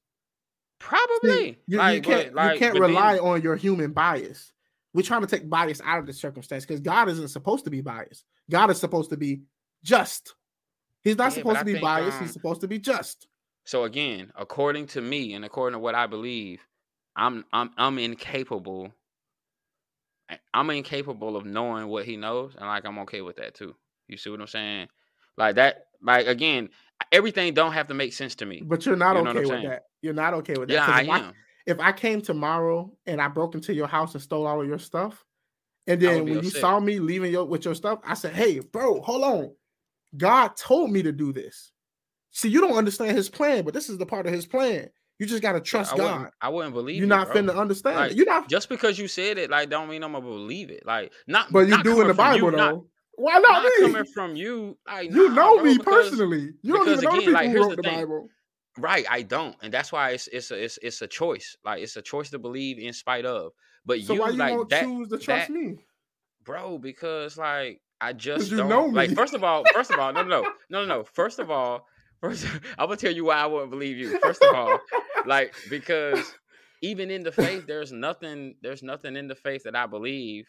Probably you, like, you can't like, you can't but then- rely on your human bias. We're trying to take bias out of the circumstance because God isn't supposed to be biased. God is supposed to be just. He's not Yeah, supposed to be think, biased. um, He's supposed to be just. So again, according to me and according to what I believe, I'm I'm I'm incapable. I'm incapable of knowing what he knows, and like I'm okay with that too. You see what I'm saying? Like that. Like again, everything don't have to make sense to me. But you're not You okay with saying? that. You're not okay with that. Yeah, I if am. if I came tomorrow and I broke into your house and stole all of your stuff, and then when you saw me leaving your with your stuff, I said, "Hey, bro, hold on. God told me to do this. See, you don't understand His plan, but this is the part of His plan. You just gotta trust I God. wouldn't, I wouldn't believe You're not bro. finna understand Like. You're not, Just because you said it, like, don't mean I'm gonna believe it. Like, not. but you not do in the you, Bible though. Not, Why not, not me? coming from you. Like, you nah, know bro, me because- personally. You don't even know the again, people like, who here's wrote the the. Bible. Right, I don't, and that's why it's it's a it's, it's a choice. Like it's a choice to believe in spite of. But So you why you like won't that, choose to trust that- me? bro, because like I just you don't know like. First of all, first of all, no, no, no, no, no. First of all, first, [laughs] I'm gonna tell you why I wouldn't believe you. First of all, like because even in the faith, there's nothing, there's nothing in the faith that I believe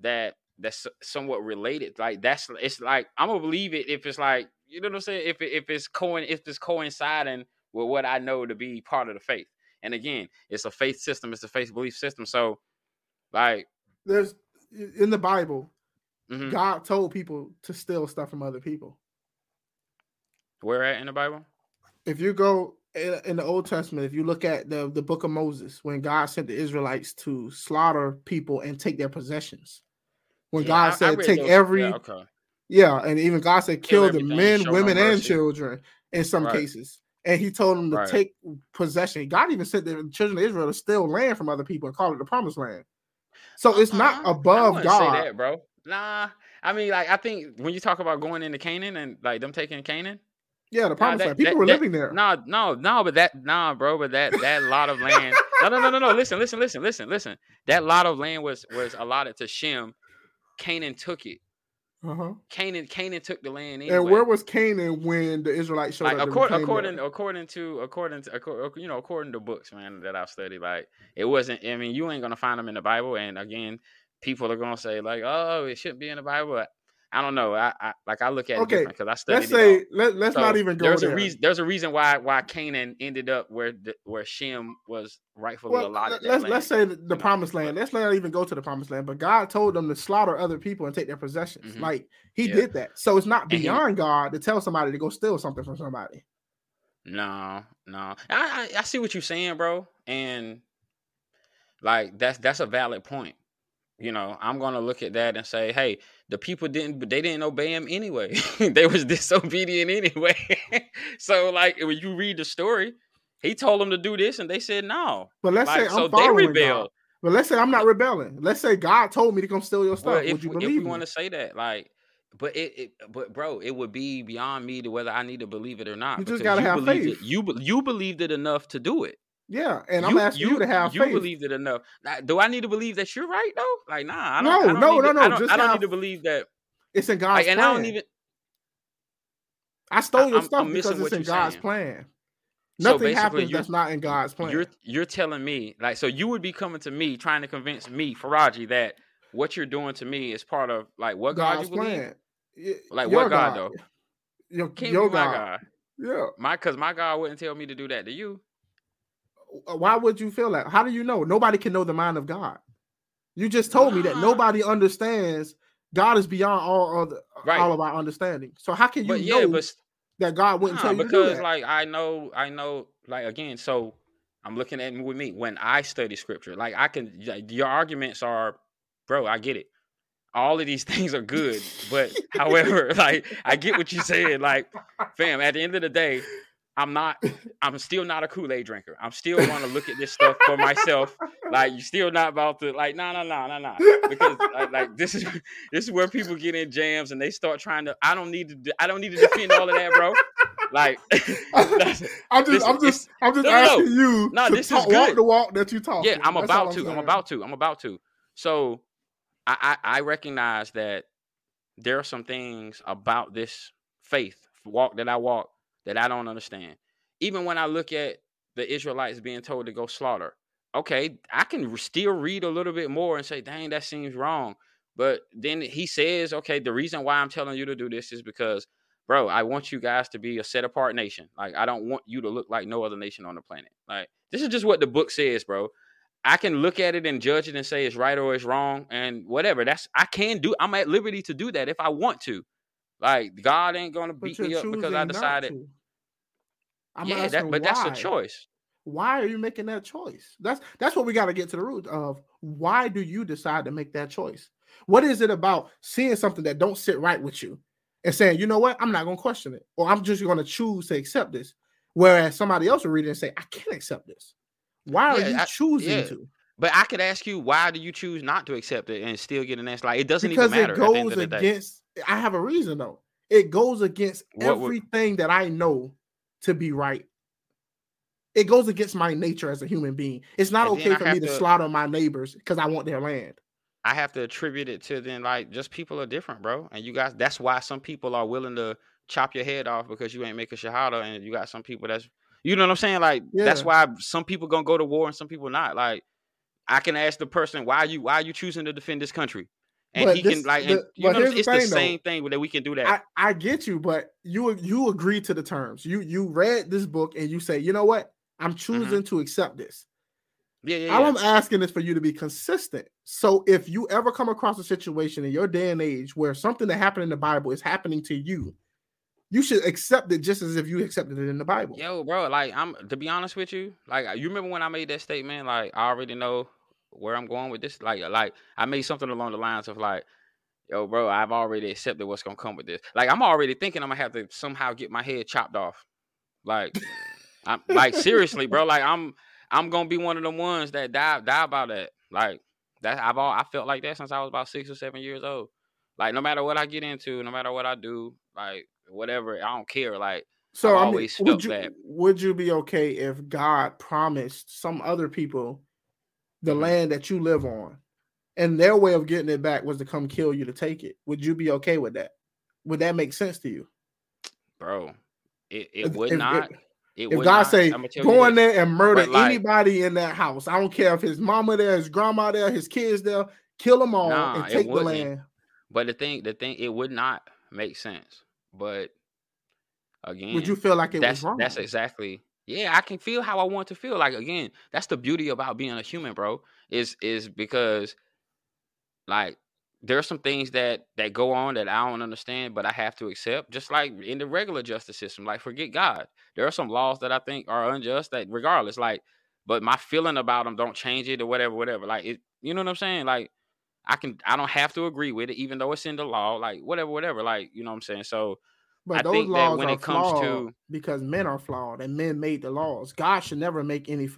that that's somewhat related. Like that's it's like I'm gonna believe it if it's like you know what I'm saying. If it, if it's coin if it's coinciding with what I know to be part of the faith. And again, it's a faith system. It's a faith belief system. So, like, There's in the Bible, mhm. God told people to steal stuff from other people. where at in the Bible? If you go in, in the Old Testament, if you look at the, the book of Moses, when God sent the Israelites to slaughter people and take their possessions, when Yeah, God I- I said read take those- every yeah, okay. Yeah, and even God said Kill kill the men, women, and children in some Right. cases. And he told them to Right. take possession. God even said that the children of Israel to steal land from other people and call it the promised land. So it's uh-huh. not Uh-uh. I above say God. that, bro. Nah, I mean, like, I think when you talk about going into Canaan and like them taking Canaan, Yeah, the promised that- land. People that- were that- living there. No, no, no, but that nah, bro, but that that lot of land. No, no, no, no, no. Listen, listen, listen, listen, listen. That lot of land was was allotted to Shem. Canaan took it. Uh-huh. Canaan Canaan took the land anyway. And where was Canaan when the Israelites showed like up? according according according to according to accor- you know according to books man that I've studied like it wasn't I mean you ain't gonna find them in the Bible and again people are gonna say like oh it shouldn't be in the Bible I don't know I, I like I look at Okay, it because I studied Let's say let, let's not even go there's there. a reason there's a reason why why Canaan ended up where the, where Shem was rightfully Well, allotted Let, let's let's say the, the know, promised land. Let's not even go to the promised land. But God told them to slaughter other people and take their possessions. Mhm. Like He Yeah. did that. So it's not And he- beyond God to tell somebody to go steal something from somebody. No, no. I, I I see what you're saying, bro, and like that's that's a valid point. You know, I'm gonna look at that and say, hey, the people didn't they didn't obey him anyway. [laughs] they was disobedient anyway. [laughs] so like when you read the story, he told them to do this and they said no. But let's Like, say I'm so they following rebelled. God. But let's say I'm not rebelling. Let's say God told me to come steal your stuff. Well, Would you we- if believe we want to say that, like, but it, it, but bro, it would be beyond me to whether I need to believe it or not. You just gotta have faith. It, you you believed it enough to do it. Yeah, and I'm asking you, to have faith. you faith. believed it enough. Now, do I need to believe that you're right though? Like, nah, I don't. No, I don't no, no, no, I don't, just I don't have- need to believe that. It's in God's Like, and plan. I don't even. I stole your I'm- stuff I'm because it's in God's saying. plan. So Nothing basically, happens that's not in God's plan. You're you're telling me like so you would be coming to me trying to convince me Faraji that what you're doing to me is part of like what God God's you plan. Y- Like your what God, though? Your, Can't your God. God. Yeah. My because my God wouldn't tell me to do that to you. Uh, Why would you feel that? How do you know? Nobody can know the mind of God. You just told me that nobody understands. God is beyond all other, Right. all of our understanding. So how can you But know yeah, but that God wouldn't Nah, tell you to do because that? like I know, I know, like again. So I'm looking at with me when I study scripture. Like I can, like, your arguments are, bro. I get it. All of these [laughs] things are good, but [laughs] however, like I get what you're saying. Like, fam, at the end of the day, I'm not. I'm still not a Kool Aid drinker. I'm still [laughs] want to look at this stuff for myself. Like, you're still not about to like, no, no, no, no, no. Because like, like this is [laughs] this is where people get in jams and they start trying to. I don't need to. de- I don't need to defend all of that, bro. Like, [laughs] I'm just, I'm just, I'm just no, no, no. asking you No, to this is talk, walk the walk that you talk. yeah, I'm about all to. I'm about to. I'm about to. So, I, I I recognize that there are some things about this faith walk that I walk that I don't understand. Even when I look at the Israelites being told to go slaughter, okay, I can still read a little bit more and say, "Dang, that seems wrong." But then he says, "Okay, the reason why I'm telling you to do this is because." Bro, I want you guys to be a set apart nation. Like, I don't want you to look like no other nation on the planet. Like, this is just what the book says, bro. I can look at it and judge it and say it's right or it's wrong and whatever. That's I can do. I'm at liberty to do that if I want to. Like God ain't gonna But beat me up because I decided. I'm yeah, that, but that's a choice. Why are you making that choice? That's that's what we got to get to the root of. Why do you decide to make that choice? What is it about seeing something that don't sit right with you and saying, you know what, I'm not gonna question it, or I'm just gonna choose to accept this, whereas somebody else will read it and say, I can't accept this. Why are Yeah, you I- choosing yeah. to? But I could ask you, why do you choose not to accept it and still get an answer? Like it doesn't Because even matter it at the end goes of the day. against. I have a reason though. It goes against What would- everything that I know to be right. It goes against my nature as a human being. It's not And okay for me to to- slaughter my neighbors because I want their land. I have to attribute it to then like just people are different, bro. And you guys, that's why some people are willing to chop your head off because you ain't making shahada, and you got some people that's you know what I'm saying. Like Yeah. that's why some people gonna go to war and some people not. Like I can ask the person why you why are you choosing to defend this country, and But he this- can like the- and, you know it's the thing, though. same thing that we can do that. I, I get you, but you you agree to the terms. You you read this book and you say, you know what? I'm mm-hmm. choosing to accept this. yeah, yeah, All yeah. I'm asking is for you to be consistent. So if you ever come across a situation in your day and age where something that happened in the Bible is happening to you, you should accept it just as if you accepted it in the Bible. Yo, bro, like I'm to be honest with you, like you remember when I made that statement, like I already know where I'm going with this. Like, like I made something along the lines of like, yo, bro, I've already accepted what's gonna come with this. Like, I'm already thinking I'm gonna have to somehow get my head chopped off. Like, I'm like seriously, bro. Like I'm I'm gonna be one of the ones that die die about that. Like that I've all I felt like that since I was about six or seven years old. Like no matter what I get into, no matter what I do, like whatever, I don't care. Like So I've I mean, always would you that. would you be okay if God promised some other people the Mhm. land that you live on, and their way of getting it back was to come kill you to take it? Would you be okay with that? Would that make sense to you? bro. It it If- would if- not. it If would God not. say I'ma tell you go in there and murder like- anybody in that house, I don't care if his mama there, his grandma there, his kids there, kill them all Nah, and take the land. But the thing, the thing, it would not make sense. But again, Would you feel like it that's was wrong? that's exactly. Yeah, I can feel how I want to feel. Like again, that's the beauty about being a human, bro. Is is because like there's some things that that go on that I don't understand, but I have to accept. Just like in the regular justice system, like forget God, there are some laws that I think are unjust. That regardless, like, but my feeling about them don't change it or whatever, whatever. Like it, you know what I'm saying? Like I can, I don't have to agree with it, even though it's in the law. Like whatever, whatever. Like you know what I'm saying? So But I those laws when are it comes flawed to- because men are flawed and men made the laws. God should never make any.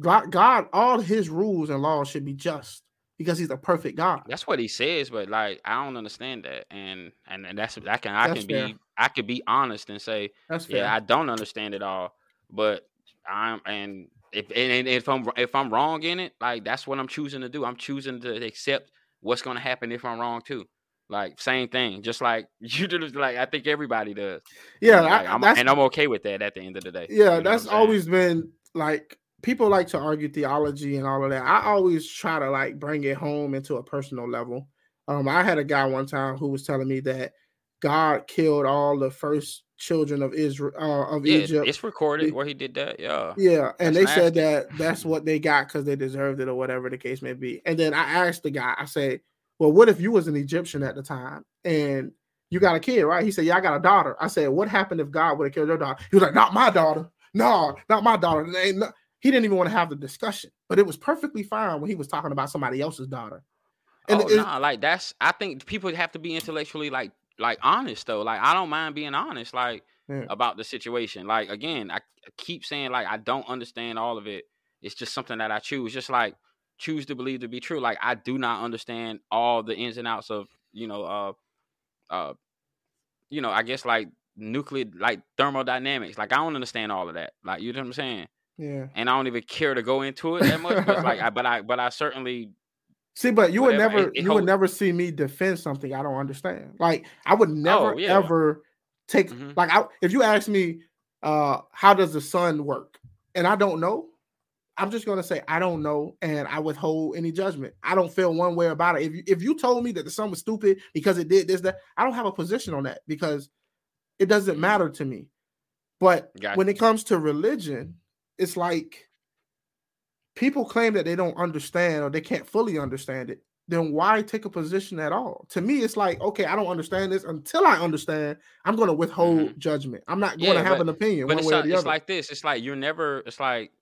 God, God, all his rules and laws should be just because he's a perfect God. That's what he says, but like I don't understand that, and and, and that's I can I That's can fair. be I could be honest and say That's fair. yeah I don't understand it all, but I'm and if and, and if I'm if I'm wrong in it, like that's what I'm choosing to do. I'm choosing to accept what's going to happen if I'm wrong too. Like same thing, just like [laughs] you do. Like I think everybody does. yeah, Like, I, I'm, and I'm okay with that at the end of the day. yeah, You know that's always been like people like to argue theology and all of that. I always try to like bring it home into a personal level. Um, I had a guy one time who was telling me that God killed all the first children of Israel uh, of yeah. Egypt. It's recorded where he did that. Yeah. Yeah, and they That's said that that's what they got because they deserved it or whatever the case may be. And then I asked the guy, I said, "Well, what if you was an Egyptian at the time and you got a kid, right?" He said, "Yeah, I got a daughter." I said, "What happened if God would have killed your daughter?" He was like, "Not my daughter. No, not my daughter." And ain't no- He didn't even want to have the discussion, but it was perfectly fine when he was talking about somebody else's daughter. And oh nah, like that's I think people have to be intellectually like like honest though. Like I don't mind being honest, like Yeah. about the situation. Like again, I keep saying like I don't understand all of it. It's just something that I choose. Just like choose to believe to be true. Like I do not understand all the ins and outs of you know uh uh you know I guess like nuclear like thermodynamics. Like I don't understand all of that. Like you know what I'm saying. Yeah. And I don't even care to go into it that much. But like I but I but I certainly See, but you would never, it- it you would never see me defend something I don't understand. Like I would never Oh, yeah. ever take Mhm. like I, if you ask me, uh, how does the sun work, and I don't know, I'm just gonna say I don't know, and I withhold any judgment. I don't feel one way about it. If you if you told me that the sun was stupid because it did this that, I don't have a position on that because it doesn't Mhm. matter to me. But Got when it comes to religion, it's like people claim that they don't understand or they can't fully understand it. Then why take a position at all? To me, it's like, okay, I don't understand this until I understand. I'm going to withhold judgment. I'm not going Mm-hmm. Yeah, to have but- an opinion but one it's, way or not- it's like this. It's like you're never. It's like,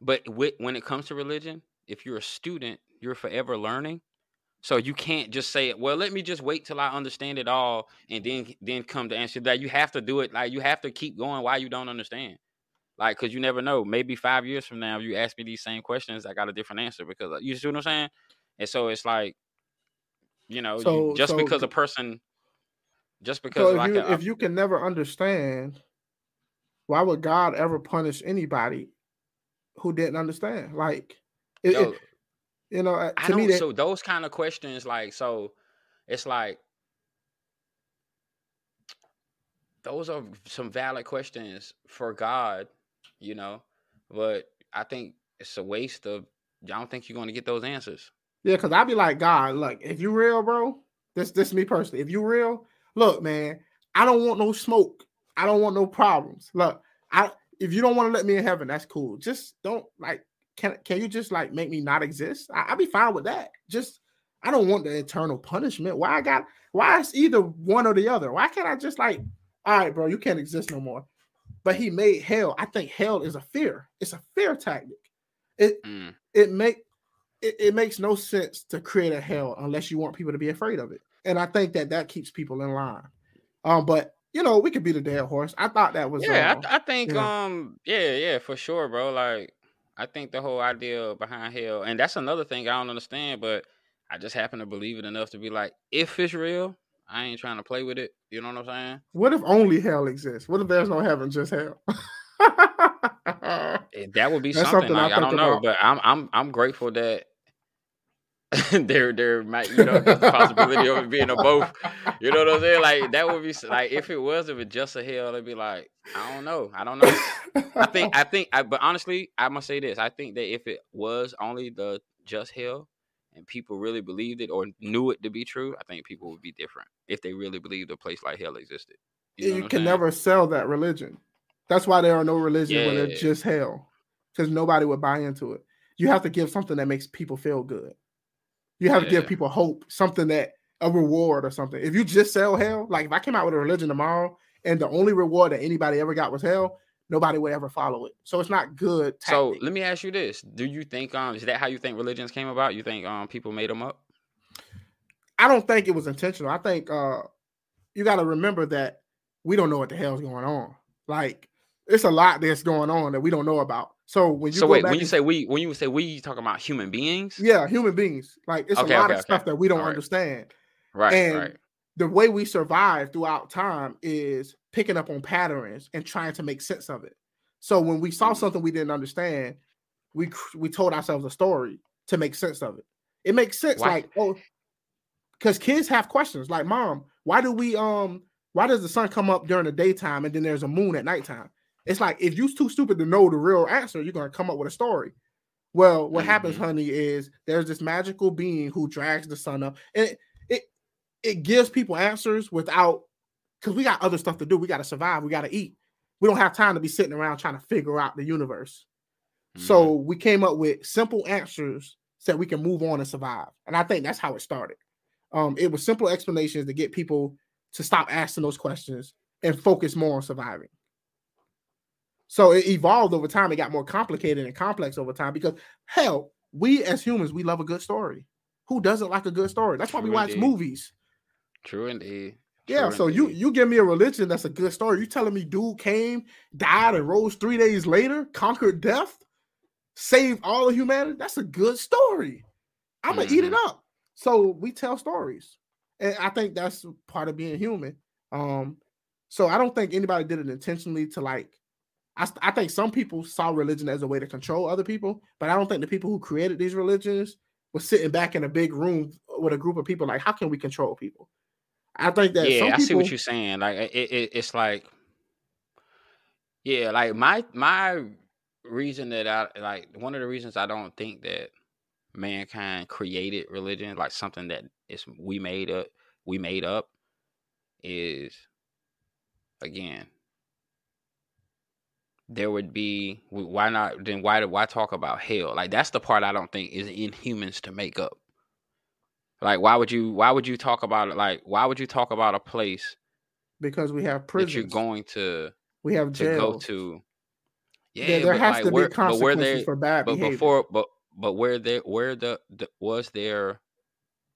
but with, when it comes to religion, if you're a student, you're forever learning. So you can't just say, "Well, let me just wait till I understand it all, and then then come to answer that." You have to do it. Like you have to keep going while you don't understand. Like, cause you never know. Maybe five years from now, if you ask me these same questions, I got a different answer because you see what I'm saying. And so it's like, you know, you- just so because a person, just because so if like you a, if you can never understand, why would God ever punish anybody who didn't understand? Like, it- it- You know, uh, I to me, don't. that, So those kind of questions, like, so it's like those are some valid questions for God, you know. But I think it's a waste of. I don't think you're going to get those answers. yeah, because I'd be like, God, look, if you real, bro, this this me personally. If you real, look, man, I don't want no smoke. I don't want no problems. Look, I if you don't want to let me in heaven, that's cool. Just don't like. Can can you just like make me not exist? I, I'll be fine with that. Just I don't want the eternal punishment. Why I got why it's either one or the other? Why can't I just like, all right, bro, you can't exist no more? But he made hell. I think hell is a fear. It's a fear tactic. It Mm. it make it, it makes no sense to create a hell unless you want people to be afraid of it. And I think that that keeps people in line. Um, but you know, we could be the dead horse. I thought that was Yeah, I, uh, th- I think yeah. um yeah, yeah, for sure, bro. Like I think the whole idea behind hell, and that's another thing I don't understand, but I just happen to believe it enough to be like, if it's real, I ain't trying to play with it. You know what I'm saying? what if only hell exists? What if there's no heaven, just hell? [laughs] Eh, That would be something. something I Like I think don't know, about. but I'm I'm I'm grateful that [laughs] there there might you know the possibility of it being a both. You know what I'm saying? Like that would be like if it was if it just a hell, it'd be like I don't know, I don't know. I think I think I but honestly, I must say this. I think that if it was only the just hell and people really believed it or knew it to be true, I think people would be different if they really believed a place like hell existed. You, know you can saying? never sell that religion. That's why there are no religions where they're Yeah. just hell, because nobody would buy into it. You have to give something that makes people feel good. You have to give people hope, something that a reward or something. If you just sell hell, like if I came out with a religion tomorrow and the only reward that anybody ever got was hell, nobody would ever follow it. So it's not good. So let me ask you this: Do you think um is that how you think religions came about? You think um people made them up? I don't think it was intentional. I think uh you got to remember that we don't know what the hell's going on. Like it's a lot that's going on that we don't know about. So when you So go wait, back when you and- say we, when you say we, you talking about human beings? yeah, human beings, like it's Okay, a lot okay, of okay. stuff that we don't right. understand. Right, and right. the way we survive throughout time is picking up on patterns and trying to make sense of it. So when we saw Mhm. something we didn't understand, we we told ourselves a story to make sense of it. It makes sense, Why- like oh, because kids have questions like, "Mom, why do we um why does the sun come up during the daytime and then there's a moon at nighttime?" It's like if you're too stupid to know the real answer, you're gonna come up with a story. Well, what happens, Mhm. honey, is there's this magical being who drags the sun up, and it it, it gives people answers without because we got other stuff to do. We got to survive. We got to eat. We don't have time to be sitting around trying to figure out the universe. So we came up with simple answers so that we can move on and survive. And I think that's how it started. Um, it was simple explanations to get people to stop asking those questions and focus more on surviving. So it evolved over time. It got more complicated and complex over time because hell, we as humans, we love a good story. Who doesn't like a good story? That's why we watch indeed. movies. True indeed. Yeah, True so you you give me a religion that's a good story. You telling me dude came, died, and rose three days later, conquered death, saved all of humanity? That's a good story. I'm gonna eat it Mm-hmm. up. So we tell stories, and I think that's part of being human. Um, so I don't think anybody did it intentionally to like. I, I think some people saw religion as a way to control other people, but I don't think the people who created these religions were sitting back in a big room with a group of people like, how can we control people? I think that yeah, some I see what you're saying. Like it, it, it's like, yeah, like my my reason that I like one of the reasons I don't think that mankind created religion, like something that is we made up, we made up, is again there would be why not then why why talk about hell like that's the part i don't think is in humans to make up like why would you why would you talk about it like why would you talk about a place because we have that prisons, you're going to we have to jails. go to yeah there, there has like to where, be consequences they for bad but behavior. before but but where there where the, the was there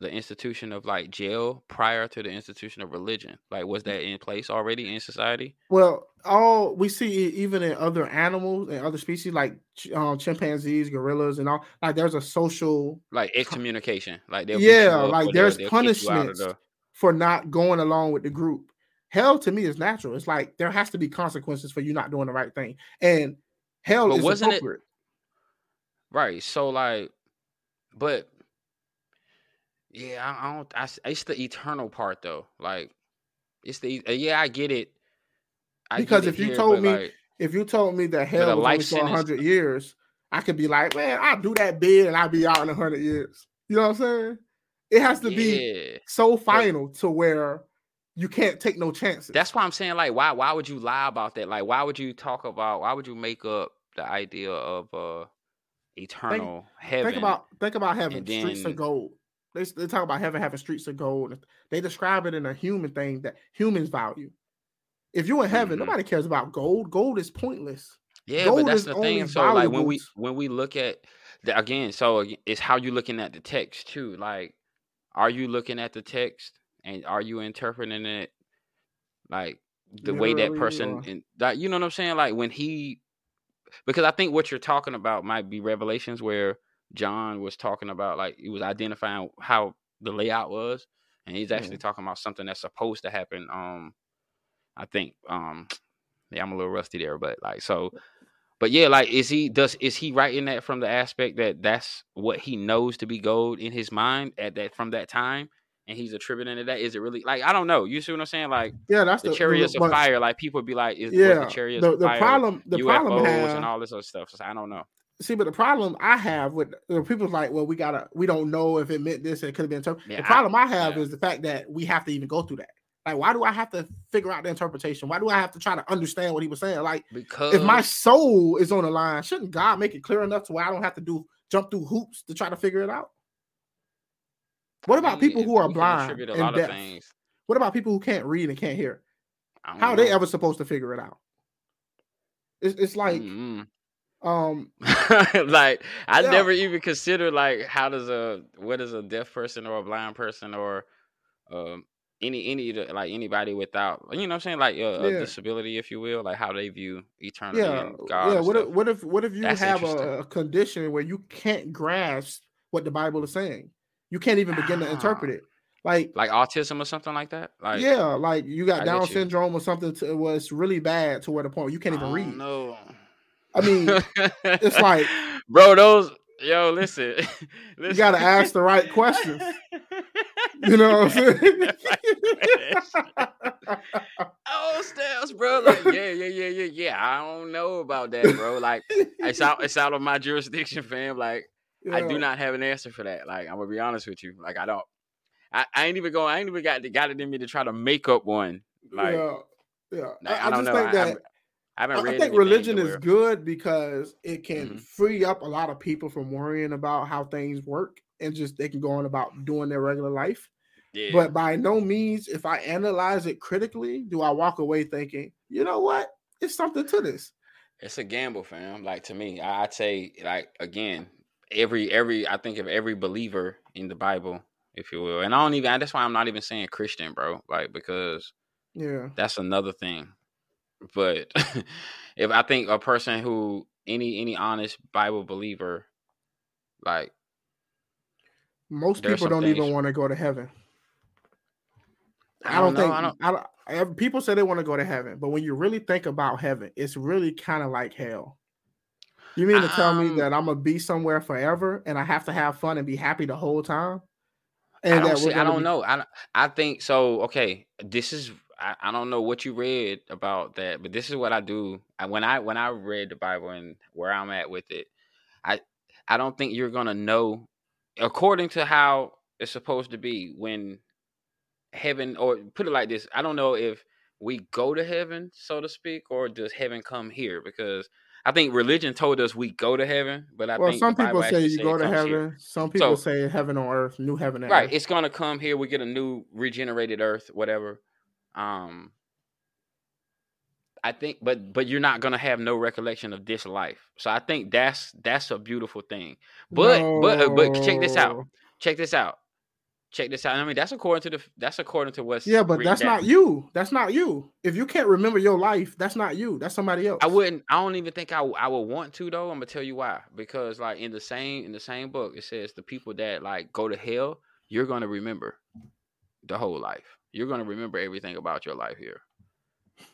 the institution of like jail prior to the institution of religion like was that in place already in society Well, all we see even in other animals and other species like um, chimpanzees, gorillas, and all like there's a social like excommunication like they'll beat you yeah, like there's they'll kick you out of punishments the for not going along with the group. Hell to me is natural. It's like there has to be consequences for you not doing the right thing, and hell But is wasn't it- Right. So like but yeah, I, I don't. I, it's the eternal part though. Like it's the uh, yeah, I get it. I because get if it you here, told me like, if you told me that hell was only for hundred years, I could be like, man, I'll do that bid and I'll be out in hundred years. You know what I'm saying? It has to yeah. be so final but, to where you can't take no chances. That's why I'm saying, like, why why would you lie about that? Like, why would you talk about why would you make up the idea of uh eternal think, heaven? Think about think about heaven, streets of gold. They, they talk about heaven having streets of gold. They describe it in a human thing that humans value. If you're in heaven, mm-hmm. nobody cares about gold. Gold is pointless. Yeah, gold but that's the thing. So like when we when we look at the, again, so it's how you looking at the text too. Like, are you looking at the text and are you interpreting it like the way that person and that you know what I'm saying? Like when he because I think what you're talking about might be revelations where John was talking about like he was identifying how the layout was, and he's actually talking about something that's supposed to happen. Um, I think um, [tsk] yeah, I'm a little rusty there, but like so, but yeah, like is he does is he writing that from the aspect that that's what he knows to be gold in his mind at that from that time, and he's attributing to that? Is it really like I don't know? You see what I'm saying? Like yeah, that's the, the chariots of fire. Like people would be like, is yeah, the chariots the, the fire, problem the UFOs problem have, and all this other stuff? So I don't know see, but the problem I have with you know, people like, well, we gotta, we don't know if it meant this. It could have been. Inter-. Yeah, the problem I, I have yeah. is the fact that we have to even go through that. Like, why do I have to figure out the interpretation? Why do I have to try to understand what he was saying? Like, because if my soul is on the line, shouldn't God make it clear enough to where I don't have to do jump through hoops to try to figure it out? What about people who are blind and deaf? What about people who can't read and can't hear? How know. are they ever supposed to figure it out? It's, it's like mm-hmm. Um, [laughs] like I yeah. never even considered like how does a what is a deaf person or a blind person or um any any like anybody without you know what I'm saying? Like a, yeah. a disability if you will like how they view eternity yeah. God yeah what if, what if what if you That's have a, a, condition where you can't grasp what the Bible is saying? You can't even begin to interpret it. Like like autism or something like that? Like yeah like you got I Down syndrome or something to, was really bad to where the point you can't even read. no I mean, it's like, [laughs] bro, those yo, listen, [laughs] listen. you got to ask the right questions. [laughs] You know what I'm saying? oh, Stabs, bro. Like, yeah, yeah, yeah, yeah, yeah. I don't know about that, bro. Like, it's out, it's out of my jurisdiction, fam. Like, yeah. I do not have an answer for that. Like, I'm gonna be honest with you. Like, I don't. I, I ain't even going. I ain't even got got it in me to try to make up one. Like, yeah, yeah. Like, I, I, don't know. Think that, I I think religion is good because it can mm-hmm. free up a lot of people from worrying about how things work and just they can go on about doing their regular life. Yeah. But by no means, if I analyze it critically, do I walk away thinking, you know what, it's something to this. It's a gamble, fam. Like to me, I'd say, like again, every every I think of every believer in the Bible, if you will, and I don't even. That's why I'm not even saying Christian, bro. Like because yeah, that's another thing but [laughs] if I think a person who any any honest Bible believer, like most people don't even want to go to heaven. I don't, I don't think I don't, I don't, people say they want to go to heaven, but when you really think about heaven, it's really kind of like hell. You mean to tell um, me that I'm gonna be somewhere forever and I have to have fun and be happy the whole time? And I don't, see, I don't be... know. I I think so. Okay, this is I, I don't know what you read about that, but this is what I do. I, when I when I read the Bible and where I'm at with it, I I don't think you're gonna know according to how it's supposed to be when heaven or put it like this. I don't know if we go to heaven, so to speak, or does heaven come here? Because I think religion told us we go to heaven, but I well, think some people say you go to heaven. Here. Some people so, say heaven on earth, new heaven. right, earth. it's gonna come here. We get a new regenerated earth, whatever. Um, I think, but but you're not gonna have no recollection of this life. So I think that's that's a beautiful thing. But no. but uh, but check this out. Check this out. Check this out. I mean, that's according to the that's according to what's yeah, but that's down. not you. That's not you. If you can't remember your life, that's not you. That's somebody else. I wouldn't. I don't even think I I would want to though. I'm gonna tell you why. Because like in the same in the same book, it says the people that like go to hell, you're gonna remember the whole life you're gonna remember everything about your life here.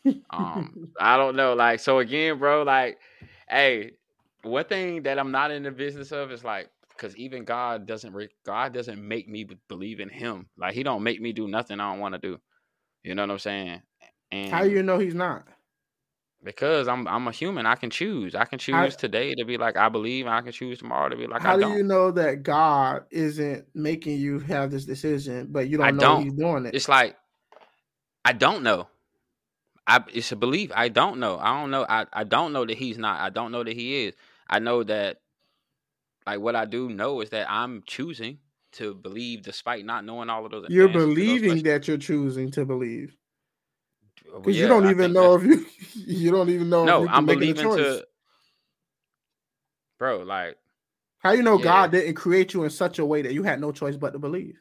[laughs] um, I don't know, like so again, bro. Like, hey, one thing that I'm not in the business of is like because even God doesn't re- God doesn't make me believe in Him. Like He don't make me do nothing I don't want to do. You know what I'm saying? And how you know He's not? Because I'm I'm a human. I can choose. I can choose I, today to be like I believe. I can choose tomorrow to be like. How do you know that God isn't making you have this decision, but you don't I know don't. He's doing it? It's like I don't know. I it's a belief. I don't know. I don't know. I, I don't know that he's not. I don't know that he is. I know that like what I do know is that I'm choosing to believe despite not knowing all of those. You're believing that you're choosing to believe. Because yeah, [laughs] you don't even know if you you don't even know. No, I'm believing to. Bro, like, how you know yeah. God didn't create you in such a way that you had no choice but to believe?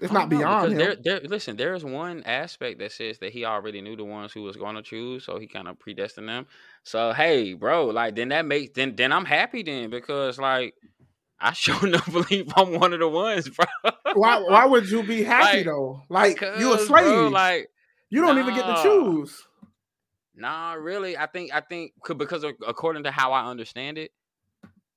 It's not know, beyond him. There, there, listen, there is one aspect that says that he already knew the ones who was going to choose, so he kind of predestined them. So hey, bro, like then that makes then then I'm happy then because like I sure enough believe I'm one of the ones, bro. why [laughs] why would you be happy like, though? Like you a slave. Bro, like you don't nah, even get to choose. Nah, really. I think I think because according to how I understand it,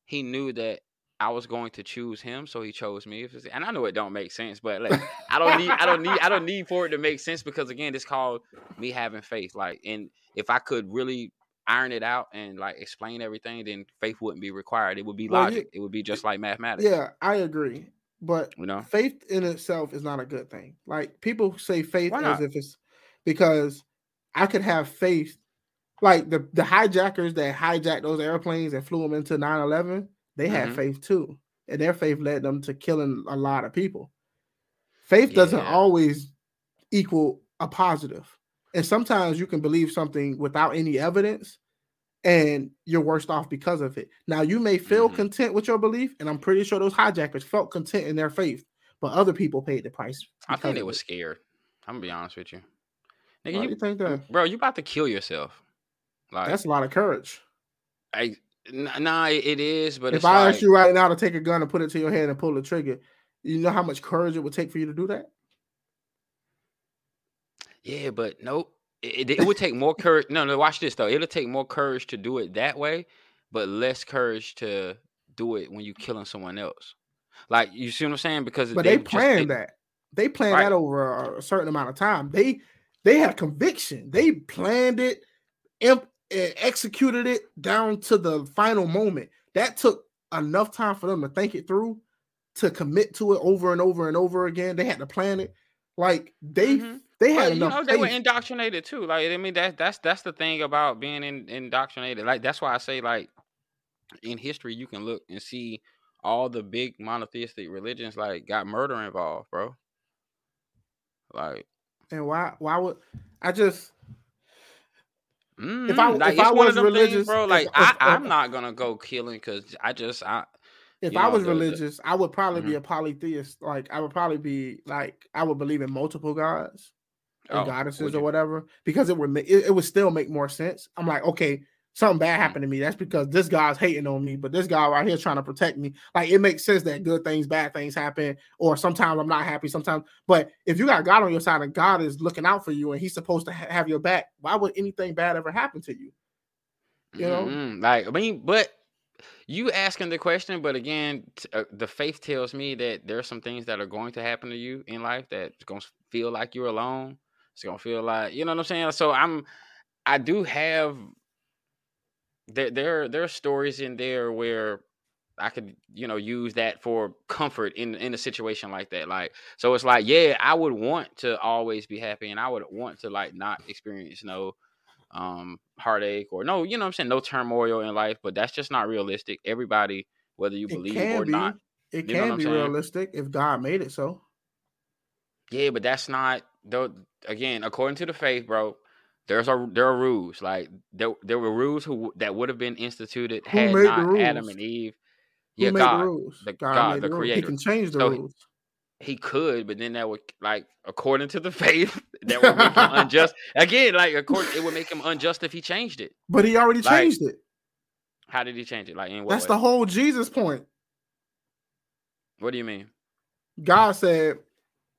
he knew that I was going to choose him, so he chose me. And I know it don't make sense, but like I don't need I don't need I don't need for it to make sense because again, it's called me having faith. Like, and if I could really iron it out and like explain everything, then faith wouldn't be required. It would be well, logic. it would be just like mathematics. Yeah, I agree. But you know, faith in itself is not a good thing. Like people say faith as if it's because I could have faith. Like the, the hijackers that hijacked those airplanes and flew them into 9 11, they mm-hmm. had faith too, and their faith led them to killing a lot of people. Faith yeah. doesn't always equal a positive, and sometimes you can believe something without any evidence, and you're worse off because of it. Now you may feel mm-hmm. content with your belief, and I'm pretty sure those hijackers felt content in their faith, but other people paid the price. I think they were scared. I'm gonna be honest with you. Nigga, you, you think that, bro? You about to kill yourself? Like that's a lot of courage. I Nah, it is. But if I like... ask you right now to take a gun and put it to your head and pull the trigger, you know how much courage it would take for you to do that? Yeah, but nope. It, it, it would take more courage. No, no. Watch this though. It'll take more courage to do it that way, but less courage to do it when you're killing someone else. Like you see what I'm saying? Because but they, they planned just, that. They planned right. that over a certain amount of time. They they had conviction. They planned it, imp- and executed it down to the final moment. That took enough time for them to think it through, to commit to it over and over and over again. They had to plan it. Like they mm-hmm. They had enough. You know, they were indoctrinated too. Like I mean, that's that's that's the thing about being in, indoctrinated. Like that's why I say like in history you can look and see all the big monotheistic religions like got murder involved, bro. Like and why why would I just Mm-hmm. If I like, if I was religious, things, bro, like if, I, I'm not gonna go killing because I just I. If I know, was religious, I would probably mm-hmm. be a polytheist. Like I would probably be like I would believe in multiple gods oh, goddesses or whatever because it would it, it would still make more sense. I'm like, okay, something bad mm. happened to me. That's because this guy's hating on me, but this guy right here is trying to protect me. Like it makes sense that good things, bad things happen, or sometimes I'm not happy. Sometimes, but if you got God on your side and God is looking out for you and He's supposed to ha- have your back, why would anything bad ever happen to you? You know, mm-hmm. like I mean, but you asking the question, but again, t- uh, the faith tells me that there are some things that are going to happen to you in life that's going to feel like you're alone. It's to feel like you know what I'm saying. So I'm, I do have there there there are stories in there where I could, you know, use that for comfort in in a situation like that. Like, so it's like, yeah, I would want to always be happy, and I would want to like not experience no um heartache or no, you know, I'm saying no turmoil in life. But that's just not realistic. Everybody, whether you believe or be. not, it can be realistic if God made it so. Yeah, but that's not though. Again, according to the faith, bro, there's a there are rules like there there were rules who that would have been instituted who had not Adam and Eve. Who yeah, God, the, the God, God the, the creator. He can change the so rules. He, he could, but then that would like according to the [laughs] faith that would make him [laughs] unjust. Again, like according it would make him unjust if he changed it. But he already like, changed it. How did he change it? Like in That's way? the whole Jesus point. What do you mean? God said,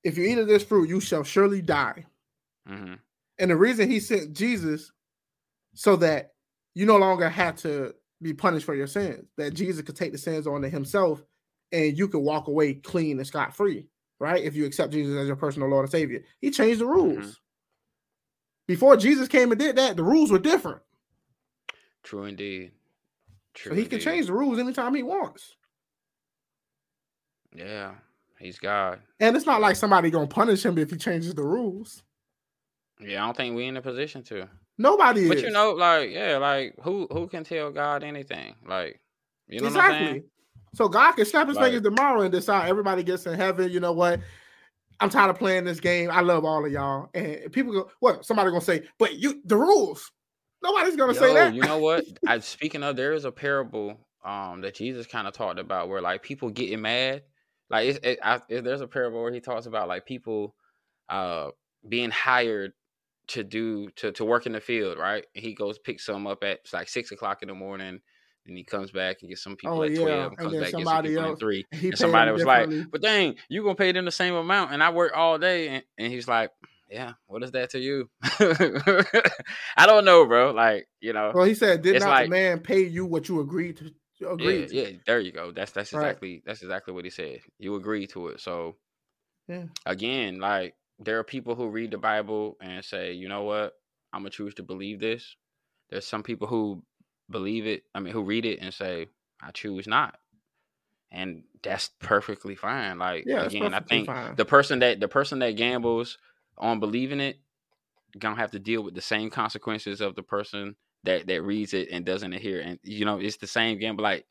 "If you eat of this fruit, you shall surely die." Mm-hmm. And the reason he sent Jesus so that you no longer had to be punished for your sins. That Jesus could take the sins on to himself and you could walk away clean and scot free, right? If you accept Jesus as your personal Lord and Savior. He changed the rules. Mm-hmm. Before Jesus came and did that, the rules were different. True indeed. True so he indeed. can change the rules anytime he wants. Yeah, he's God. And it's not like somebody gonna punish him if he changes the rules. Yeah, I don't think we're in a position to. Nobody but is. you know, like, yeah, like who who can tell God anything? Like, you know exactly. So God can snap his like, fingers tomorrow and decide everybody gets in heaven. You know what? I'm tired of playing this game. I love all of y'all. And people go, what? Somebody gonna say, but you the rules. Nobody's gonna yo, say that. you know what? [laughs] I speaking of, there is a parable um that Jesus kind of talked about where like people getting mad. Like it, I, it, there's a parable where he talks about like people uh being hired to do to to work in the field, right? he goes pick some up at like six o'clock in the morning. And he comes back and gets some people oh, at yeah. twelve, and comes and back and gets some else, at three. And somebody was like, "But dang, you gonna pay them the same amount, and I work all day." And, and he's like, "Yeah, what is that to you?" [laughs] I don't know, bro. Like, you know. Well, he said, "Did not like, the man pay you what you agreed to?" Agreed yeah, yeah, there you go. That's that's exactly right. that's exactly what he said. You agree to it. So, yeah. again, like there are people who read the Bible and say, you know what, I'm gonna choose to believe this. There's some people who believe it. I mean, who read it and say, I choose not, and that's perfectly fine. Like yeah, again, I think fine. the person that the person that gambles on believing it gonna have to deal with the same consequences of the person that that reads it and doesn't adhere. And you know, it's the same gamble. Like,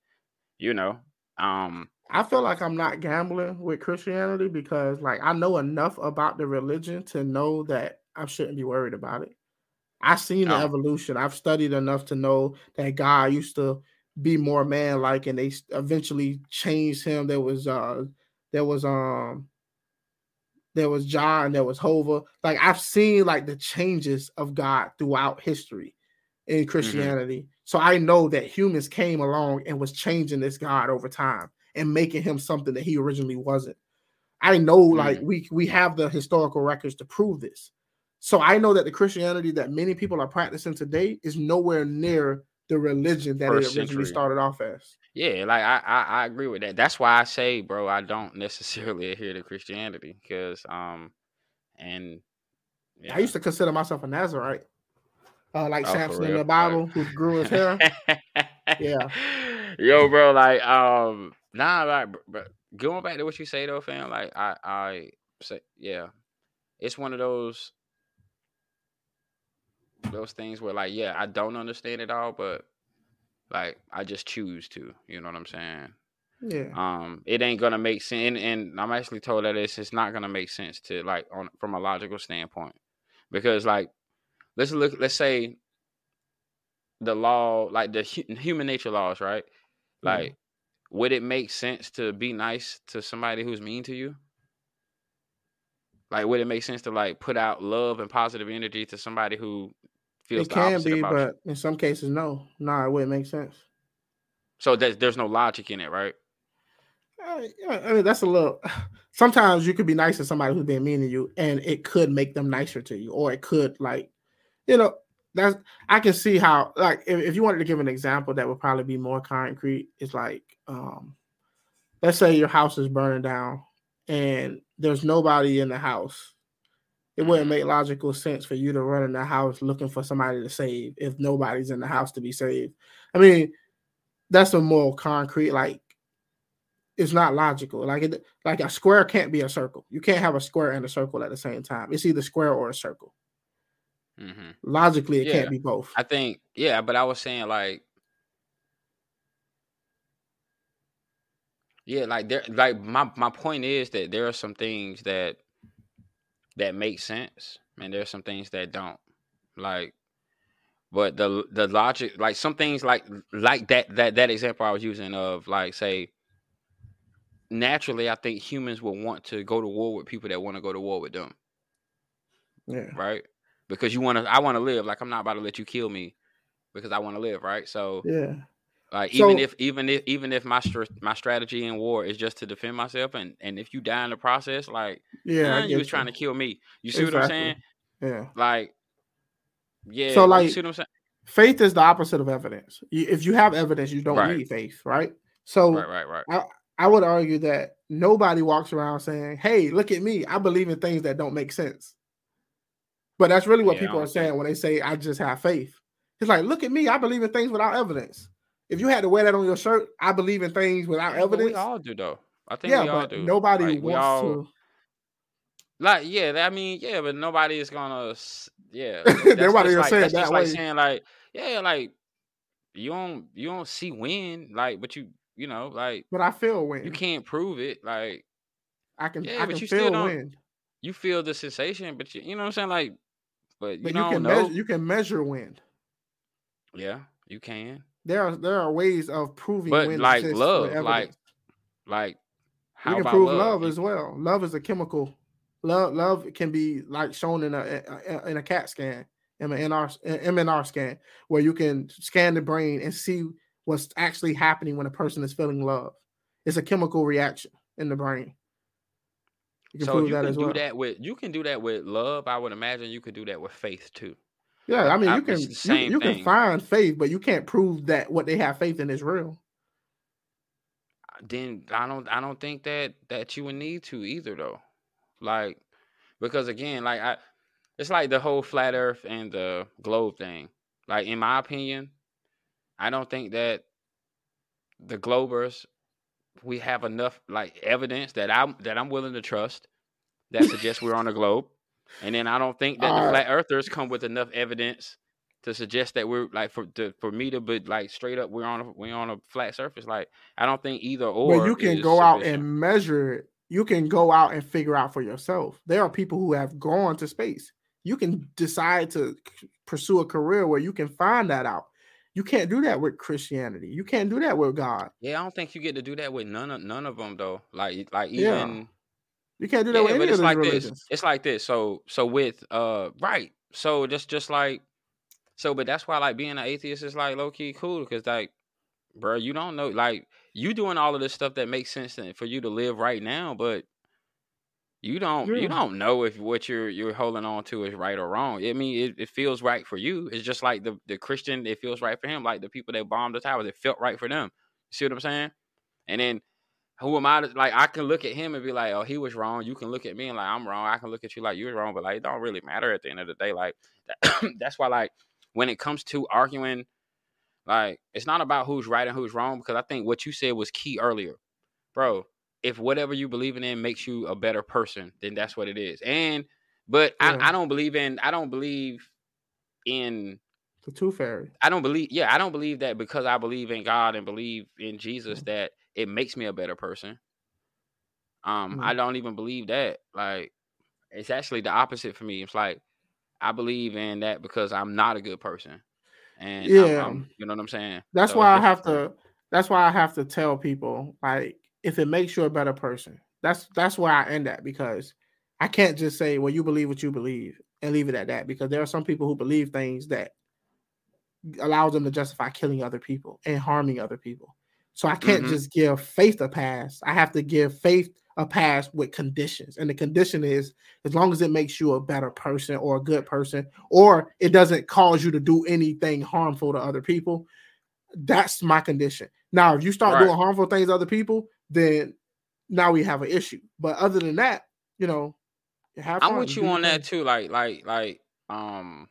you know, um, I feel like I'm not gambling with Christianity because like I know enough about the religion to know that I shouldn't be worried about it. I've seen the oh. evolution. I've studied enough to know that God used to be more man like and they eventually changed him. There was uh there was um there was John, there was Hova. Like I've seen like the changes of God throughout history in mm-hmm. Christianity. Mm-hmm. So I know that humans came along and was changing this God over time and making him something that he originally wasn't. I know, like mm. we we have the historical records to prove this. So I know that the Christianity that many people are practicing today is nowhere near the religion that First it originally century. started off as. Yeah, like I, I, I agree with that. That's why I say, bro, I don't [laughs] necessarily adhere to Christianity because um and yeah. I used to consider myself a Nazarite. Uh, like oh, Samson in the Bible, who grew his hair. [laughs] yeah. Yo, bro, like um Nah, like, but going back to what you say though, fam. Like, I, I say, yeah, it's one of those, those things where, like, yeah, I don't understand it all, but like, I just choose to. You know what I'm saying? Yeah. Um, it ain't gonna make sense, and, and I'm actually told that it's it's not gonna make sense to like on from a logical standpoint, because like, let's look, let's say the law, like the human nature laws, right? Like, would it make sense to be nice to somebody who's mean to you? Like, would it make sense to like put out love and positive energy to somebody who feels it can be, but you? in some cases, no, no, nah, it wouldn't make sense. So there's there's no logic in it, right? Uh, I mean, that's a little. [sighs] Sometimes you could be nice to somebody who's being mean to you, and it could make them nicer to you, or it could like, you know, that's I can see how like if, if you wanted to give an example that would probably be more concrete, it's like um let's say your house is burning down and there's nobody in the house. It wouldn't mm-hmm. make logical sense for you to run in the house looking for somebody to save if nobody's in the house to be saved. I mean, that's a more concrete, like it's not logical. Like it, like a square can't be a circle. You can't have a square and a circle at the same time. It's either square or a circle. Mm-hmm. Logically, it yeah. can't be both. I think, yeah, but I was saying like, yeah, like there, like my my point is that there are some things that that make sense, and there are some things that don't. Like, but the the logic, like some things, like like that that that example I was using of like say naturally, I think humans will want to go to war with people that want to go to war with them. Yeah. Right because you want to. I want to live. Like I'm not about to let you kill me because I want to live, right? So yeah. Like so, even if even if even if my str- my strategy in war is just to defend myself, and and if you die in the process, like yeah, you was trying to kill me. You see exactly. what I'm saying? Yeah. Like yeah. So like, you see what I'm saying? faith is the opposite of evidence. If you have evidence, you don't right. need faith, right? So, right, right, right. I, I would argue that nobody walks around saying, "Hey, look at me! I believe in things that don't make sense." But that's really what yeah, people are saying when they say, "I just have faith." It's like, look at me! I believe in things without evidence. If you had to wear that on your shirt, I believe in things without evidence. we all do, though. I think yeah, we all do. Nobody like, wants all, to. Like, yeah, I mean, yeah, but nobody is gonna, yeah. [laughs] nobody like, saying that's that like saying, like, yeah, like you don't, you don't see win, like, but you, you know, like, but I feel win. You can't prove it, like, I can, yeah, I but can you feel still don't, win. You feel the sensation, but you, you know what I'm saying, like, but you, but you can know. measure, you can measure wind. Yeah, you can. There are there are ways of proving, but like love, like like how you can prove love? love? as well. Love is a chemical. Love love can be like shown in a, a in a CAT scan, MNR MNR scan, where you can scan the brain and see what's actually happening when a person is feeling love. It's a chemical reaction in the brain. You can so you can do well. that with you can do that with love. I would imagine you could do that with faith too. Yeah, I mean you I, can you, you can find faith, but you can't prove that what they have faith in is real. Then I don't I don't think that that you would need to either though. Like because again, like I it's like the whole flat earth and the globe thing. Like in my opinion, I don't think that the globers we have enough like evidence that I'm that I'm willing to trust that suggests we're on a globe. And then I don't think that the flat earthers come with enough evidence to suggest that we're like for to, for me to be like straight up we're on a we're on a flat surface. Like I don't think either or. But you can go sufficient. out and measure it. You can go out and figure out for yourself. There are people who have gone to space. You can decide to pursue a career where you can find that out. You can't do that with Christianity. You can't do that with God. Yeah, I don't think you get to do that with none of none of them though. Like like even yeah. you can't do that yeah, with any of like religions. This. It's like this. So so with uh right. So just just like so, but that's why like being an atheist is like low key cool because like, bro, you don't know like you doing all of this stuff that makes sense for you to live right now, but you don't yeah. you don't know if what you're you're holding on to is right or wrong. I mean, it, it feels right for you. It's just like the the Christian, it feels right for him. Like the people that bombed the towers, it felt right for them. You see what I'm saying? And then who am I? To, like I can look at him and be like, oh, he was wrong. You can look at me and like I'm wrong. I can look at you like you're wrong, but like it don't really matter at the end of the day. Like that, [clears throat] that's why like when it comes to arguing, like it's not about who's right and who's wrong because I think what you said was key earlier, bro if whatever you believe in makes you a better person, then that's what it is. And but yeah. I, I don't believe in I don't believe in the tooth fairy. I don't believe yeah, I don't believe that because I believe in God and believe in Jesus mm-hmm. that it makes me a better person. Um, mm-hmm. I don't even believe that. Like it's actually the opposite for me. It's like I believe in that because I'm not a good person. And yeah, I'm, I'm, you know what I'm saying? That's so why I have to that's why I have to tell people like if it makes you a better person. That's that's where I end at because I can't just say, well, you believe what you believe and leave it at that because there are some people who believe things that allows them to justify killing other people and harming other people. So I can't mm-hmm. just give faith a pass. I have to give faith a pass with conditions. And the condition is as long as it makes you a better person or a good person, or it doesn't cause you to do anything harmful to other people, that's my condition. Now, if you start right. doing harmful things to other people, then now we have an issue. But other than that, you know, I'm with you on that too. Like, like, like, um,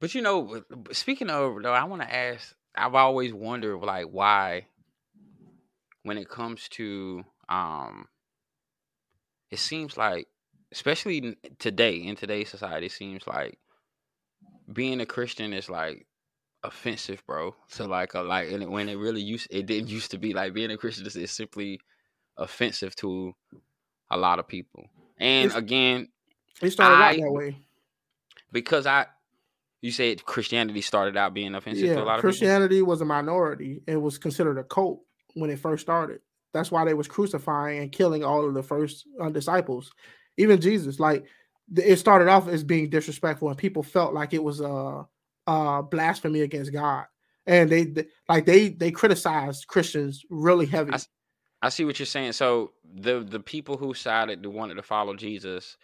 but you know, speaking of though, I want to ask. I've always wondered, like, why when it comes to, um, it seems like, especially today in today's society, it seems like being a Christian is like offensive, bro. So like, a, like, and when it really used, it didn't used to be like being a Christian is simply offensive to a lot of people. And it's, again, it started I, out that way because I, you said Christianity started out being offensive yeah, to a lot of Christianity people? was a minority. It was considered a cult when it first started. That's why they was crucifying and killing all of the first uh, disciples, even Jesus. Like it started off as being disrespectful, and people felt like it was a uh, uh blasphemy against God. And they, they like they they criticize Christians really heavy. I, I, see what you're saying. So the the people who sided who wanted to follow Jesus,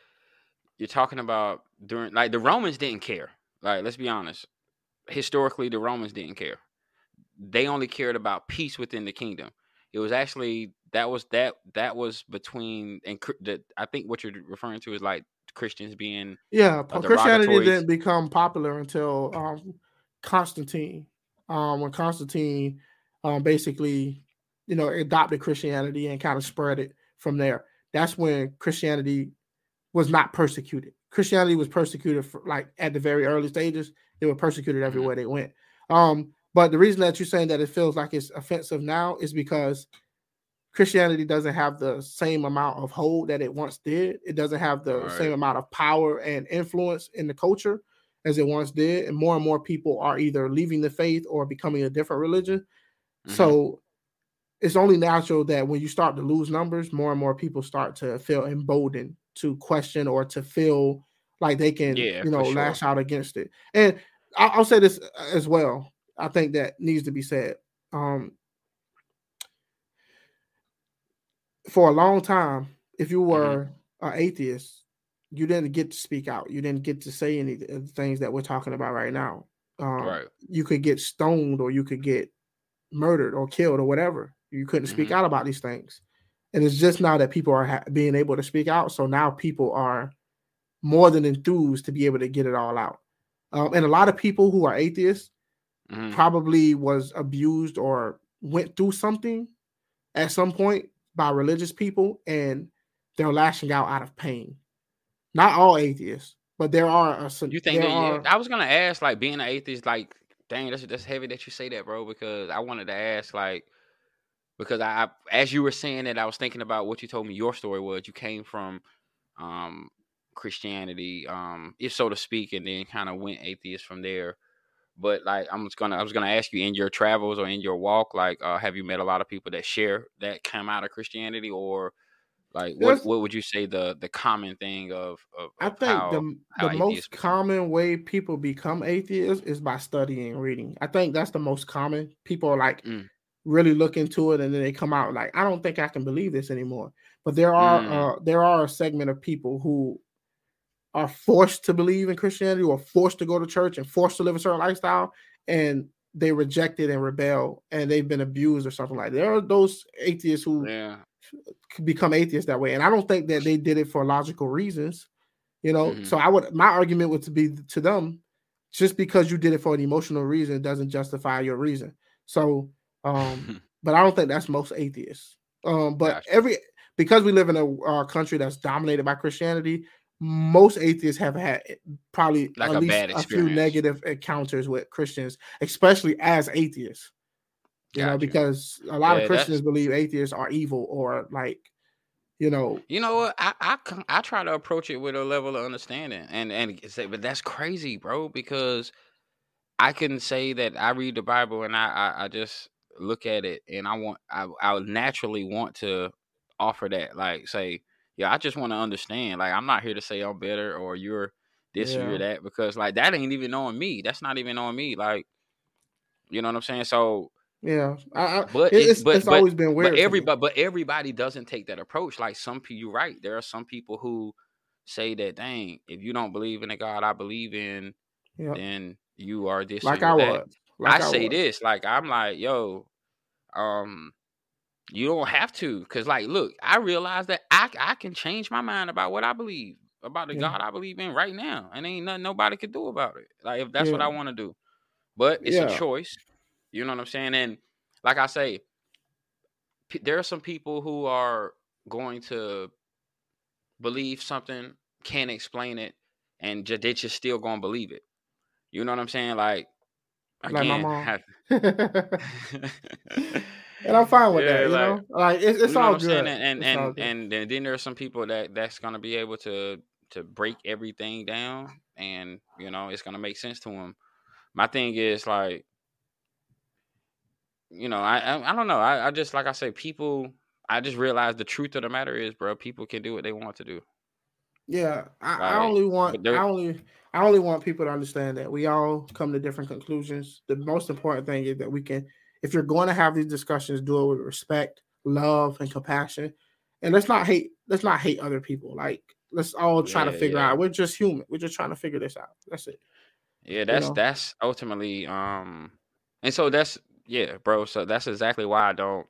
you're talking about during like the Romans didn't care. Like let's be honest. historically the Romans didn't care. They only cared about peace within the kingdom. It was actually that was that that was between and the, I think what you're referring to is like Christians being yeah Christianity didn't become popular until um, Constantine um, when Constantine um, basically you know adopted Christianity and kind of spread it from there. That's when Christianity was not persecuted. Christianity was persecuted for, like at the very early stages. They were persecuted mm-hmm. everywhere they went. Um, but the reason that you're saying that it feels like it's offensive now is because Christianity doesn't have the same amount of hold that it once did. It doesn't have the right. same amount of power and influence in the culture as it once did. And more and more people are either leaving the faith or becoming a different religion. Mm-hmm. So it's only natural that when you start to lose numbers, more and more people start to feel emboldened to question or to feel like they can, yeah, you know, sure. lash out against it. And I'll, say this as well. I think that needs to be said. Um, for a long time, if you were mm-hmm. an atheist, you didn't get to speak out. You didn't get to say any of the things that we're talking about right now. Um, right. You could get stoned, or you could get murdered, or killed, or whatever. You couldn't speak mm-hmm. out about these things, and it's just now that people are ha- being able to speak out. So now people are more than enthused to be able to get it all out. Um, and a lot of people who are atheists mm-hmm. probably was abused or went through something at some point by religious people, and they're lashing out out of pain. Not all atheists, but there are. some. you think? That, are, I was gonna ask, like, being an atheist, like, dang, that's that's heavy that you say that, bro. Because I wanted to ask, like, because I, as you were saying that, I was thinking about what you told me your story was. You came from um, Christianity, um, if so to speak, and then kind of went atheist from there. But like, I'm just gonna, I was gonna ask you in your travels or in your walk, like, uh, have you met a lot of people that share that come out of Christianity, or like, what, what would you say the the common thing of? of, I think how, the how the most common way people become atheists is by studying and reading. I think that's the most common. People are like. Mm really look into it and then they come out like I don't think I can believe this anymore. But there are mm. uh, there are a segment of people who are forced to believe in Christianity or forced to go to church and forced to live a certain lifestyle and they reject it and rebel and they've been abused or something like that. There are those atheists who yeah. become atheists that way. And I don't think that they did it for logical reasons, you know. Mm-hmm. So I would my argument would to be to them just because you did it for an emotional reason doesn't justify your reason. So um, [laughs] but I don't think that's most atheists. Um, but every because we live in a uh, country that's dominated by Christianity, most atheists have had eh, probably like at a least a few negative encounters with Christians, especially as atheists. You gotcha. know, because a lot yeah, of Christians believe atheists are evil or like, you know. You know what? I, I I try to approach it with a level of understanding, and and say, but that's crazy, bro. Because I can say that I read the Bible and I I, I just look at it and I want I I naturally want to offer that like say yeah I just want to understand like I'm not here to say I'm better or you're this yeah. or you're that because like that ain't even on me that's not even on me like you know what I'm saying so yeah I, I but it's, but, it's but, always been weird but everybody but everybody doesn't take that approach like some people you're right there are some people who say that dang if you don't believe in the God I believe in yep. then you are this like I was like I, I say was. this, like I'm like, yo, um, you don't have to, cause like, look, I realize that I I can change my mind about what I believe about the yeah. God I believe in right now, and ain't nothing nobody can do about it. Like if that's yeah. what I want to do, but it's yeah. a choice. You know what I'm saying? And like I say, p- there are some people who are going to believe something, can't explain it, and just, they just still gonna believe it. You know what I'm saying? Like like my mom. [laughs] [laughs] [laughs] And I'm fine with yeah, that. You like, know, like it's, it's you know all good. And and and, good. and then there are some people that that's gonna be able to to break everything down, and you know it's gonna make sense to them. My thing is like, you know, I I, I don't know. I, I just like I say, people. I just realized the truth of the matter is, bro. People can do what they want to do. Yeah, I, like, I only want I only I only want people to understand that we all come to different conclusions. The most important thing is that we can, if you're going to have these discussions, do it with respect, love, and compassion. And let's not hate. Let's not hate other people. Like let's all try yeah, to figure yeah. out. We're just human. We're just trying to figure this out. That's it. Yeah, that's know? that's ultimately um and so that's yeah, bro. So that's exactly why I don't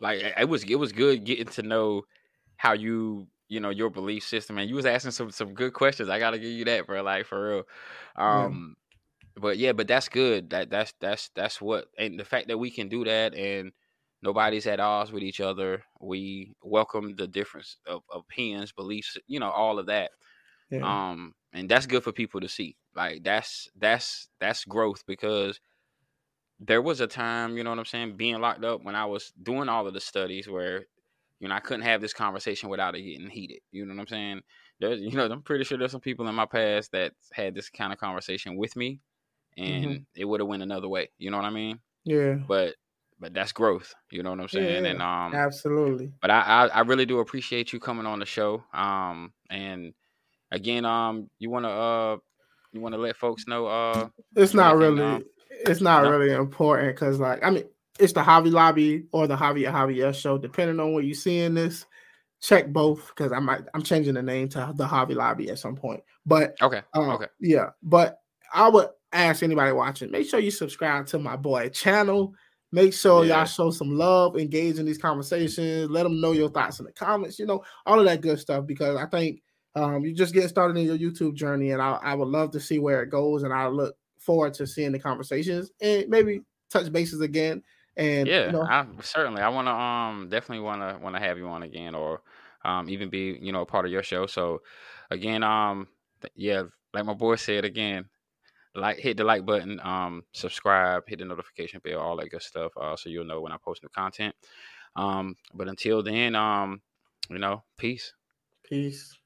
like it was it was good getting to know how you you know your belief system and you was asking some some good questions. I gotta give you that, bro. Like for real. Um but yeah, but that's good. That that's that's that's what and the fact that we can do that and nobody's at odds with each other. We welcome the difference of opinions, beliefs, you know, all of that. Yeah. Um and that's good for people to see. Like that's that's that's growth because there was a time, you know what I'm saying, being locked up when I was doing all of the studies where, you know, I couldn't have this conversation without it getting heated. You know what I'm saying? There's, [laughs] you know, I'm pretty sure there's some people in my past that had this kind of conversation with me, and Mhm. it would have went another way. You know what I mean? Yeah. But, but that's growth. You know what I'm saying? Yeah, And um, Absolutely. but I, I I really do appreciate you coming on the show. Um, and again, um, you wanna uh, you wanna let folks know uh, It's not can, really. um, It's not no? really important because, like, I mean, it's the Javi Lobby or the Javier Javier show, depending on what you see in this. Check both because I might. I'm changing the name to the Javi Lobby at some point. But Okay, Uh, okay, Yeah, but I would ask anybody watching, make sure you subscribe to my boy channel. Make sure Yeah. y'all show some love, engage in these conversations, let them know your thoughts in the comments, you know, all of that good stuff. Because I think um, you just get started in your YouTube journey, and I, I would love to see where it goes, and I look forward to seeing the conversations and maybe touch bases again. And yeah. you know, I certainly I wanna um definitely wanna wanna have you on again or um even be you know a part of your show. So again, um, yeah, like my boy said again, like hit the like button, um, subscribe, hit the notification bell, all that good stuff, uh, so you'll know when I post new content. Um, but until then, um, you know, peace. Peace.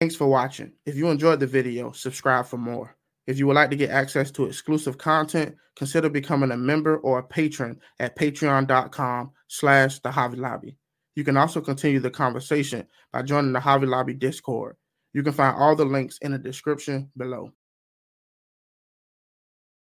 Thanks for watching. If you enjoyed the video, subscribe for more. If you would like to get access to exclusive content, consider becoming a member or a patron at patreon.com slash the Javi Lobby. You can also continue the conversation by joining the Javi Lobby Discord. You can find all the links in the description below.